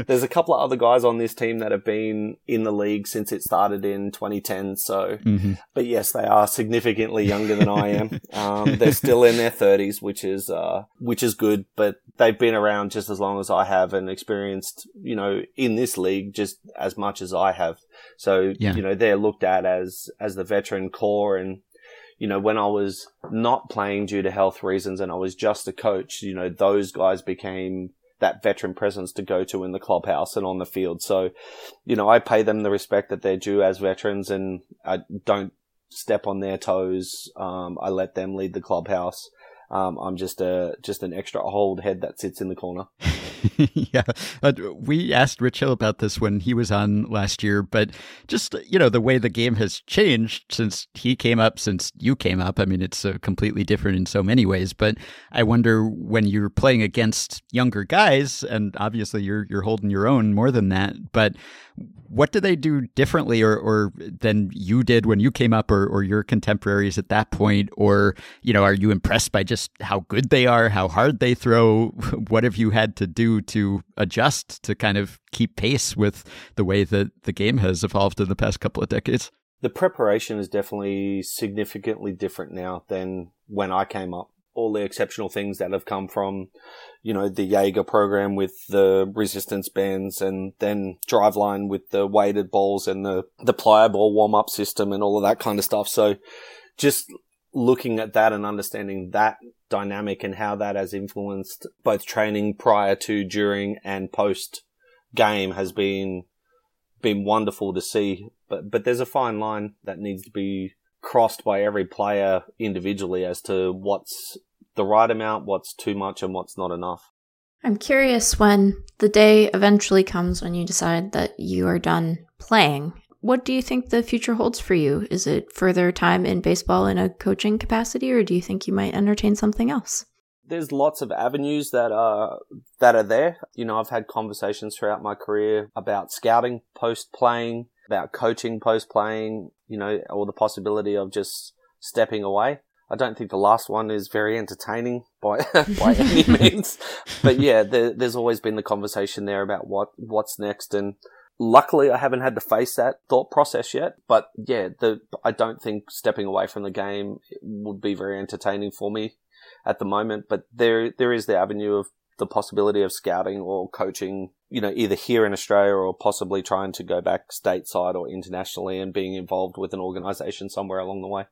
there's a couple of other guys on this team that have been in the league since it started in 2010. So, mhm. but yes, they are significantly younger than I am. [LAUGHS] Um, they're still in their 30s, which is uh, which is good. But they've been around just as long as I have and experienced, you know, in this league just as much as I have. So, Yeah. you know, they're looked at as as the veteran core and. You know, when I was not playing due to health reasons and I was just a coach, you know, those guys became that veteran presence to go to in the clubhouse and on the field. So, you know, I pay them the respect that they're due as veterans and I don't step on their toes. Um, I let them lead the clubhouse. Um, I'm just a, just an extra old head that sits in the corner. [LAUGHS] [LAUGHS] yeah, uh, we asked Rich Hill about this when he was on last year, but just you know the way the game has changed since he came up, since you came up. I mean, it's uh, completely different in so many ways. But I wonder when you're playing against younger guys, and obviously you're you're holding your own more than that. But what do they do differently, or or than you did when you came up, or or your contemporaries at that point, or you know, are you impressed by just how good they are, how hard they throw? [LAUGHS] What have you had to do to adjust to kind of keep pace with the way that the game has evolved in the past couple of decades? The preparation is definitely significantly different now than when I came up. all the exceptional things that have come from, you know, the Jaeger program with the resistance bands and then driveline with the weighted balls and the, the pliable warm up system and all of that kind of stuff. So just looking at that and understanding that dynamic and how that has influenced both training prior to, during and post game has been, been wonderful to see. But, but there's a fine line that needs to be crossed by every player individually as to what's the right amount, what's too much, and what's not enough. I'm curious when the day eventually comes when you decide that you are done playing. What do you think the future holds for you? Is it further time in baseball in a coaching capacity, or do you think you might entertain something else? There's lots of avenues that are that are there. You know, I've had conversations throughout my career about scouting post playing, about coaching post playing, you know, or the possibility of just stepping away. I don't think the last one is very entertaining by [LAUGHS] by any [LAUGHS] means, but yeah, there, there's always been the conversation there about what what's next, and luckily I haven't had to face that thought process yet. But yeah, the I don't think stepping away from the game would be very entertaining for me at the moment. But there there is the avenue of the possibility of scouting or coaching, you know, either here in Australia or possibly trying to go back stateside or internationally and being involved with an organization somewhere along the way.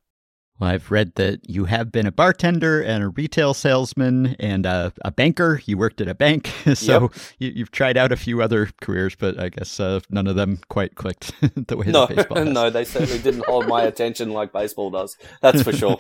Well, I've read that you have been a bartender and a retail salesman and a, a banker. You worked at a bank, [LAUGHS] so Yep. you, you've tried out a few other careers, but I guess uh, none of them quite clicked [LAUGHS] the way No, that [LAUGHS] baseball has. no, they certainly didn't hold my attention like baseball does. That's for sure.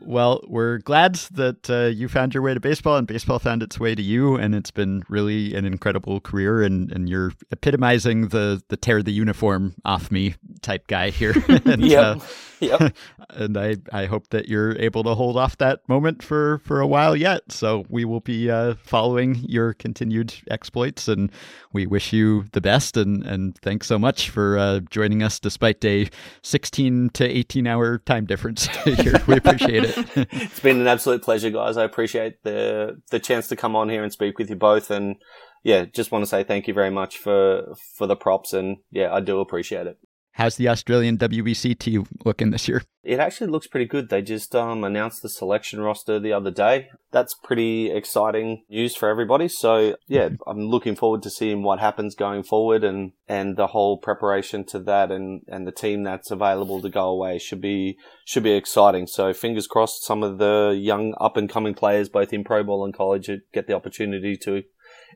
Well, we're glad that uh, you found your way to baseball and baseball found its way to you, and it's been really an incredible career. And, and you're epitomizing the the tear the uniform off me type guy here. [LAUGHS] and, Yep. uh, Yep. [LAUGHS] and I, I hope that you're able to hold off that moment for, for a while yet. So we will be uh, following your continued exploits, and we wish you the best. And, and thanks so much for uh, joining us despite a 16 to 18 hour time difference [LAUGHS] here. We appreciate it. [LAUGHS] it's been an absolute pleasure, guys. I appreciate the the chance to come on here and speak with you both, and yeah, just want to say thank you very much for for the props, and yeah, I do appreciate it. How's the Australian WBC team looking this year? It actually looks pretty good. They just um, announced the selection roster the other day. That's pretty exciting news for everybody. So yeah, [LAUGHS] I'm looking forward to seeing what happens going forward and, and the whole preparation to that and, and the team that's available to go away should be, should be exciting. So fingers crossed some of the young up and coming players, both in pro ball and college, get the opportunity to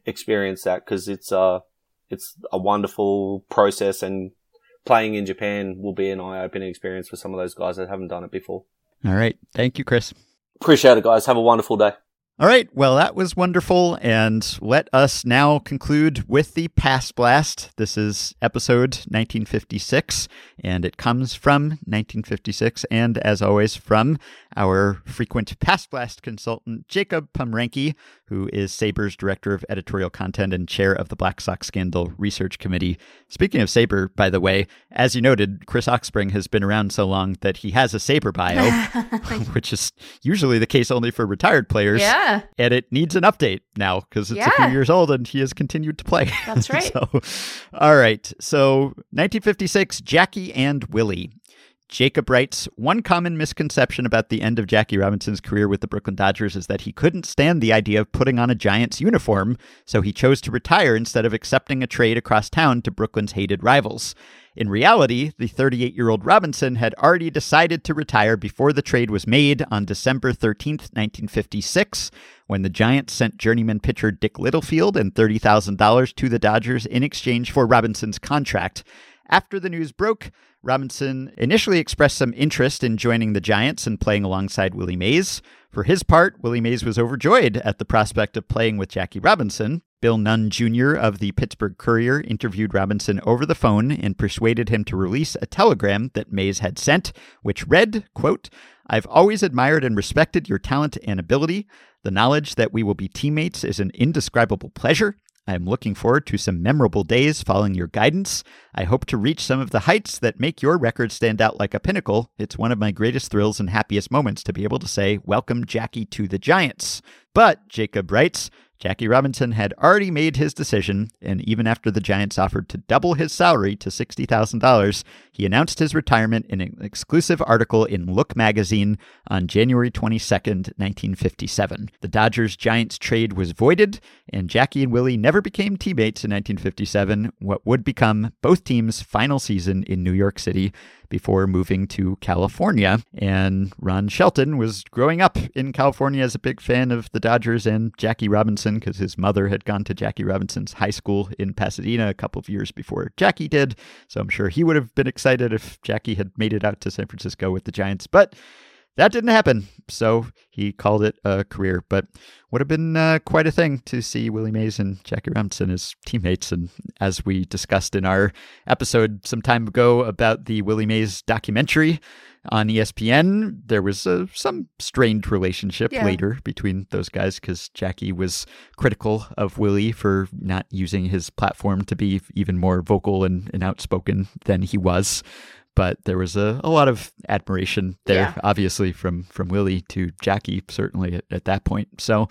experience that because it's, uh, it's a wonderful process and playing in Japan will be an eye-opening experience for some of those guys that haven't done it before. All right. Thank you, Chris. Appreciate it, guys. Have a wonderful day. All right. Well, that was wonderful. And let us now conclude with the Past Blast. This is episode 1956, and it comes from 1956, and as always, from our frequent Past Blast consultant, Jacob Pomrenke, who is SABR's Director of Editorial Content and Chair of the Black Sox Scandal Research Committee. Speaking of SABR, by the way, as you noted, Chris Oxspring has been around so long that he has a Saber bio, [LAUGHS] [LAUGHS] which is usually the case only for retired players yeah, and it needs an update now because it's a few years old and he has continued to play. That's [LAUGHS] right. so, all right. So, 1956, Jackie and Willie. Jacob writes One common misconception about the end of Jackie Robinson's career with the Brooklyn Dodgers is that he couldn't stand the idea of putting on a Giants uniform, so he chose to retire instead of accepting a trade across town to Brooklyn's hated rivals. In reality, the 38 year old Robinson had already decided to retire before the trade was made on December 13th, 1956, when the Giants sent journeyman pitcher Dick Littlefield and $30,000 to the Dodgers in exchange for Robinson's contract. After the news broke, Robinson initially expressed some interest in joining the Giants and playing alongside Willie Mays. For his part, Willie Mays was overjoyed at the prospect of playing with Jackie Robinson. Bill Nunn Jr. of the Pittsburgh Courier interviewed Robinson over the phone and persuaded him to release a telegram that Mays had sent, which read, quote, I've always admired and respected your talent and ability. The knowledge that we will be teammates is an indescribable pleasure. I am looking forward to some memorable days following your guidance. I hope to reach some of the heights that make your record stand out like a pinnacle. It's one of my greatest thrills and happiest moments to be able to say, Welcome, Jackie, to the Giants. But Jacob writes, Jackie Robinson had already made his decision, and even after the Giants offered to double his salary to $60,000, he announced his retirement in an exclusive article in Look magazine on January 22nd, 1957. The Dodgers Giants trade was voided, and Jackie and Willie never became teammates in 1957, what would become both teams' final season in New York City before moving to California. And Ron Shelton was growing up in California as a big fan of the Dodgers and Jackie Robinson because his mother had gone to Jackie Robinson's high school in Pasadena a couple of years before Jackie did. So I'm sure he would have been excited if Jackie had made it out to San Francisco with the Giants. But that didn't happen. So he called it a career, but would have been uh, quite a thing to see Willie Mays and Jackie Robinson as teammates. And as we discussed in our episode some time ago about the Willie Mays documentary on ESPN, there was uh, some strained relationship Yeah. later between those guys because Jackie was critical of Willie for not using his platform to be even more vocal and, and outspoken than he was but there was a, a lot of admiration there, Yeah. obviously from from Willie to Jackie, certainly at, at that point. So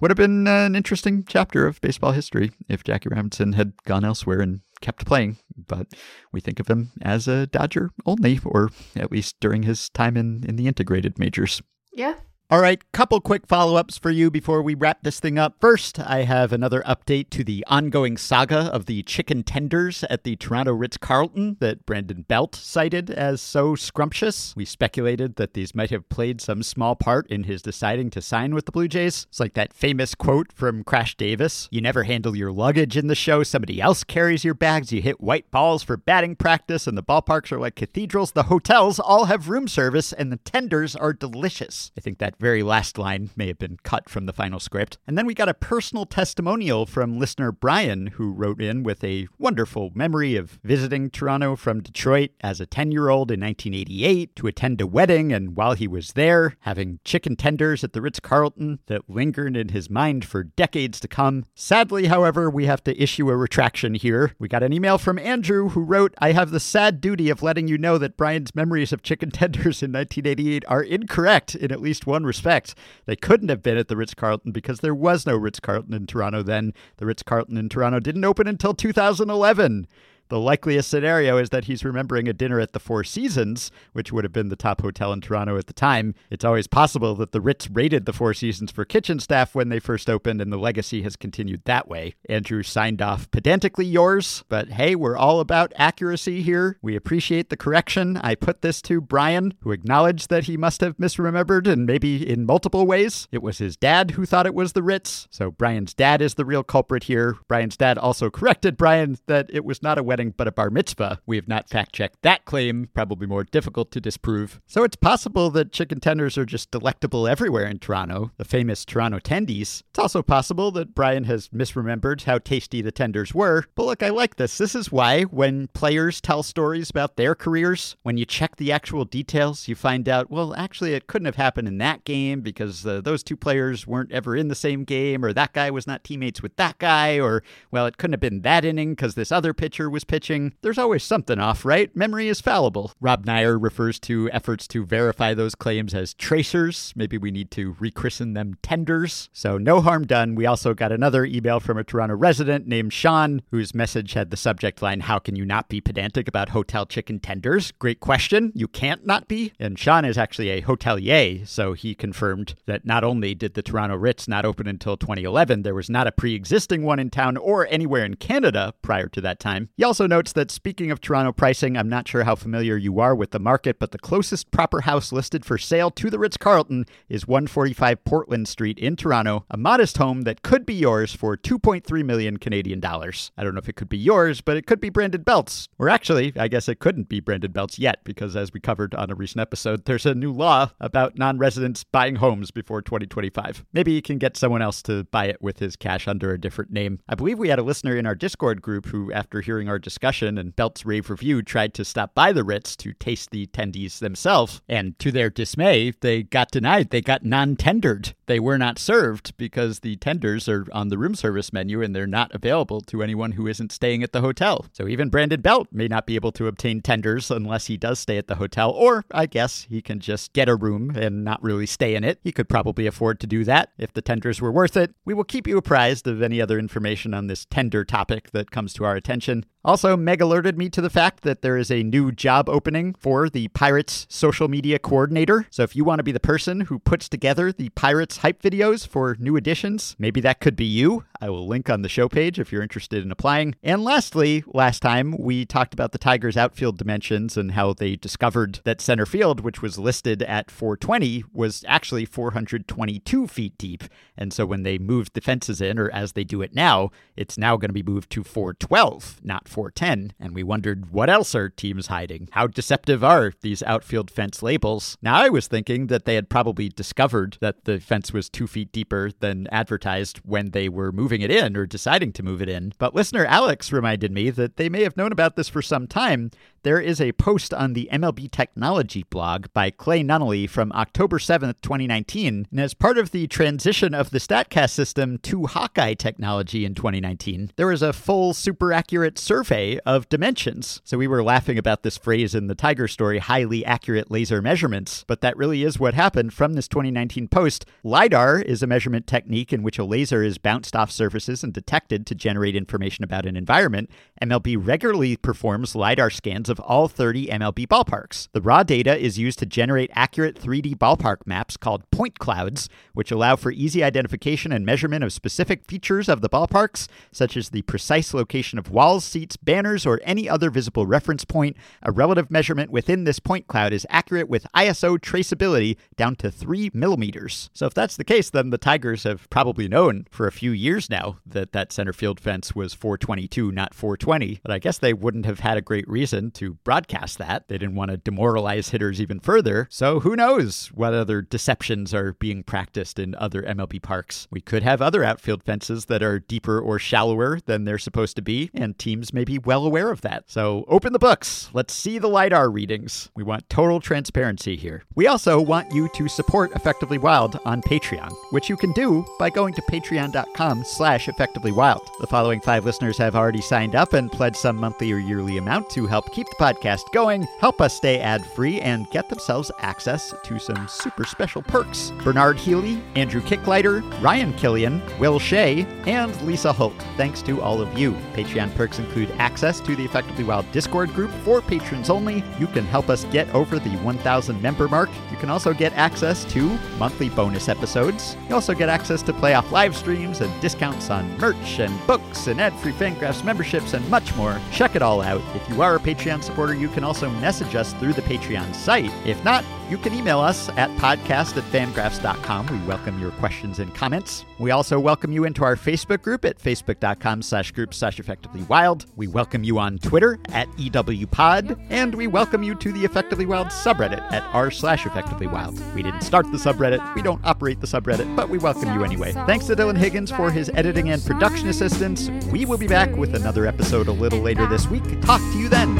would have been uh, an interesting chapter of baseball history if Jackie Robinson had gone elsewhere and kept playing. But we think of him as a Dodger only, or at least during his time in, in the integrated majors. Yeah. All right, couple quick follow ups for you before we wrap this thing up. First, I have another update to the ongoing saga of the chicken tenders at the Toronto Ritz Carlton that Brandon Belt cited as so scrumptious. We speculated that these might have played some small part in his deciding to sign with the Blue Jays. It's like that famous quote from Crash Davis You never handle your luggage in the show, somebody else carries your bags, you hit white balls for batting practice, and the ballparks are like cathedrals. The hotels all have room service, and the tenders are delicious. I think that very last line may have been cut from the final script. And then we got a personal testimonial from listener Brian, who wrote in with a wonderful memory of visiting Toronto from Detroit as a 10 year old in 1988 to attend a wedding, and while he was there, having chicken tenders at the Ritz Carlton that lingered in his mind for decades to come. Sadly, however, we have to issue a retraction here. We got an email from Andrew who wrote, I have the sad duty of letting you know that Brian's memories of chicken tenders in 1988 are incorrect in at least one respect. They couldn't have been at the Ritz Carlton because there was no Ritz Carlton in Toronto then. The Ritz Carlton in Toronto didn't open until 2011. The likeliest scenario is that he's remembering a dinner at the Four Seasons, which would have been the top hotel in Toronto at the time. It's always possible that the Ritz raided the Four Seasons for kitchen staff when they first opened, and the legacy has continued that way. Andrew signed off pedantically yours, but hey, we're all about accuracy here. We appreciate the correction. I put this to Brian, who acknowledged that he must have misremembered, and maybe in multiple ways. It was his dad who thought it was the Ritz, so Brian's dad is the real culprit here. Brian's dad also corrected Brian that it was not a wedding but a bar mitzvah. We have not fact checked that claim, probably more difficult to disprove. So it's possible that chicken tenders are just delectable everywhere in Toronto, the famous Toronto tendies. It's also possible that Brian has misremembered how tasty the tenders were. But look, I like this. This is why when players tell stories about their careers, when you check the actual details, you find out, well, actually, it couldn't have happened in that game because uh, those two players weren't ever in the same game, or that guy was not teammates with that guy, or, well, it couldn't have been that inning because this other pitcher was pitching. There's always something off, right? Memory is fallible. Rob Neyer refers to efforts to verify those claims as tracers. Maybe we need to rechristen them tenders. So, no harm done. We also got another email from a Toronto resident named Sean, whose message had the subject line How can you not be pedantic about hotel chicken tenders? Great question. You can't not be. And Sean is actually a hotelier, so he confirmed that not only did the Toronto Ritz not open until 2011, there was not a pre existing one in town or anywhere in Canada prior to that time. He also notes that speaking of Toronto pricing, I'm not sure how familiar you are with the market, but the closest proper house listed for sale to the Ritz Carlton is 145 Portland Street in Toronto, a modest home that could be yours for 2.3 million Canadian dollars. I don't know if it could be yours, but it could be Brandon Belt's. Or actually, I guess it couldn't be Brandon Belt's yet, because as we covered on a recent episode, there's a new law about non residents buying homes before 2025. Maybe he can get someone else to buy it with his cash under a different name. I believe we had a listener in our Discord group who, after hearing our discussion, and Belt's Rave Review tried to stop by the Ritz to taste the tendies themselves. And to their dismay, they got denied. They got non tendered. They were not served because the tenders are on the room service menu and they're not available to anyone who isn't staying at the hotel. So even Brandon Belt may not be able to obtain tenders unless he does stay at the hotel, or I guess he can just get a room and not really stay in it. He could probably afford to do that if the tenders were worth it. We will keep you apprised of any other information on this tender topic that comes to our attention. Also, Meg alerted me to the fact that there is a new job opening for the Pirates social media coordinator. So if you want to be the person who puts together the Pirates hype videos for new editions, maybe that could be you. I will link on the show page if you're interested in applying. And lastly, last time we talked about the Tigers' outfield dimensions and how they discovered that center field, which was listed at 420, was actually 422 feet deep. And so when they moved the fences in, or as they do it now, it's now going to be moved to 412, not 410. And we wondered what else are teams hiding? How deceptive are these outfield fence labels? Now, I was thinking that they had probably discovered that the fence was two feet deeper than advertised when they were moving it in or deciding to move it in. But listener Alex reminded me that they may have known about this for some time. There is a post on the MLB Technology blog by Clay Nunnally from October 7th, 2019. And as part of the transition of the StatCast system to Hawkeye technology in 2019, there was a full super accurate survey of dimensions. So we were laughing about this phrase in the Tiger story, highly accurate laser measurements, but that really is what happened from this 2019 post. LIDAR is a measurement technique in which a laser is bounced off surfaces and detected to generate information about an environment. MLB regularly performs LIDAR scans of all 30 MLB ballparks. The raw data is used to generate accurate 3D ballpark maps called point clouds, which allow for easy identification and measurement of specific features of the ballparks, such as the precise location of walls, seats, banners, or any other visible reference point. A relative measurement within this point cloud is accurate with ISO traceability down to 3 millimeters. So if that's the case, then the Tigers have probably known for a few years now that that center field fence was 422, not 420. But I guess they wouldn't have had a great reason to broadcast that. They didn't want to demoralize hitters even further. So who knows what other deceptions are being practiced in other MLB parks? We could have other outfield fences that are deeper or shallower than they're supposed to be, and teams may be well aware of that. So open the books. Let's see the LiDAR readings. We want total transparency here. We also want you to support Effectively Wild on Patreon, which you can do by going to patreon.com slash effectivelywild. The following five listeners have already signed up and pledged some monthly or yearly amount to help keep the podcast going, help us stay ad free, and get themselves access to some super special perks. Bernard Healy, Andrew Kicklighter, Ryan Killian, Will Shea, and Lisa Holt. Thanks to all of you. Patreon perks include access to the Effectively Wild Discord group for patrons only. You can help us get over the 1,000 member mark. You can also get access to monthly bonus episodes. You also get access to playoff live streams and discounts on merch and books and ad free Fangraphs memberships and much more. Check it all out. If you are a Patreon supporter, you can also message us through the Patreon site. If not, you can email us at podcast at fangraphs.com. We welcome your questions and comments. We also welcome you into our Facebook group at facebook.com slash group slash effectively wild. We welcome you on Twitter at EWPod, and we welcome you to the Effectively Wild subreddit at r slash effectively wild. We didn't start the subreddit, we don't operate the subreddit, but we welcome you anyway. Thanks to Dylan Higgins for his editing and production assistance. We will be back with another episode a little later this week. Talk to you then.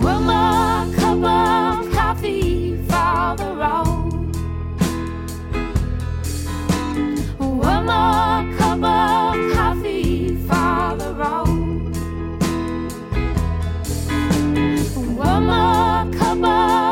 Well, my cup of coffee, Father, all One more cup of